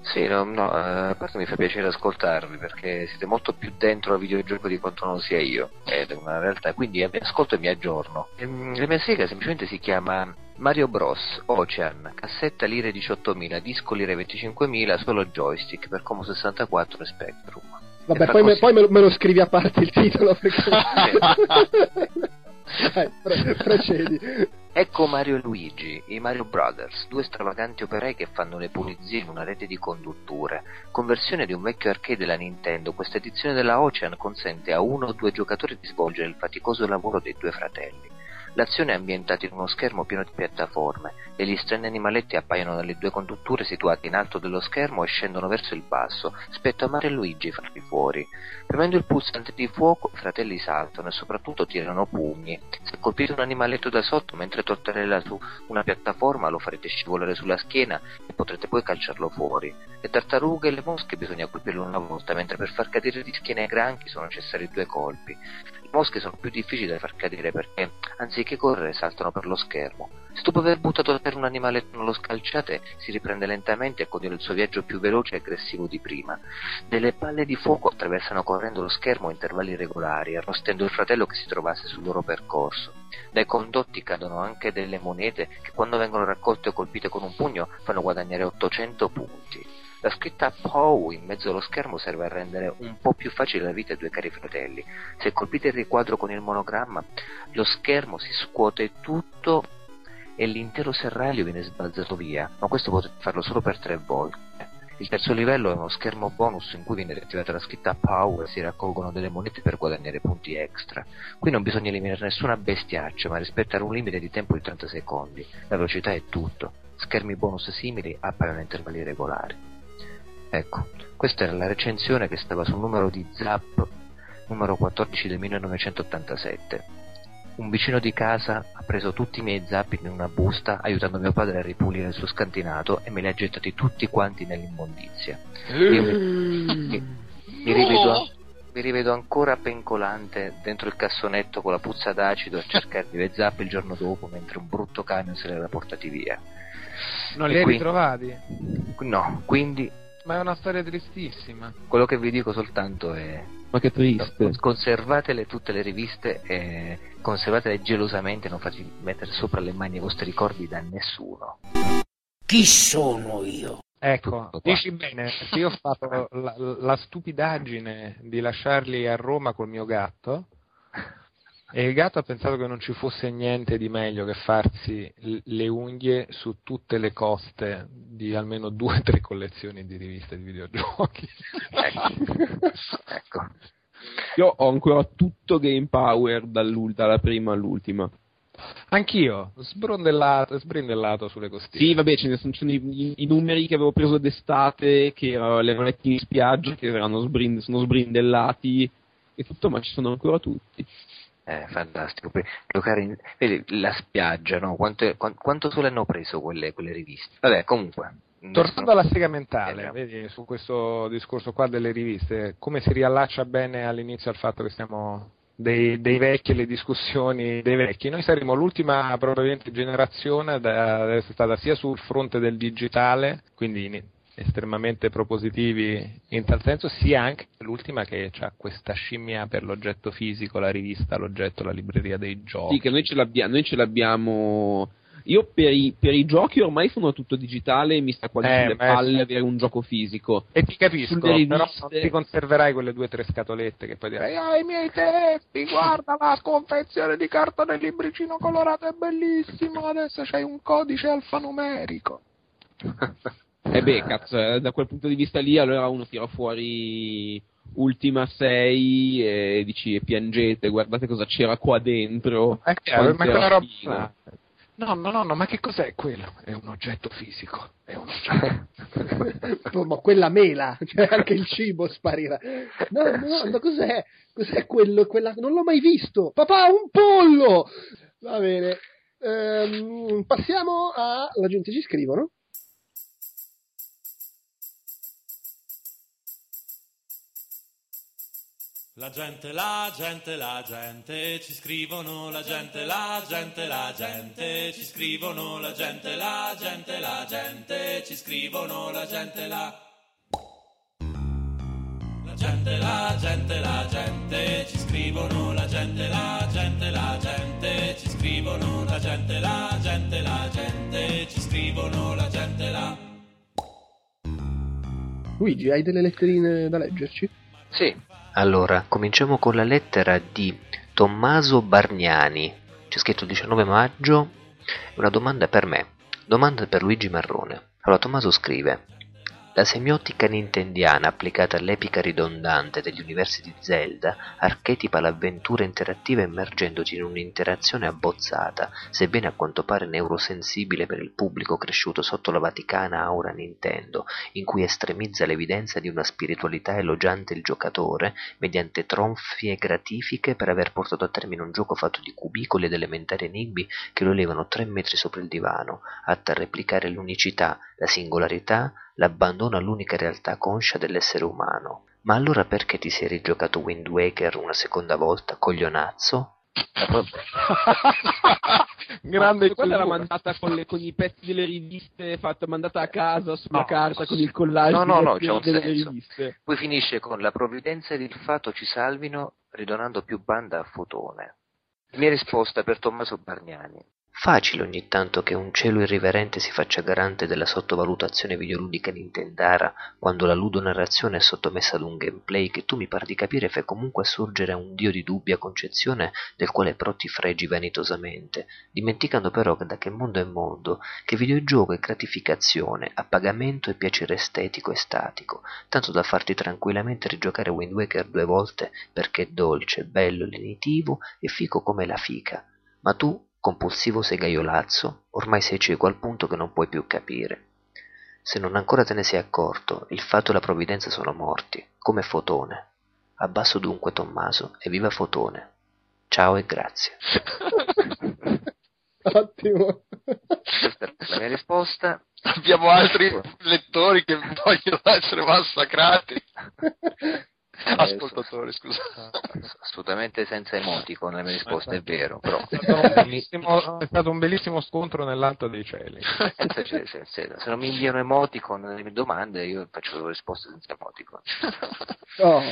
Sì, no, no, eh, a parte mi fa piacere ascoltarvi perché siete molto più dentro al videogioco di quanto non sia io, ed è una realtà, quindi ascolto e mi aggiorno. La mia sega semplicemente si chiama Mario Bros. Ocean, cassetta lire 18.000, disco lire 25.000, solo joystick per Como 64 e Spectrum. Vabbè, E poi, me, poi me, lo- me lo scrivi a parte il titolo perché... Dai, pre- procedi. Ecco Mario e Luigi, i Mario Brothers, due stravaganti operai che fanno le pulizie in una rete di condutture. Conversione di un vecchio arcade della Nintendo, questa edizione della Ocean consente a uno o due giocatori di svolgere il faticoso lavoro dei due fratelli. L'azione è ambientata in uno schermo pieno di piattaforme e gli strani animaletti appaiono dalle due condutture situate in alto dello schermo e scendono verso il basso, spetto a Mario e Luigi farli fuori. Premendo il pulsante di fuoco, i fratelli saltano e soprattutto tirano pugni. Se colpite un animaletto da sotto mentre torterella su una piattaforma lo farete scivolare sulla schiena e potrete poi calciarlo fuori. Le tartarughe e le mosche bisogna colpirle una volta, mentre per far cadere di schiena ai granchi sono necessari due colpi. Mosche sono più difficili da far cadere perché, anziché correre, saltano per lo schermo. Se dopo aver buttato terra un animaletto non lo scalciate, si riprende lentamente e continua il suo viaggio più veloce e aggressivo di prima. Delle palle di fuoco attraversano correndo lo schermo a intervalli regolari, arrostendo il fratello che si trovasse sul loro percorso. Dai condotti cadono anche delle monete che quando vengono raccolte o colpite con un pugno fanno guadagnare 800 punti. La scritta POW in mezzo allo schermo serve a rendere un po' più facile la vita ai due cari fratelli. Se colpite il riquadro con il monogramma, lo schermo si scuote tutto e l'intero serraglio viene sbalzato via, ma questo potete farlo solo per tre volte. Il terzo livello è uno schermo bonus in cui viene riattivata la scritta POW e si raccolgono delle monete per guadagnare punti extra. Qui non bisogna eliminare nessuna bestiaccia, ma rispettare un limite di tempo di 30 secondi. La velocità è tutto. Schermi bonus simili appaiono a intervalli regolari. Ecco, questa era la recensione che stava sul numero di Zap numero 14 del 1987. Un vicino di casa ha preso tutti i miei zappi in una busta, aiutando mio padre a ripulire il suo scantinato e me li ha gettati tutti quanti nell'immondizia. Io mi, mi- mi rivedo, mi rivedo ancora pencolante dentro il cassonetto con la puzza d'acido a cercare vedere zappi il giorno dopo mentre un brutto camion se li era portati via. Non li hai ritrovati? No, quindi Ma è una storia tristissima. quello che vi dico soltanto è Ma che triste. conservatele tutte le riviste e conservatele gelosamente non fate mettere sopra le mani i vostri ricordi da nessuno Chi sono io? Ecco, dici bene, se io ho fatto la, la stupidaggine di lasciarli a Roma col mio gatto, E il gatto ha pensato che non ci fosse niente di meglio che farsi le unghie su tutte le coste di almeno due o tre collezioni di riviste di videogiochi. ecco. Io ho ancora tutto Game Power dalla prima all'ultima. Anch'io, sbrondellato, sbrindellato sulle costine. Sì, vabbè, ce ne sono, ce ne- i, i numeri che avevo preso d'estate, che erano le manettine in spiaggia, che erano sbrind- sono sbrindellati e tutto, ma ci sono ancora tutti. Eh, fantastico. In... Vedi, la spiaggia, no? Quanto, è- quan- quanto sole hanno preso quelle, quelle riviste? Vabbè, comunque. Tornando alla sega mentale, Eh, vedi, su questo discorso qua delle riviste, come si riallaccia bene all'inizio al fatto che stiamo dei, dei vecchi e le discussioni dei vecchi. Noi saremo l'ultima probabilmente generazione ad essere stata sia sul fronte del digitale, quindi in- estremamente propositivi in tal senso, sia anche l'ultima che ha questa scimmia per l'oggetto fisico, la rivista, l'oggetto, la libreria dei giochi. Sì, che noi ce, l'abbia- noi ce l'abbiamo. Io per i, per i giochi ormai sono tutto digitale e mi sta quasi Eh, sulle palle avere un gioco fisico. E ti capisco, però riviste- non ti conserverai quelle due o tre scatolette che poi dirai ah i miei tempi, guarda la confezione di carta del libricino colorato è bellissimo, adesso c'hai un codice alfanumerico. E beh, cazzo, eh, da quel punto di vista lì, allora uno tira fuori Ultima 6 e dici e piangete, guardate cosa c'era qua dentro. È chiaro, ma quella roba... No, no, no, no, ma che cos'è quello? È un oggetto fisico, è un oggetto. Ma quella mela, cioè anche il cibo sparirà. No, no, no, cos'è? Cos'è quello? Quella... Non l'ho mai visto. Papà, un pollo! Va bene. Ehm, passiamo a... La gente ci scrivono. La gente, la gente, la gente, ci scrivono la gente, la gente, la gente, ci scrivono la gente, la gente, la gente, ci scrivono la gente, la... La gente, la gente, la gente, ci scrivono la gente, la gente, la gente, ci scrivono la gente, la gente, la gente, ci scrivono la gente, la... Luigi, hai delle letterine da leggerci? Sì, allora cominciamo con la lettera di Tommaso Bargnani. C'è scritto 19 maggio. Una domanda per me. Domanda per Luigi Marrone. Allora Tommaso scrive: La semiotica nintendiana applicata all'epica ridondante degli universi di Zelda archetipa l'avventura interattiva immergendoci in un'interazione abbozzata, sebbene a quanto pare neurosensibile per il pubblico cresciuto sotto la vaticana aura Nintendo, in cui estremizza l'evidenza di una spiritualità elogiante il giocatore mediante tronfie gratifiche per aver portato a termine un gioco fatto di cubicoli ed elementari enigmi che lo elevano tre metri sopra il divano, atta a replicare l'unicità, la singolarità, l'abbandono all'unica realtà conscia dell'essere umano. Ma allora perché ti sei rigiocato Wind Waker una seconda volta, coglionazzo? Pro- Grande Ma quella era mandata con, le- con i pezzi delle riviste, fatta, mandata a casa sulla No, carta con il collage no, no, no, delle- c'è un senso. riviste. Poi finisce con la provvidenza ed il fato ci salvino, ridonando più banda a fotone. Mia risposta per Tommaso Bargnani. Facile ogni tanto che un cielo irriverente si faccia garante della sottovalutazione videoludica nintendara quando la ludonarrazione è sottomessa ad un gameplay che tu mi par di capire fai comunque assurgere a un dio di dubbia concezione del quale però ti fregi vanitosamente, dimenticando però che da che mondo è mondo, che videogioco è gratificazione, appagamento e piacere estetico e statico, tanto da farti tranquillamente rigiocare Wind Waker due volte perché è dolce, bello, lenitivo e fico come la fica. Ma tu, compulsivo segaiolazzo, ormai sei cieco al punto che non puoi più capire. Se non ancora te ne sei accorto, il fatto e la provvidenza sono morti, come Fotone. Abbasso dunque Tommaso e viva Fotone. Ciao e grazie. Ottimo. Questa è la mia risposta. Abbiamo altri lettori che vogliono essere massacrati. Ascoltatori, scusa. Assolutamente senza emoticon la mia risposta, è vero, però. È stato un bellissimo, è stato un bellissimo scontro nell'alto dei cieli. Senza- se, se- se- se non mi inviano emoticon nelle mie domande, io faccio risposte senza emoticon. Oh.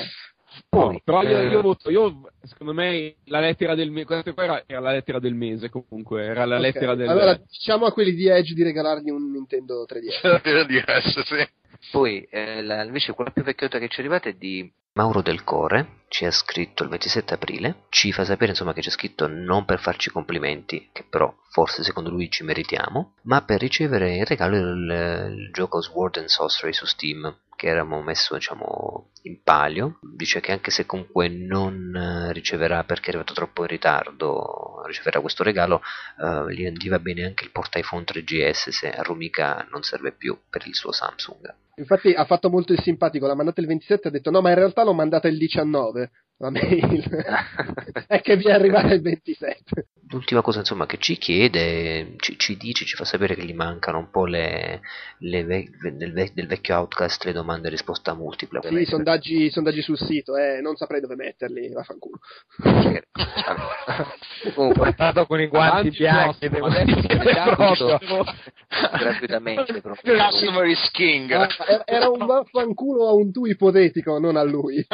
Oh, però io, eh, io voto, io, secondo me la lettera del mese, questa qua era, era la lettera del mese comunque, era la Ok, lettera del Allora, diciamo a quelli di Edge di regalargli un Nintendo 3DS. C'è da dire sì. Poi, eh, la- invece, quella più vecchiotta che ci è arrivata è di Mauro Del Core ci ha scritto il 27 aprile, ci fa sapere insomma che c'è scritto non per farci complimenti, che però forse secondo lui ci meritiamo, ma per ricevere in regalo il, il gioco Sword and Sorcery su Steam, che eravamo messo diciamo in palio. Dice che anche se comunque non eh, riceverà perché è arrivato troppo in ritardo, riceverà questo regalo, eh, gli, va bene anche il port iPhone 3GS se a Rumica non serve più per il suo Samsung. Infatti ha fatto molto il simpatico, l'ha mandata il 27 e ha detto no, ma in realtà l'ho mandata il 19, la mail. è che vi è arrivata il 27. L'ultima cosa insomma che ci chiede, ci, ci dice, ci fa sapere che gli mancano un po' le, le ve- del, ve- del vecchio Outcast le domande e risposta multipla. Sì, sondaggi, sondaggi sul sito, eh, non saprei dove metterli, vaffanculo. Comunque, Portato con i guanti Avanti, bianchi. devo gratuitamente. Customer is king. Era- Era un vaffanculo a un tu ipotetico, non a lui.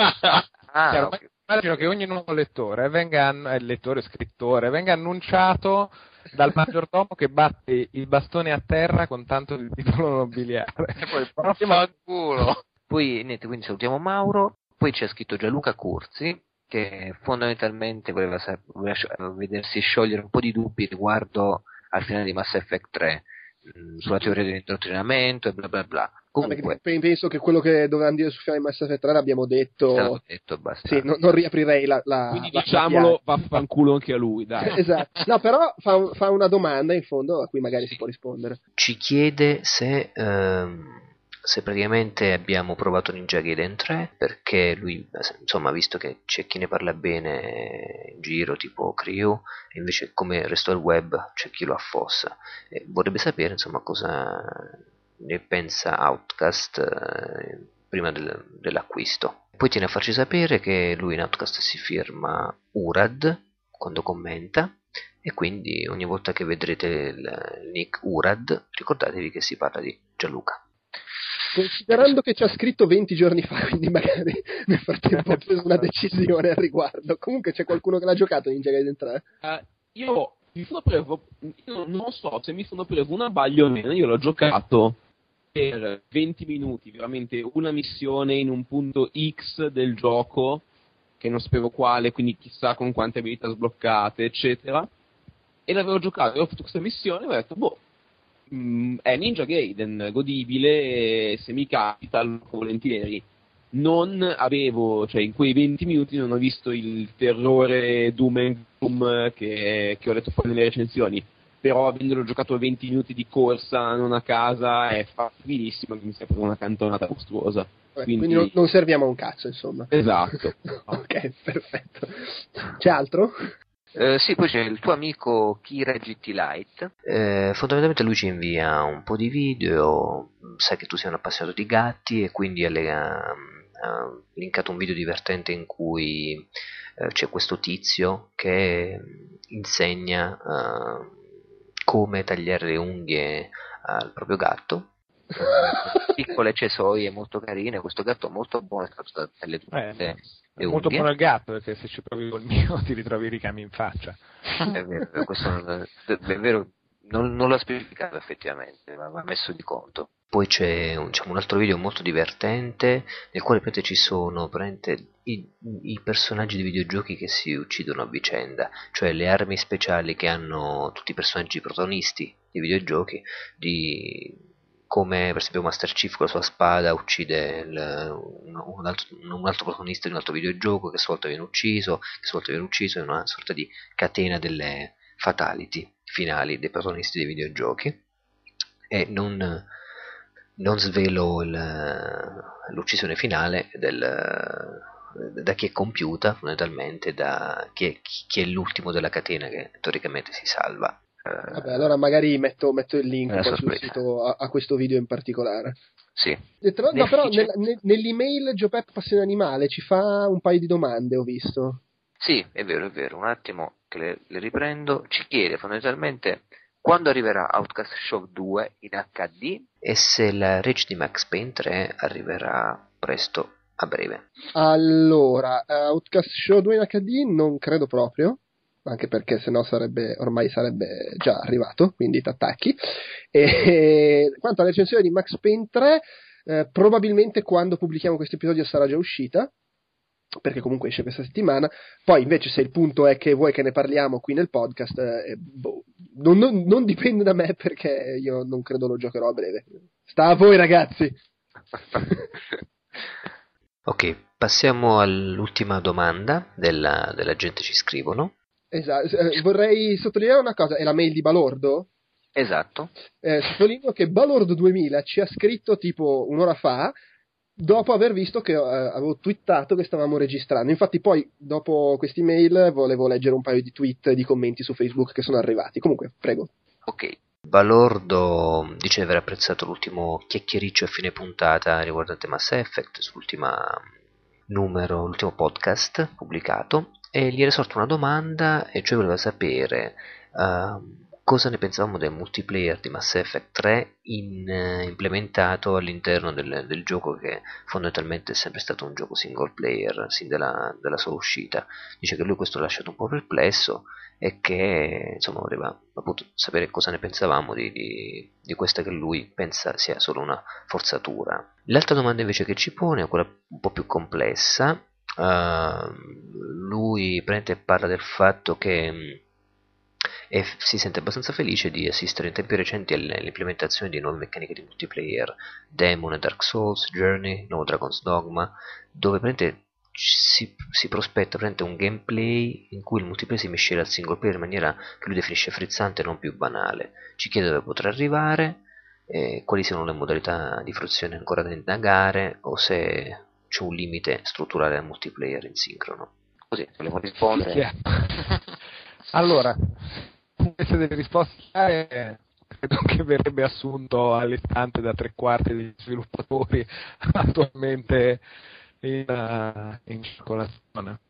Ah, Chiaro, ok. Immagino che ogni nuovo lettore venga, eh, lettore scrittore venga annunciato dal maggiordomo che batte il bastone a terra con tanto di titolo nobiliare. E poi vaffanculo. Poi niente, quindi salutiamo Mauro. Poi c'è scritto Gianluca Curzi che fondamentalmente voleva, voleva vedersi sciogliere un po' di dubbi riguardo al finale di Mass Effect 3 mh, sulla teoria dell'indottrinamento e bla bla bla. Comunque, perché penso che quello che dovevamo dire su Final Mass Effect 3 l'abbiamo detto. detto. Sì, no- non riaprirei la. la Quindi la- diciamolo, vaffanculo anche a lui, dai. Esatto. No, però fa, fa una domanda in fondo a cui magari si può rispondere. Ci chiede se, ehm, se praticamente abbiamo provato Ninja Gaiden 3 perché lui, insomma, visto che c'è chi ne parla bene in giro, tipo Crew, invece come resto del web c'è chi lo affossa. E vorrebbe sapere, insomma, cosa ne pensa Outcast eh, prima del- dell'acquisto. Poi tiene a farci sapere che lui in Outcast si firma Urad quando commenta e quindi ogni volta che vedrete il nick Urad ricordatevi che si parla di Gianluca. Considerando che ci ha scritto 20 giorni fa, quindi magari nel frattempo ha preso una decisione al riguardo. Comunque c'è qualcuno che l'ha giocato in Gaiden 3? Eh, io mi sono preso, io non so se mi sono preso un abbaglio o meno, io l'ho giocato per 20 minuti, veramente una missione in un punto X del gioco, che non sapevo quale, quindi chissà con quante abilità sbloccate, eccetera. E l'avevo giocato, avevo fatto questa missione e ho detto, boh, mm, è Ninja Gaiden, godibile, se mi capita lo volentieri. Non avevo, cioè in quei 20 minuti non ho visto il terrore Doom and Gloom che, che ho letto poi nelle recensioni, però avendolo giocato 20 minuti di corsa non a casa è facilissimo che mi sia una cantonata mostruosa. Quindi- Quindi, non, non serviamo a un cazzo, insomma. Esatto. ok, perfetto. C'è altro? Eh, sì, poi c'è il tuo amico Kira GT Light. Eh, fondamentalmente lui ci invia un po' di video, sa che tu sei un appassionato di gatti e quindi ha, linkato un video divertente in cui eh, c'è questo tizio che insegna eh, come tagliare le unghie al proprio gatto. Piccole cesoie molto carine, questo gatto molto buono è stato tutte Eh, È molto unghie. buono il gatto perché se ci provi col mio ti ritrovi i ricami in faccia. È vero, questo non, è vero, non, non l'ha specificato effettivamente, ma va messo di conto. Poi c'è un, diciamo, un altro video molto divertente nel quale praticamente ci sono praticamente i, i personaggi di videogiochi che si uccidono a vicenda, cioè le armi speciali che hanno tutti i personaggi protagonisti di videogiochi, di come per esempio Master Chief con la sua spada uccide il- un, altro, un altro protagonista di un altro videogioco che a sua volta viene ucciso, che a sua volta viene ucciso in una sorta di catena delle fatality finali dei protagonisti dei videogiochi. E non, non svelo l'uccisione finale del, da chi è compiuta fondamentalmente da chi è, chi è l'ultimo della catena che teoricamente si salva Vabbè, allora magari metto, metto il link sul sito a, a questo video in particolare. sì E tra- no, però nel- nel- nell'email Giopep Passione Animale ci fa un paio di domande, ho visto. Sì, è vero, è vero. Un attimo che le, le riprendo. Ci chiede fondamentalmente quando arriverà Outcast Show 2 in HD e se la Rage di Max Payne 3 arriverà presto a breve. Allora, eh, Outcast Show 2 in HD non credo proprio, anche perché sennò sarebbe, ormai sarebbe già arrivato, quindi t'attacchi. E quanto alla recensione di Max Payne 3, eh, probabilmente quando pubblichiamo questo episodio sarà già uscita, perché comunque esce questa settimana. Poi invece se il punto è che vuoi che ne parliamo qui nel podcast, eh, boh, non, non- non dipende da me perché io non credo lo giocherò a breve. Sta a voi ragazzi. Ok, passiamo all'ultima domanda della, della gente ci scrivono. Esatto, eh, vorrei sottolineare una cosa, è la mail di Balordo? Esatto. Eh, sottolineo che Balordo 2000 ci ha scritto tipo un'ora fa dopo aver visto che eh, avevo twittato che stavamo registrando. Infatti poi dopo questi mail volevo leggere un paio di tweet di commenti su Facebook che sono arrivati. Comunque, prego. Ok. Balordo dice di aver apprezzato l'ultimo chiacchiericcio a fine puntata riguardante Mass Effect sull'ultima numero, l'ultimo podcast pubblicato e gli era sorta una domanda e cioè voleva sapere ehm, cosa ne pensavamo del multiplayer di Mass Effect 3 in, eh, implementato all'interno del, del gioco che fondamentalmente è sempre stato un gioco single player sin dalla, dalla sua uscita. Dice che lui questo l'ha lasciato un po' perplesso e che insomma voleva appunto sapere cosa ne pensavamo di, di, di questa che lui pensa sia solo una forzatura. L'altra domanda invece che ci pone è quella un po' più complessa. Ehm, lui prende parla del fatto che e f- si sente abbastanza felice di assistere in tempi recenti all'implementazione di nuove meccaniche di multiplayer, Demon Dark Souls, Journey, nuovo Dragon's Dogma, dove praticamente si, si prospetta un gameplay in cui il multiplayer si miscela al single player in maniera che lui definisce frizzante e non più banale. Ci chiede dove potrà arrivare, eh, quali siano le modalità di fruizione ancora da indagare o se c'è un limite strutturale al multiplayer in sincrono. Così, volevo rispondere. È? allora, queste delle risposte chiare, credo che verrebbe assunto all'istante da tre quarti degli sviluppatori attualmente in, eh, in circolazione.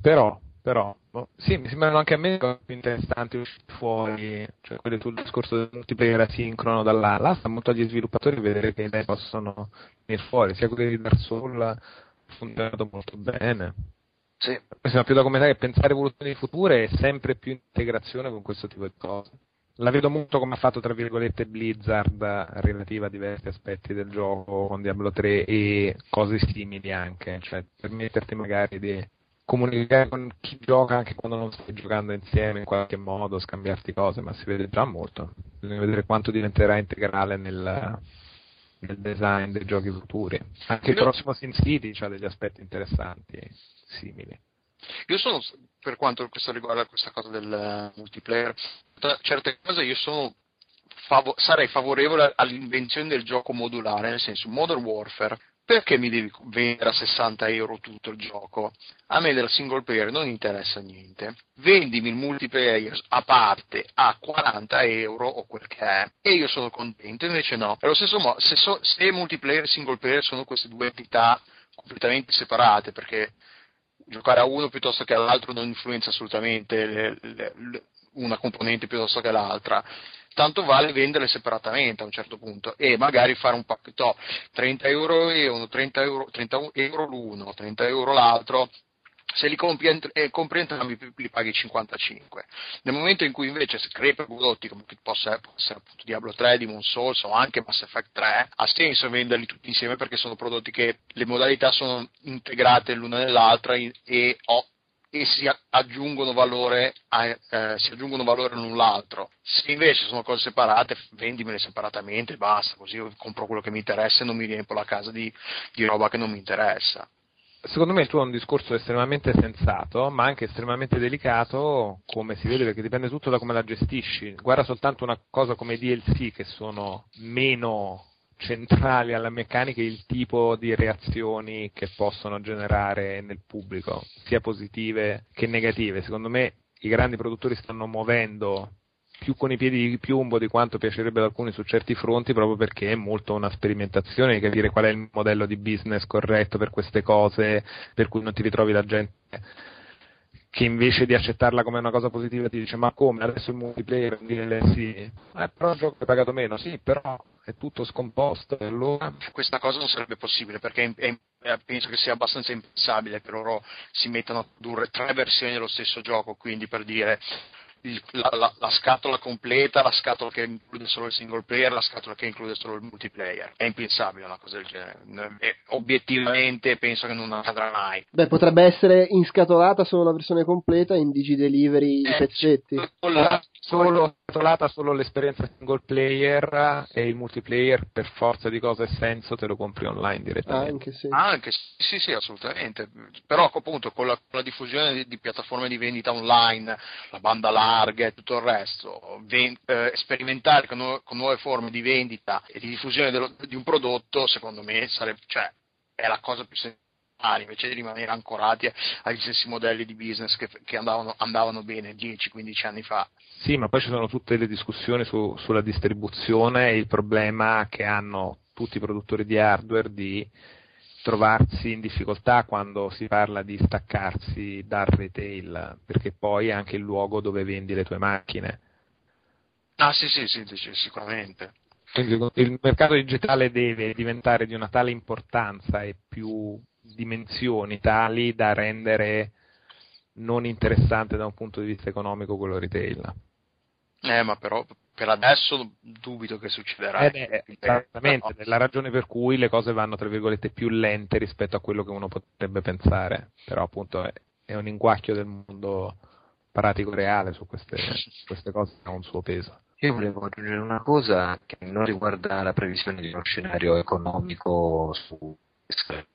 Però, però, boh, sì, mi sembrano anche a me più interessanti uscite fuori, cioè quelle sul discorso del multiplayer asincrono dall'A. Là sta molto agli sviluppatori vedere che idee possono venire fuori, sia quelli di Dark Souls ha funzionato molto bene. Sì. Mi sembra più da commentare che pensare evoluzioni future è sempre più integrazione con questo tipo di cose. La vedo molto come ha fatto, tra virgolette, Blizzard relativa a diversi aspetti del gioco con Diablo 3 e cose simili anche, cioè permetterti magari di comunicare con chi gioca anche quando non stai giocando insieme in qualche modo, scambiarti cose, ma si vede già molto. Bisogna vedere quanto diventerà integrale nel, nel design dei giochi futuri. Anche il prossimo Sin City ha degli aspetti interessanti simili. Io sono, per quanto questo riguarda questa cosa del eh, multiplayer, certe cose io sono favo- sarei favorevole all'invenzione del gioco modulare, nel senso Modern Warfare. Perché mi devi vendere a 60 euro tutto il gioco? A me del single player non interessa niente. Vendimi il multiplayer a parte a 40 euro o quel che è e io sono contento. Invece no. Allo stesso modo, se, so- se multiplayer e single player sono queste due entità completamente separate, perché giocare a uno piuttosto che all'altro non influenza assolutamente le- le- una componente piuttosto che l'altra. Tanto vale venderle separatamente a un certo punto e magari fare un pacchetto 30 euro uno, 30 euro, 30 euro l'uno, 30 euro l'altro. Se li compri, ent- eh, compri entrambi li paghi 55. Nel momento in cui invece si crei prodotti come possa essere appunto Diablo 3, Demon Souls o anche Mass Effect 3, ha senso venderli tutti insieme perché sono prodotti che le modalità sono integrate l'una nell'altra e, ho- e si aggiungono valore, a- eh, si aggiungono valore l'un l'altro. Se invece sono cose separate, vendimele separatamente e basta, così io compro quello che mi interessa e non mi riempio la casa di, di roba che non mi interessa. Secondo me il tuo è un discorso estremamente sensato, ma anche estremamente delicato, come si vede, perché dipende tutto da come la gestisci. Guarda soltanto una cosa come i DLC che sono meno centrali alla meccanica e il tipo di reazioni che possono generare nel pubblico, sia positive che negative. Secondo me i grandi produttori stanno muovendo più con i piedi di piombo di quanto piacerebbe ad alcuni su certi fronti, proprio perché è molto una sperimentazione di capire qual è il modello di business corretto per queste cose, per cui non ti ritrovi la gente che invece di accettarla come una cosa positiva ti dice ma come? Adesso il multiplayer è un DLC eh però il gioco è pagato meno. Sì però è tutto scomposto allora? Questa cosa non sarebbe possibile perché è- è- penso che sia abbastanza impensabile che loro si mettano a produrre tre versioni dello stesso gioco, quindi per dire il- la, la- la scatola completa, la scatola che include solo il single player, la scatola che include solo il multiplayer. È impensabile una cosa del genere. E obiettivamente penso che non accadrà mai. Beh, potrebbe essere inscatolata solo la versione completa in Digi Delivery i Eh, pezzetti. con la- solo scatolata solo l'esperienza single player e il multiplayer per forza di cosa e senso te lo compri online direttamente. Anche sì. Anche sì, sì, sì, assolutamente. Però appunto con la, con la diffusione di, di piattaforme di vendita online, la banda larga e tutto il resto, ven- eh, sperimentare con, nu- con nuove forme di vendita e di diffusione dello- di un prodotto, secondo me sarebbe, cioè, è la cosa più semplice invece di rimanere ancorati agli stessi modelli di business che, che andavano, andavano bene 10-15 anni fa. Sì, ma poi ci sono tutte le discussioni su- sulla distribuzione e il problema che hanno tutti i produttori di hardware di trovarsi in difficoltà quando si parla di staccarsi dal retail, perché poi è anche il luogo dove vendi le tue macchine. Ah sì, sì, sì, sicuramente. Quindi il mercato digitale deve diventare di una tale importanza e più dimensioni tali da rendere non interessante da un punto di vista economico quello retail. Eh, ma però per adesso dubito che succederà. Ed è esattamente Però- la ragione per cui le cose vanno tra virgolette più lente rispetto a quello che uno potrebbe pensare, però appunto è, è un inguacchio del mondo pratico reale su queste, queste cose che ha un suo peso. Io volevo aggiungere una cosa che non riguarda la previsione di uno scenario economico su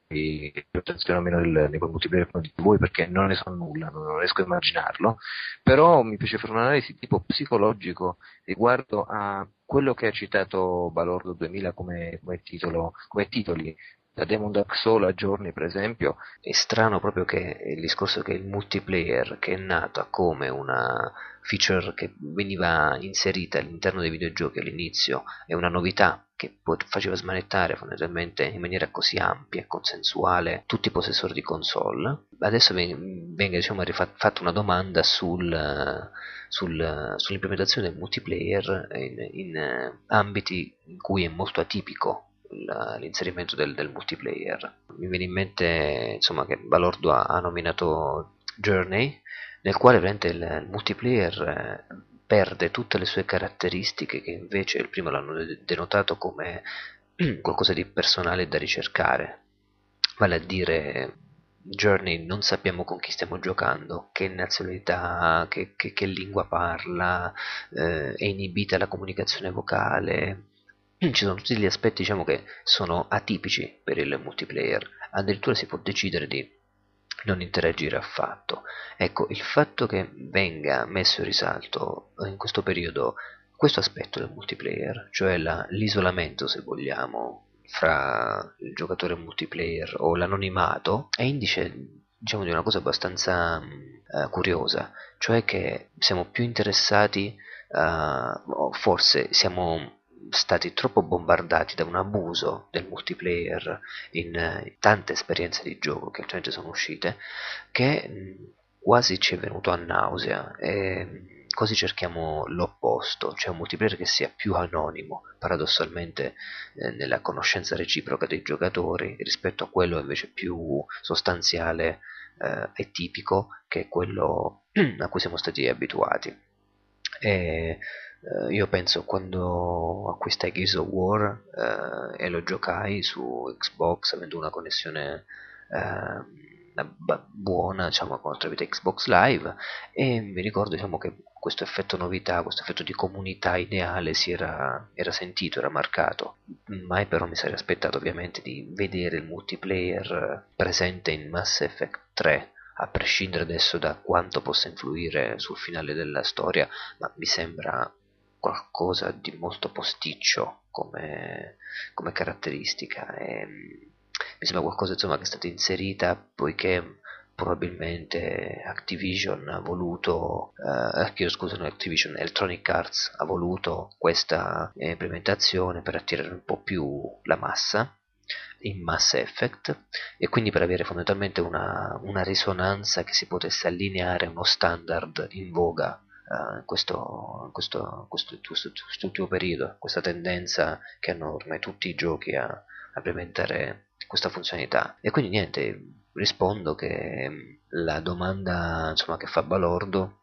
di rotazione o meno del, multiplayer dite voi perché non ne so nulla, non riesco a immaginarlo, però mi piace fare un'analisi tipo psicologico riguardo a quello che ha citato Balordo 2000 come, come titolo, come titoli. Da Demon Dark Soul a giorni per esempio. È strano proprio che il discorso che il multiplayer che è nata come una feature che veniva inserita all'interno dei videogiochi all'inizio è una novità che faceva smanettare fondamentalmente in maniera così ampia e consensuale tutti i possessori di console adesso ven- venga diciamo, fatta una domanda sul, sul- sull'implementazione del multiplayer in, in, ambiti in cui è molto atipico l'inserimento del, del multiplayer. Mi viene in mente insomma, che Balordo ha, ha nominato Journey, nel quale il, multiplayer eh, perde tutte le sue caratteristiche che invece il primo l'hanno de- denotato come qualcosa di personale da ricercare. Vale a dire Journey non sappiamo con chi stiamo giocando, che nazionalità che, che- che lingua parla, eh, è inibita la comunicazione vocale, ci sono tutti gli aspetti diciamo che sono atipici per il multiplayer addirittura si può decidere di non interagire affatto. Ecco il fatto che venga messo in risalto in questo periodo questo aspetto del multiplayer cioè la- l'isolamento se vogliamo fra il giocatore multiplayer o l'anonimato è indice diciamo di una cosa abbastanza eh, curiosa cioè che siamo più interessati o forse siamo stati troppo bombardati da un abuso del multiplayer in eh, tante esperienze di gioco che ultimamente sono uscite che mh, quasi ci è venuto a nausea e mh, così cerchiamo l'opposto, cioè un multiplayer che sia più anonimo, paradossalmente eh, nella conoscenza reciproca dei giocatori rispetto a quello invece più sostanziale eh, e tipico che è quello a cui siamo stati abituati. E, eh, io penso quando acquistai Gears of War eh, e lo giocai su Xbox avendo una connessione ba- buona diciamo tramite Xbox Live e mi ricordo diciamo che questo effetto novità, questo effetto di comunità ideale si era, era sentito, era marcato. Mai però mi sarei aspettato ovviamente di vedere il multiplayer presente in Mass Effect 3 a prescindere adesso da quanto possa influire sul finale della storia ma mi sembra qualcosa di molto posticcio come, come caratteristica. E, mm, mi sembra qualcosa insomma, che è stata inserita poiché probabilmente Activision ha voluto eh, chiedo scusa non Activision Electronic Arts ha voluto questa eh, implementazione per attirare un po' più la massa in Mass Effect e quindi per avere fondamentalmente una, una risonanza che si potesse allineare a uno standard in voga in questo, questo, questo, questo, quest'ultimo periodo, questa tendenza che hanno ormai tutti i giochi a, a implementare questa funzionalità. E quindi niente, rispondo che la domanda insomma, che fa Balordo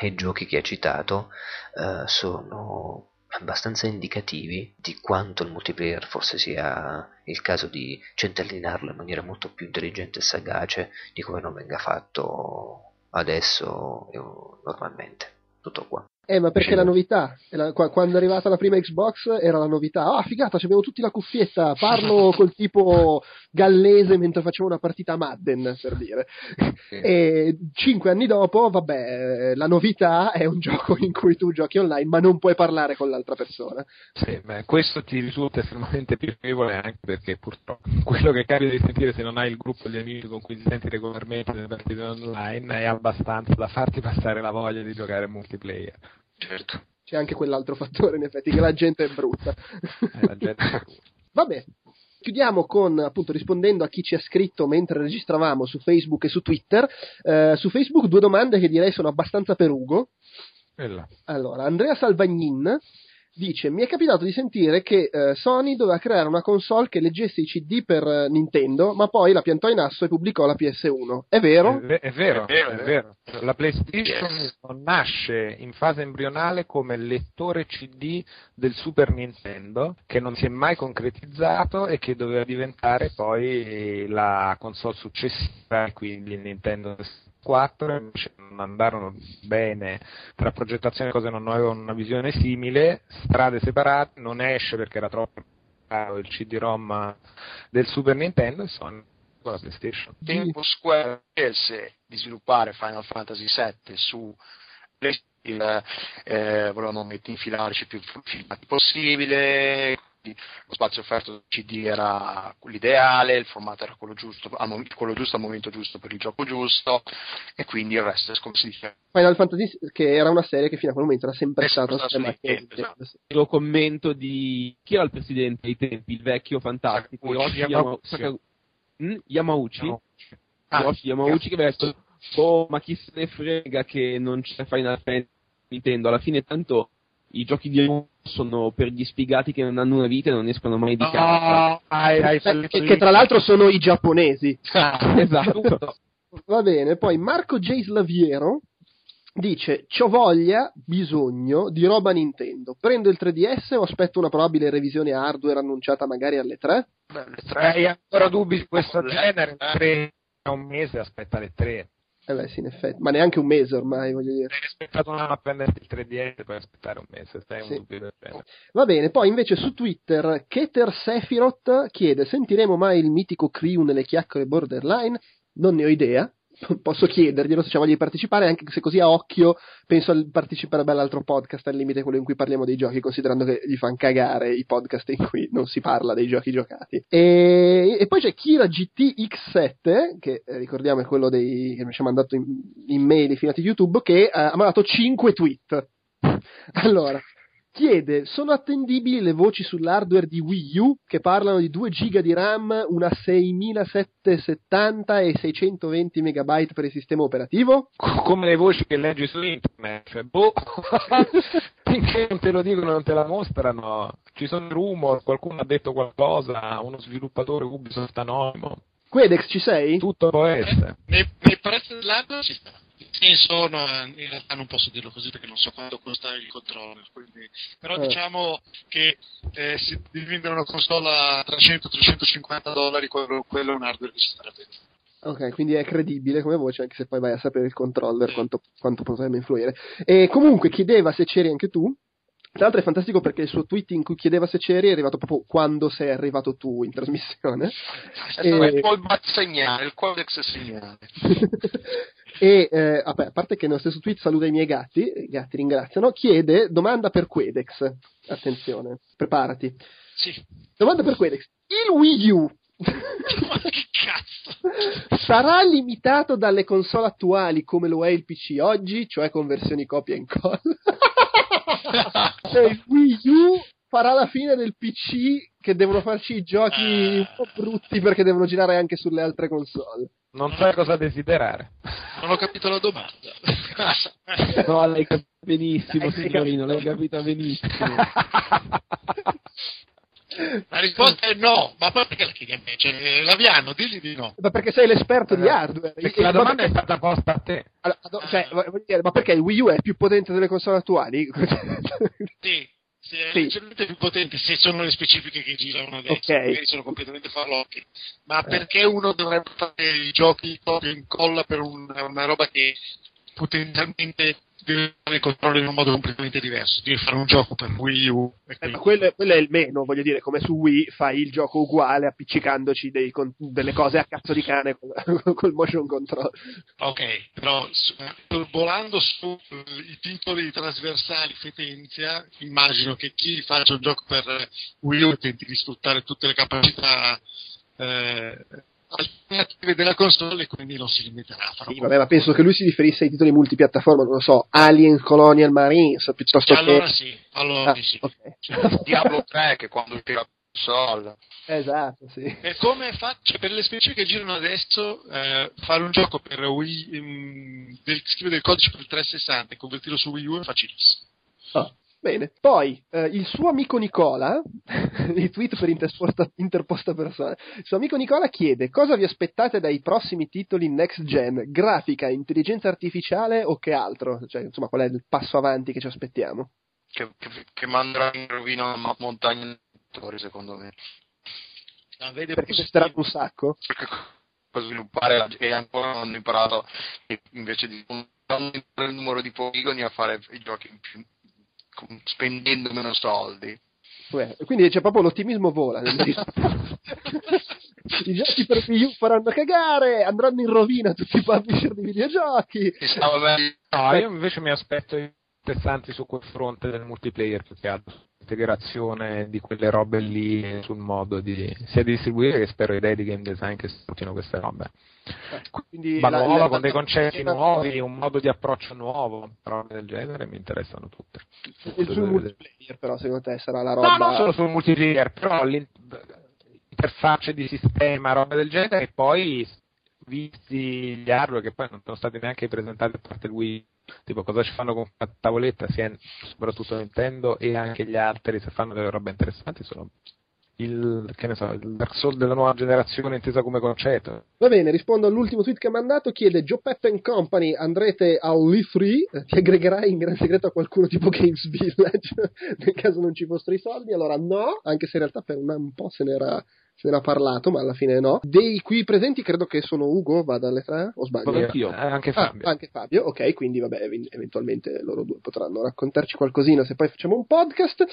e i giochi che ha citato eh, sono abbastanza indicativi di quanto il multiplayer forse sia il caso di centellinarlo in maniera molto più intelligente e sagace di come non venga fatto adesso eh, normalmente. Tutto qua. Eh, ma perché la novità? È la- qua- quando è arrivata la prima Xbox era la novità. Ah, figata, abbiamo tutti la cuffietta. Parlo col tipo gallese mentre facevo una partita a Madden, per dire. E cinque anni dopo, vabbè, la novità è un gioco in cui tu giochi online, ma non puoi parlare con l'altra persona. Sì, ma questo ti risulta estremamente piacevole anche perché purtroppo quello che capita di sentire se non hai il gruppo di amici con cui ti senti regolarmente nelle partite online è abbastanza da farti passare la voglia di giocare multiplayer. Certo. C'è anche quell'altro fattore, in effetti, che la gente è brutta. Eh, la gente è brutta. Vabbè, chiudiamo con appunto rispondendo a chi ci ha scritto mentre registravamo su Facebook e su Twitter. Eh, su Facebook due domande che direi sono abbastanza per Ugo. Quella. Allora, Andrea Salvagnin dice: Mi è capitato di sentire che eh, Sony doveva creare una console che leggesse i CD per eh, Nintendo, ma poi la piantò in asso e pubblicò la PS1. È vero? È, ve- è vero, È vero, è è vero. La PlayStation nasce in fase embrionale come lettore CD del Super Nintendo, che non si è mai concretizzato e che doveva diventare poi la console successiva, quindi il Nintendo 4 invece non andarono bene tra progettazione e cose non avevano una visione simile, strade separate, non esce perché era troppo caro il CD-ROM del Super Nintendo e Sony con la PlayStation. tempo Square scelse di sviluppare Final Fantasy VII su il, eh, volevano met- infilarci più filmati possibile lo spazio offerto dal CD era l'ideale il formato era quello giusto, al mom- quello giusto al momento giusto per il gioco giusto e quindi il resto è come si dice Final Fantasy, che era una serie che fino a quel momento era sempre È sempre stata Nintendo, sì. lo commento di chi era il presidente ai tempi, il vecchio fantastico, Sakaguchi, Hiroshi Yamauchi. Yama- Saka- Mm? Yamauchi. Ah, Hiroshi Yamauchi che aveva detto oh ma chi se ne frega che non c'è Final Fantasy Nintendo alla fine tanto i giochi di sono per gli sfigati che non hanno una vita e non escono mai di casa hai Eh, che, che tra l'altro sono i giapponesi. esatto Va bene, poi Marco J. Slaviero dice: C'ho voglia, bisogno di roba Nintendo. Prendo il 3DS o aspetto una probabile revisione hardware annunciata magari alle 3? beh, le Se hai ancora dubbi di questo genere, eh. tre, un mese aspetta le tre. Eh beh, sì, in effetti, ma neanche un mese ormai, voglio dire. Hai aspettato a prenderti il 3DS, puoi aspettare un mese, stai Sì. un dubbio. Va bene, poi invece su Twitter Keter Sephiroth chiede: Sentiremo mai il mitico Crew nelle chiacchiere borderline? Non ne ho idea. Posso chiederglielo se c'è voglia di partecipare, anche se così a occhio penso al parteciperebbe all'altro podcast, al limite quello in cui parliamo dei giochi, considerando che gli fanno cagare i podcast in cui non si parla dei giochi giocati. E, e poi c'è Kira GTX7, che eh, ricordiamo è quello dei, che ci ha mandato in, in mail i filmati YouTube, che eh, ha mandato 5 tweet. Allora, chiede: sono attendibili le voci sull'hardware di Wii U che parlano di 2 GB di RAM, una 6770 e 620 MB per il sistema operativo? Come le voci che leggi su internet, cioè, boh, finché non te lo dicono, non te la mostrano. Ci sono rumor, qualcuno ha detto qualcosa, uno sviluppatore Ubisoft anonimo, Quedex, ci sei? tutto può essere. Nei, nei prezzi dell'hardware ci sta. Nel senso, no, in realtà non posso dirlo così perché non so quanto costa il controller. quindi- Però Eh. diciamo che eh, se devi vendere una console a 300-350 dollari, quello, quello è un hardware che ci sta bene. Ok, quindi è credibile come voce, anche se poi vai a sapere il controller quanto, quanto potrebbe influire. E comunque chiedeva se c'eri anche tu. Tra l'altro è fantastico perché il suo tweet in cui chiedeva se c'eri è arrivato proprio quando sei arrivato tu in trasmissione. è stato E- il callback segnale il codex segnale e eh, a parte che nello stesso tweet saluta i miei gatti, i gatti ringraziano, chiede domanda per Quedex. Attenzione, preparati. Sì. Domanda per Quedex. Il Wii U Ma che cazzo? sarà limitato dalle console attuali come lo è il PC oggi, cioè con versioni copia e incolla? cioè il Wii U farà la fine del PC che devono farci i giochi un po' brutti perché devono girare anche sulle altre console. Non sai cosa desiderare. Non ho capito la domanda. no l'hai capito benissimo signorino l'hai capita benissimo La risposta è no, ma poi perché la chiedi a me? Cioè, Laviano, digli di no. Ma perché sei l'esperto di hardware. Perché la Ma domanda è perché- stata posta a te. allora, do- cioè, voglio dire, ma perché il Wii U è più potente delle console attuali? Sì, sì, leggermente più potente se sono le specifiche che girano adesso, Ok. magari sono completamente farlocche. Ma perché uno dovrebbe fare i giochi copia e incolla per un- una roba che potenzialmente il controllo in un modo completamente diverso? Devi fare un gioco per Wii U Eh, ma quello, quello è il meno, voglio dire, come su Wii fai il gioco uguale appiccicandoci dei con- delle cose a cazzo di cane col, col motion control. Ok, però su- volando sui titoli trasversali Fetenzia, immagino che chi faccia un gioco per Wii U tenti di sfruttare tutte le capacità eh, alternative della console e quindi non si limiterà a fare Sì, vabbè, ma penso che lui si riferisse ai titoli multipiattaforma, non lo so, Alien Colonial Marines, piuttosto E allora che... sì, allora Ah, sì. ok. Diablo 3 che quando uscirà la console. esatto, sì. E come faccio per le specie che girano adesso eh, fare un gioco per Wii mm, del, scrivere del codice per il 360 e convertirlo su Wii U è facilissimo. Ah, bene. Poi, eh, il suo amico Nicola, i tweet per interposta, interposta persona, il suo amico Nicola chiede cosa vi aspettate dai prossimi titoli next gen, grafica, intelligenza artificiale o che altro? Cioè, insomma, qual è il passo avanti che ci aspettiamo? Che, che, che manderà in rovina una montagna di secondo me. Ah, vede Perché costerà un sacco? Perché per sviluppare e ancora non hanno imparato invece di non aumentare il numero di poligoni a fare i giochi più, con- spendendo meno soldi. Beh, quindi c'è proprio l'ottimismo vola. I giochi per Wii U faranno cagare, andranno in rovina tutti i publisher di videogiochi. No, io invece mi aspetto interessanti su quel fronte del multiplayer più che altro. Integrazione di quelle robe lì sul modo di sia di distribuire che spero idee di game design che sfruttino queste robe. Quindi Ma la- nuova, la- con dei concetti la- nuovi, un modo di approccio nuovo, robe del genere mi interessano tutte. Il sul multiplayer, però, secondo te sarà la No, roba. non solo sul multiplayer, però l'interfacce di sistema, roba del genere, e poi visti gli hardware che poi non sono stati neanche presentati a parte Wii, tipo cosa ci fanno con una tavoletta, sia soprattutto Nintendo e anche gli altri, se fanno delle robe interessanti, sono il, che ne so, il Dark Souls della nuova generazione intesa come concetto. Va bene, rispondo all'ultimo tweet che ha mandato. Chiede: Joe Pep Company andrete all'E3? Eh, Ti aggregherai in gran segreto a qualcuno tipo Games Village nel caso non ci fossero i soldi? Allora, no, anche se in realtà per un po' se n'era, se n'era parlato, ma alla fine no. Dei qui presenti, credo che sono Ugo, vada alle tre, o sbaglio? Vabbè, Anch'io. eh, anche Ah, Fabio. anche Fabio, ok, quindi vabbè, ev- eventualmente loro due potranno raccontarci qualcosina se poi facciamo un podcast.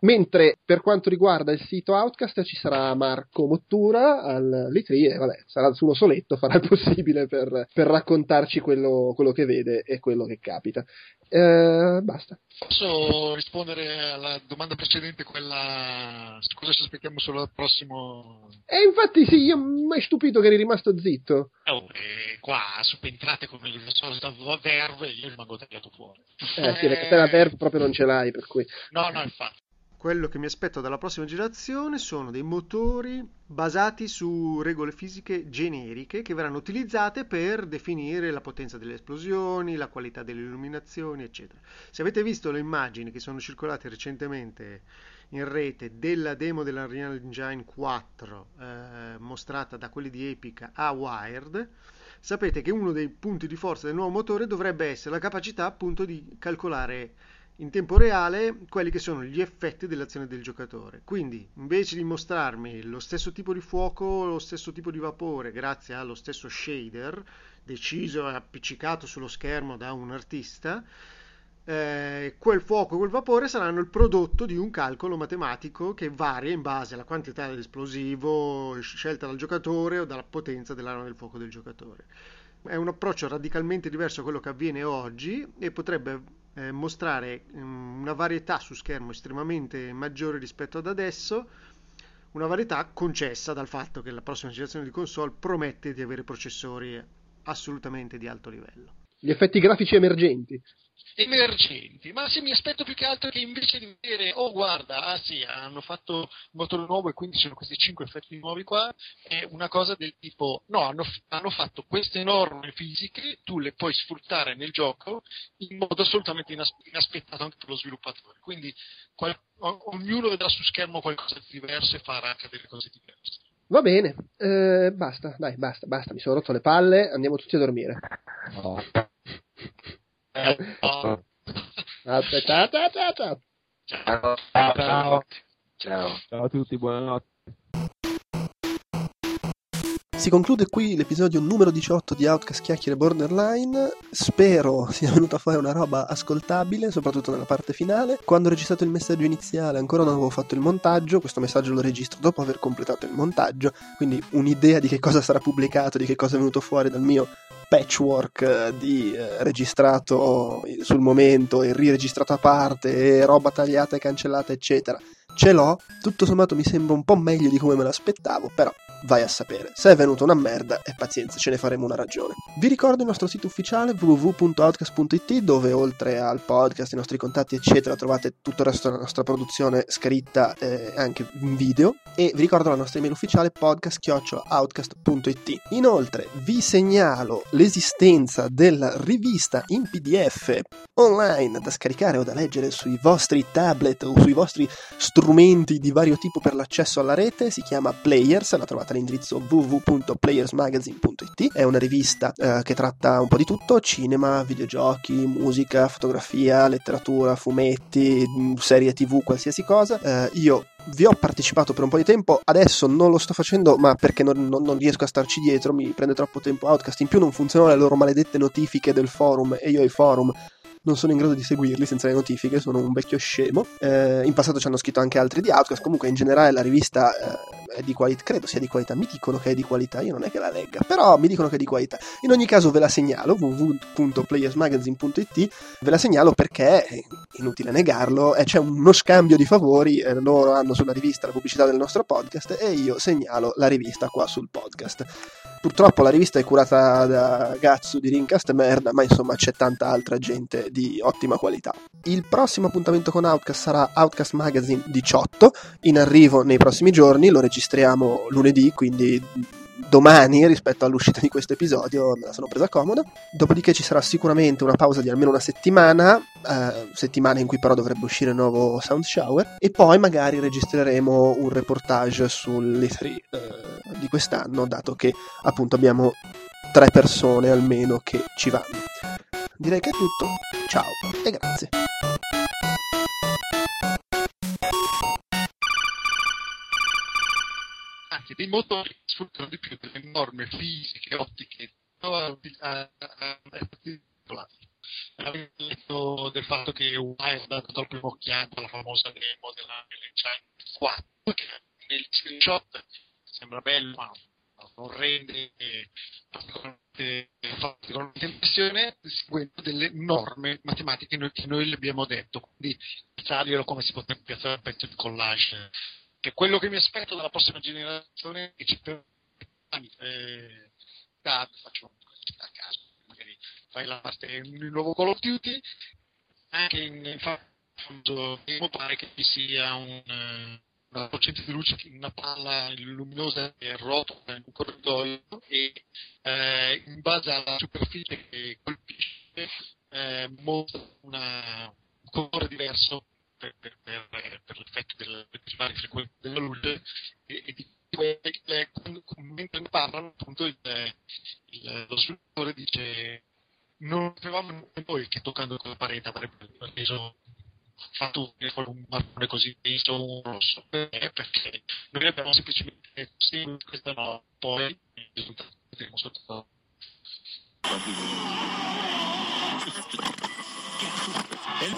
Mentre per quanto riguarda il sito Outcast ci sarà Marco Mottura all'E3 e vabbè, sarà sullo soletto, farà il possibile per, per raccontarci quello, quello che vede e quello che capita. Eh, basta. Posso rispondere alla domanda precedente, quella su cosa ci aspettiamo solo al prossimo... E infatti sì, io mi hai stupito che eri rimasto zitto. Oh, eh, qua subentrate come il solito verve io rimango tagliato fuori. Eh sì, perché te la Verve proprio non ce l'hai, per cui... No, no, infatti. Quello che mi aspetto dalla prossima generazione sono dei motori basati su regole fisiche generiche che verranno utilizzate per definire la potenza delle esplosioni, la qualità delle illuminazioni, eccetera. Se avete visto le immagini che sono circolate recentemente in rete della demo dell'Unreal Engine 4 eh, mostrata da quelli di Epica a Wired, sapete che uno dei punti di forza del nuovo motore dovrebbe essere la capacità appunto di calcolare in tempo reale quelli che sono gli effetti dell'azione del giocatore. Quindi, invece di mostrarmi lo stesso tipo di fuoco, lo stesso tipo di vapore, grazie allo stesso shader deciso e appiccicato sullo schermo da un artista, eh, quel fuoco e quel vapore saranno il prodotto di un calcolo matematico che varia in base alla quantità dell'esplosivo scelta dal giocatore o dalla potenza dell'arma del fuoco del giocatore. È un approccio radicalmente diverso a quello che avviene oggi e potrebbe eh, mostrare um, una varietà su schermo estremamente maggiore rispetto ad adesso, una varietà concessa dal fatto che la prossima generazione di console promette di avere processori assolutamente di alto livello. Gli effetti grafici emergenti. Emergenti, ma se mi aspetto più che altro che invece di dire, oh guarda, ah sì, hanno fatto un motore nuovo e quindi ci sono questi cinque effetti nuovi qua, è una cosa del tipo, no, hanno, hanno fatto queste norme fisiche, tu le puoi sfruttare nel gioco in modo assolutamente inas- inaspettato anche per lo sviluppatore, quindi qual- ognuno vedrà su schermo qualcosa di diverso e farà anche delle cose diverse. Va bene, eh, basta, dai, basta, basta, mi sono rotto le palle, andiamo tutti a dormire. No. Ciao, ciao. Ciao. Ciao. Ciao. Ciao a tutti, buonanotte. Si conclude qui l'episodio numero 18 di Outcast Chiacchiere Borderline. Spero sia venuta fuori una roba ascoltabile, soprattutto nella parte finale. Quando ho registrato il messaggio iniziale ancora non avevo fatto il montaggio, questo messaggio lo registro dopo aver completato il montaggio, quindi un'idea di che cosa sarà pubblicato, di che cosa è venuto fuori dal mio patchwork eh, di eh, registrato sul momento e riregistrato a parte e roba tagliata e cancellata eccetera. Ce l'ho tutto sommato mi sembra un po' meglio di come me l'aspettavo però vai a sapere. Se è venuta una merda e pazienza ce ne faremo una ragione. Vi ricordo il nostro sito ufficiale www.outcast.it dove oltre al podcast i nostri contatti eccetera trovate tutto il resto della nostra produzione scritta e anche in video. E vi ricordo la nostra email ufficiale podcast.outcast.it inoltre vi segnalo l'esistenza della rivista in pdf online da scaricare o da leggere sui vostri tablet o sui vostri strumenti di vario tipo per l'accesso alla rete. Si chiama Players la trovate all'indirizzo www.playersmagazine.it è una rivista eh, che tratta un po' di tutto cinema, videogiochi, musica, fotografia, letteratura, fumetti, mh, serie tv, qualsiasi cosa Eh, io vi ho partecipato per un po' di tempo, adesso non lo sto facendo, ma perché non, non- non riesco a starci dietro, mi prende troppo tempo Outcast. In più non funzionano le loro maledette notifiche del forum e io i forum non sono in grado di seguirli senza le notifiche, sono un vecchio scemo. Eh, in passato ci hanno scritto anche altri di Outcast, comunque in generale la rivista eh, è di qualità, credo sia di qualità, mi dicono che è di qualità, io non è che la legga, però mi dicono che è di qualità. In ogni caso ve la segnalo, www.playersmagazine.it, ve la segnalo perché, è inutile negarlo, c'è uno scambio di favori, eh, loro hanno sulla rivista la pubblicità del nostro podcast e io segnalo la rivista qua sul podcast. Purtroppo la rivista è curata da Gatsu di Rincast merda, ma insomma c'è tanta altra gente di ottima qualità. Il prossimo appuntamento con Outcast sarà Outcast Magazine 18, in arrivo nei prossimi giorni, lo registriamo lunedì, quindi domani rispetto all'uscita di questo episodio me la sono presa comoda. Dopodiché ci sarà sicuramente una pausa di almeno una settimana, eh, settimana in cui però dovrebbe uscire il nuovo Sound Shower, e poi magari registreremo un reportage sull'E3 eh, di quest'anno, dato che appunto abbiamo tre persone almeno che ci vanno. Direi che è tutto, ciao e grazie. Anche dei motori sfruttano di più delle norme fisiche, ottiche, a- del fatto che Wild ha dato la prima occhiata alla famosa demo della China 4, che nel screenshot sembra bello, ma non rende eh, particolarmente, particolarmente impressione, seguendo delle norme matematiche che noi le abbiamo detto. Quindi piazzarglielo come si potrebbe piazzare un pezzo di collage che quello che mi aspetto dalla prossima generazione è che ci eh, faccio a caso magari fai la parte il nuovo Call of Duty anche in, fatto pare che ci sia un eh, una sorgente di luce, una palla luminosa che rotola in un corridoio e eh, in base alla superficie che colpisce eh, mostra una- un colore diverso per, per- per- l'effetto del- delle varie frequenze della luce e, e di eh, mentre ne parlano appunto il, il- lo sviluppatore dice non sapevamo noi che toccando quella parete avrebbe reso fatto un marrone così denso rosso perché? perché noi abbiamo semplicemente seguito questa no poi il risultato vedremo sotto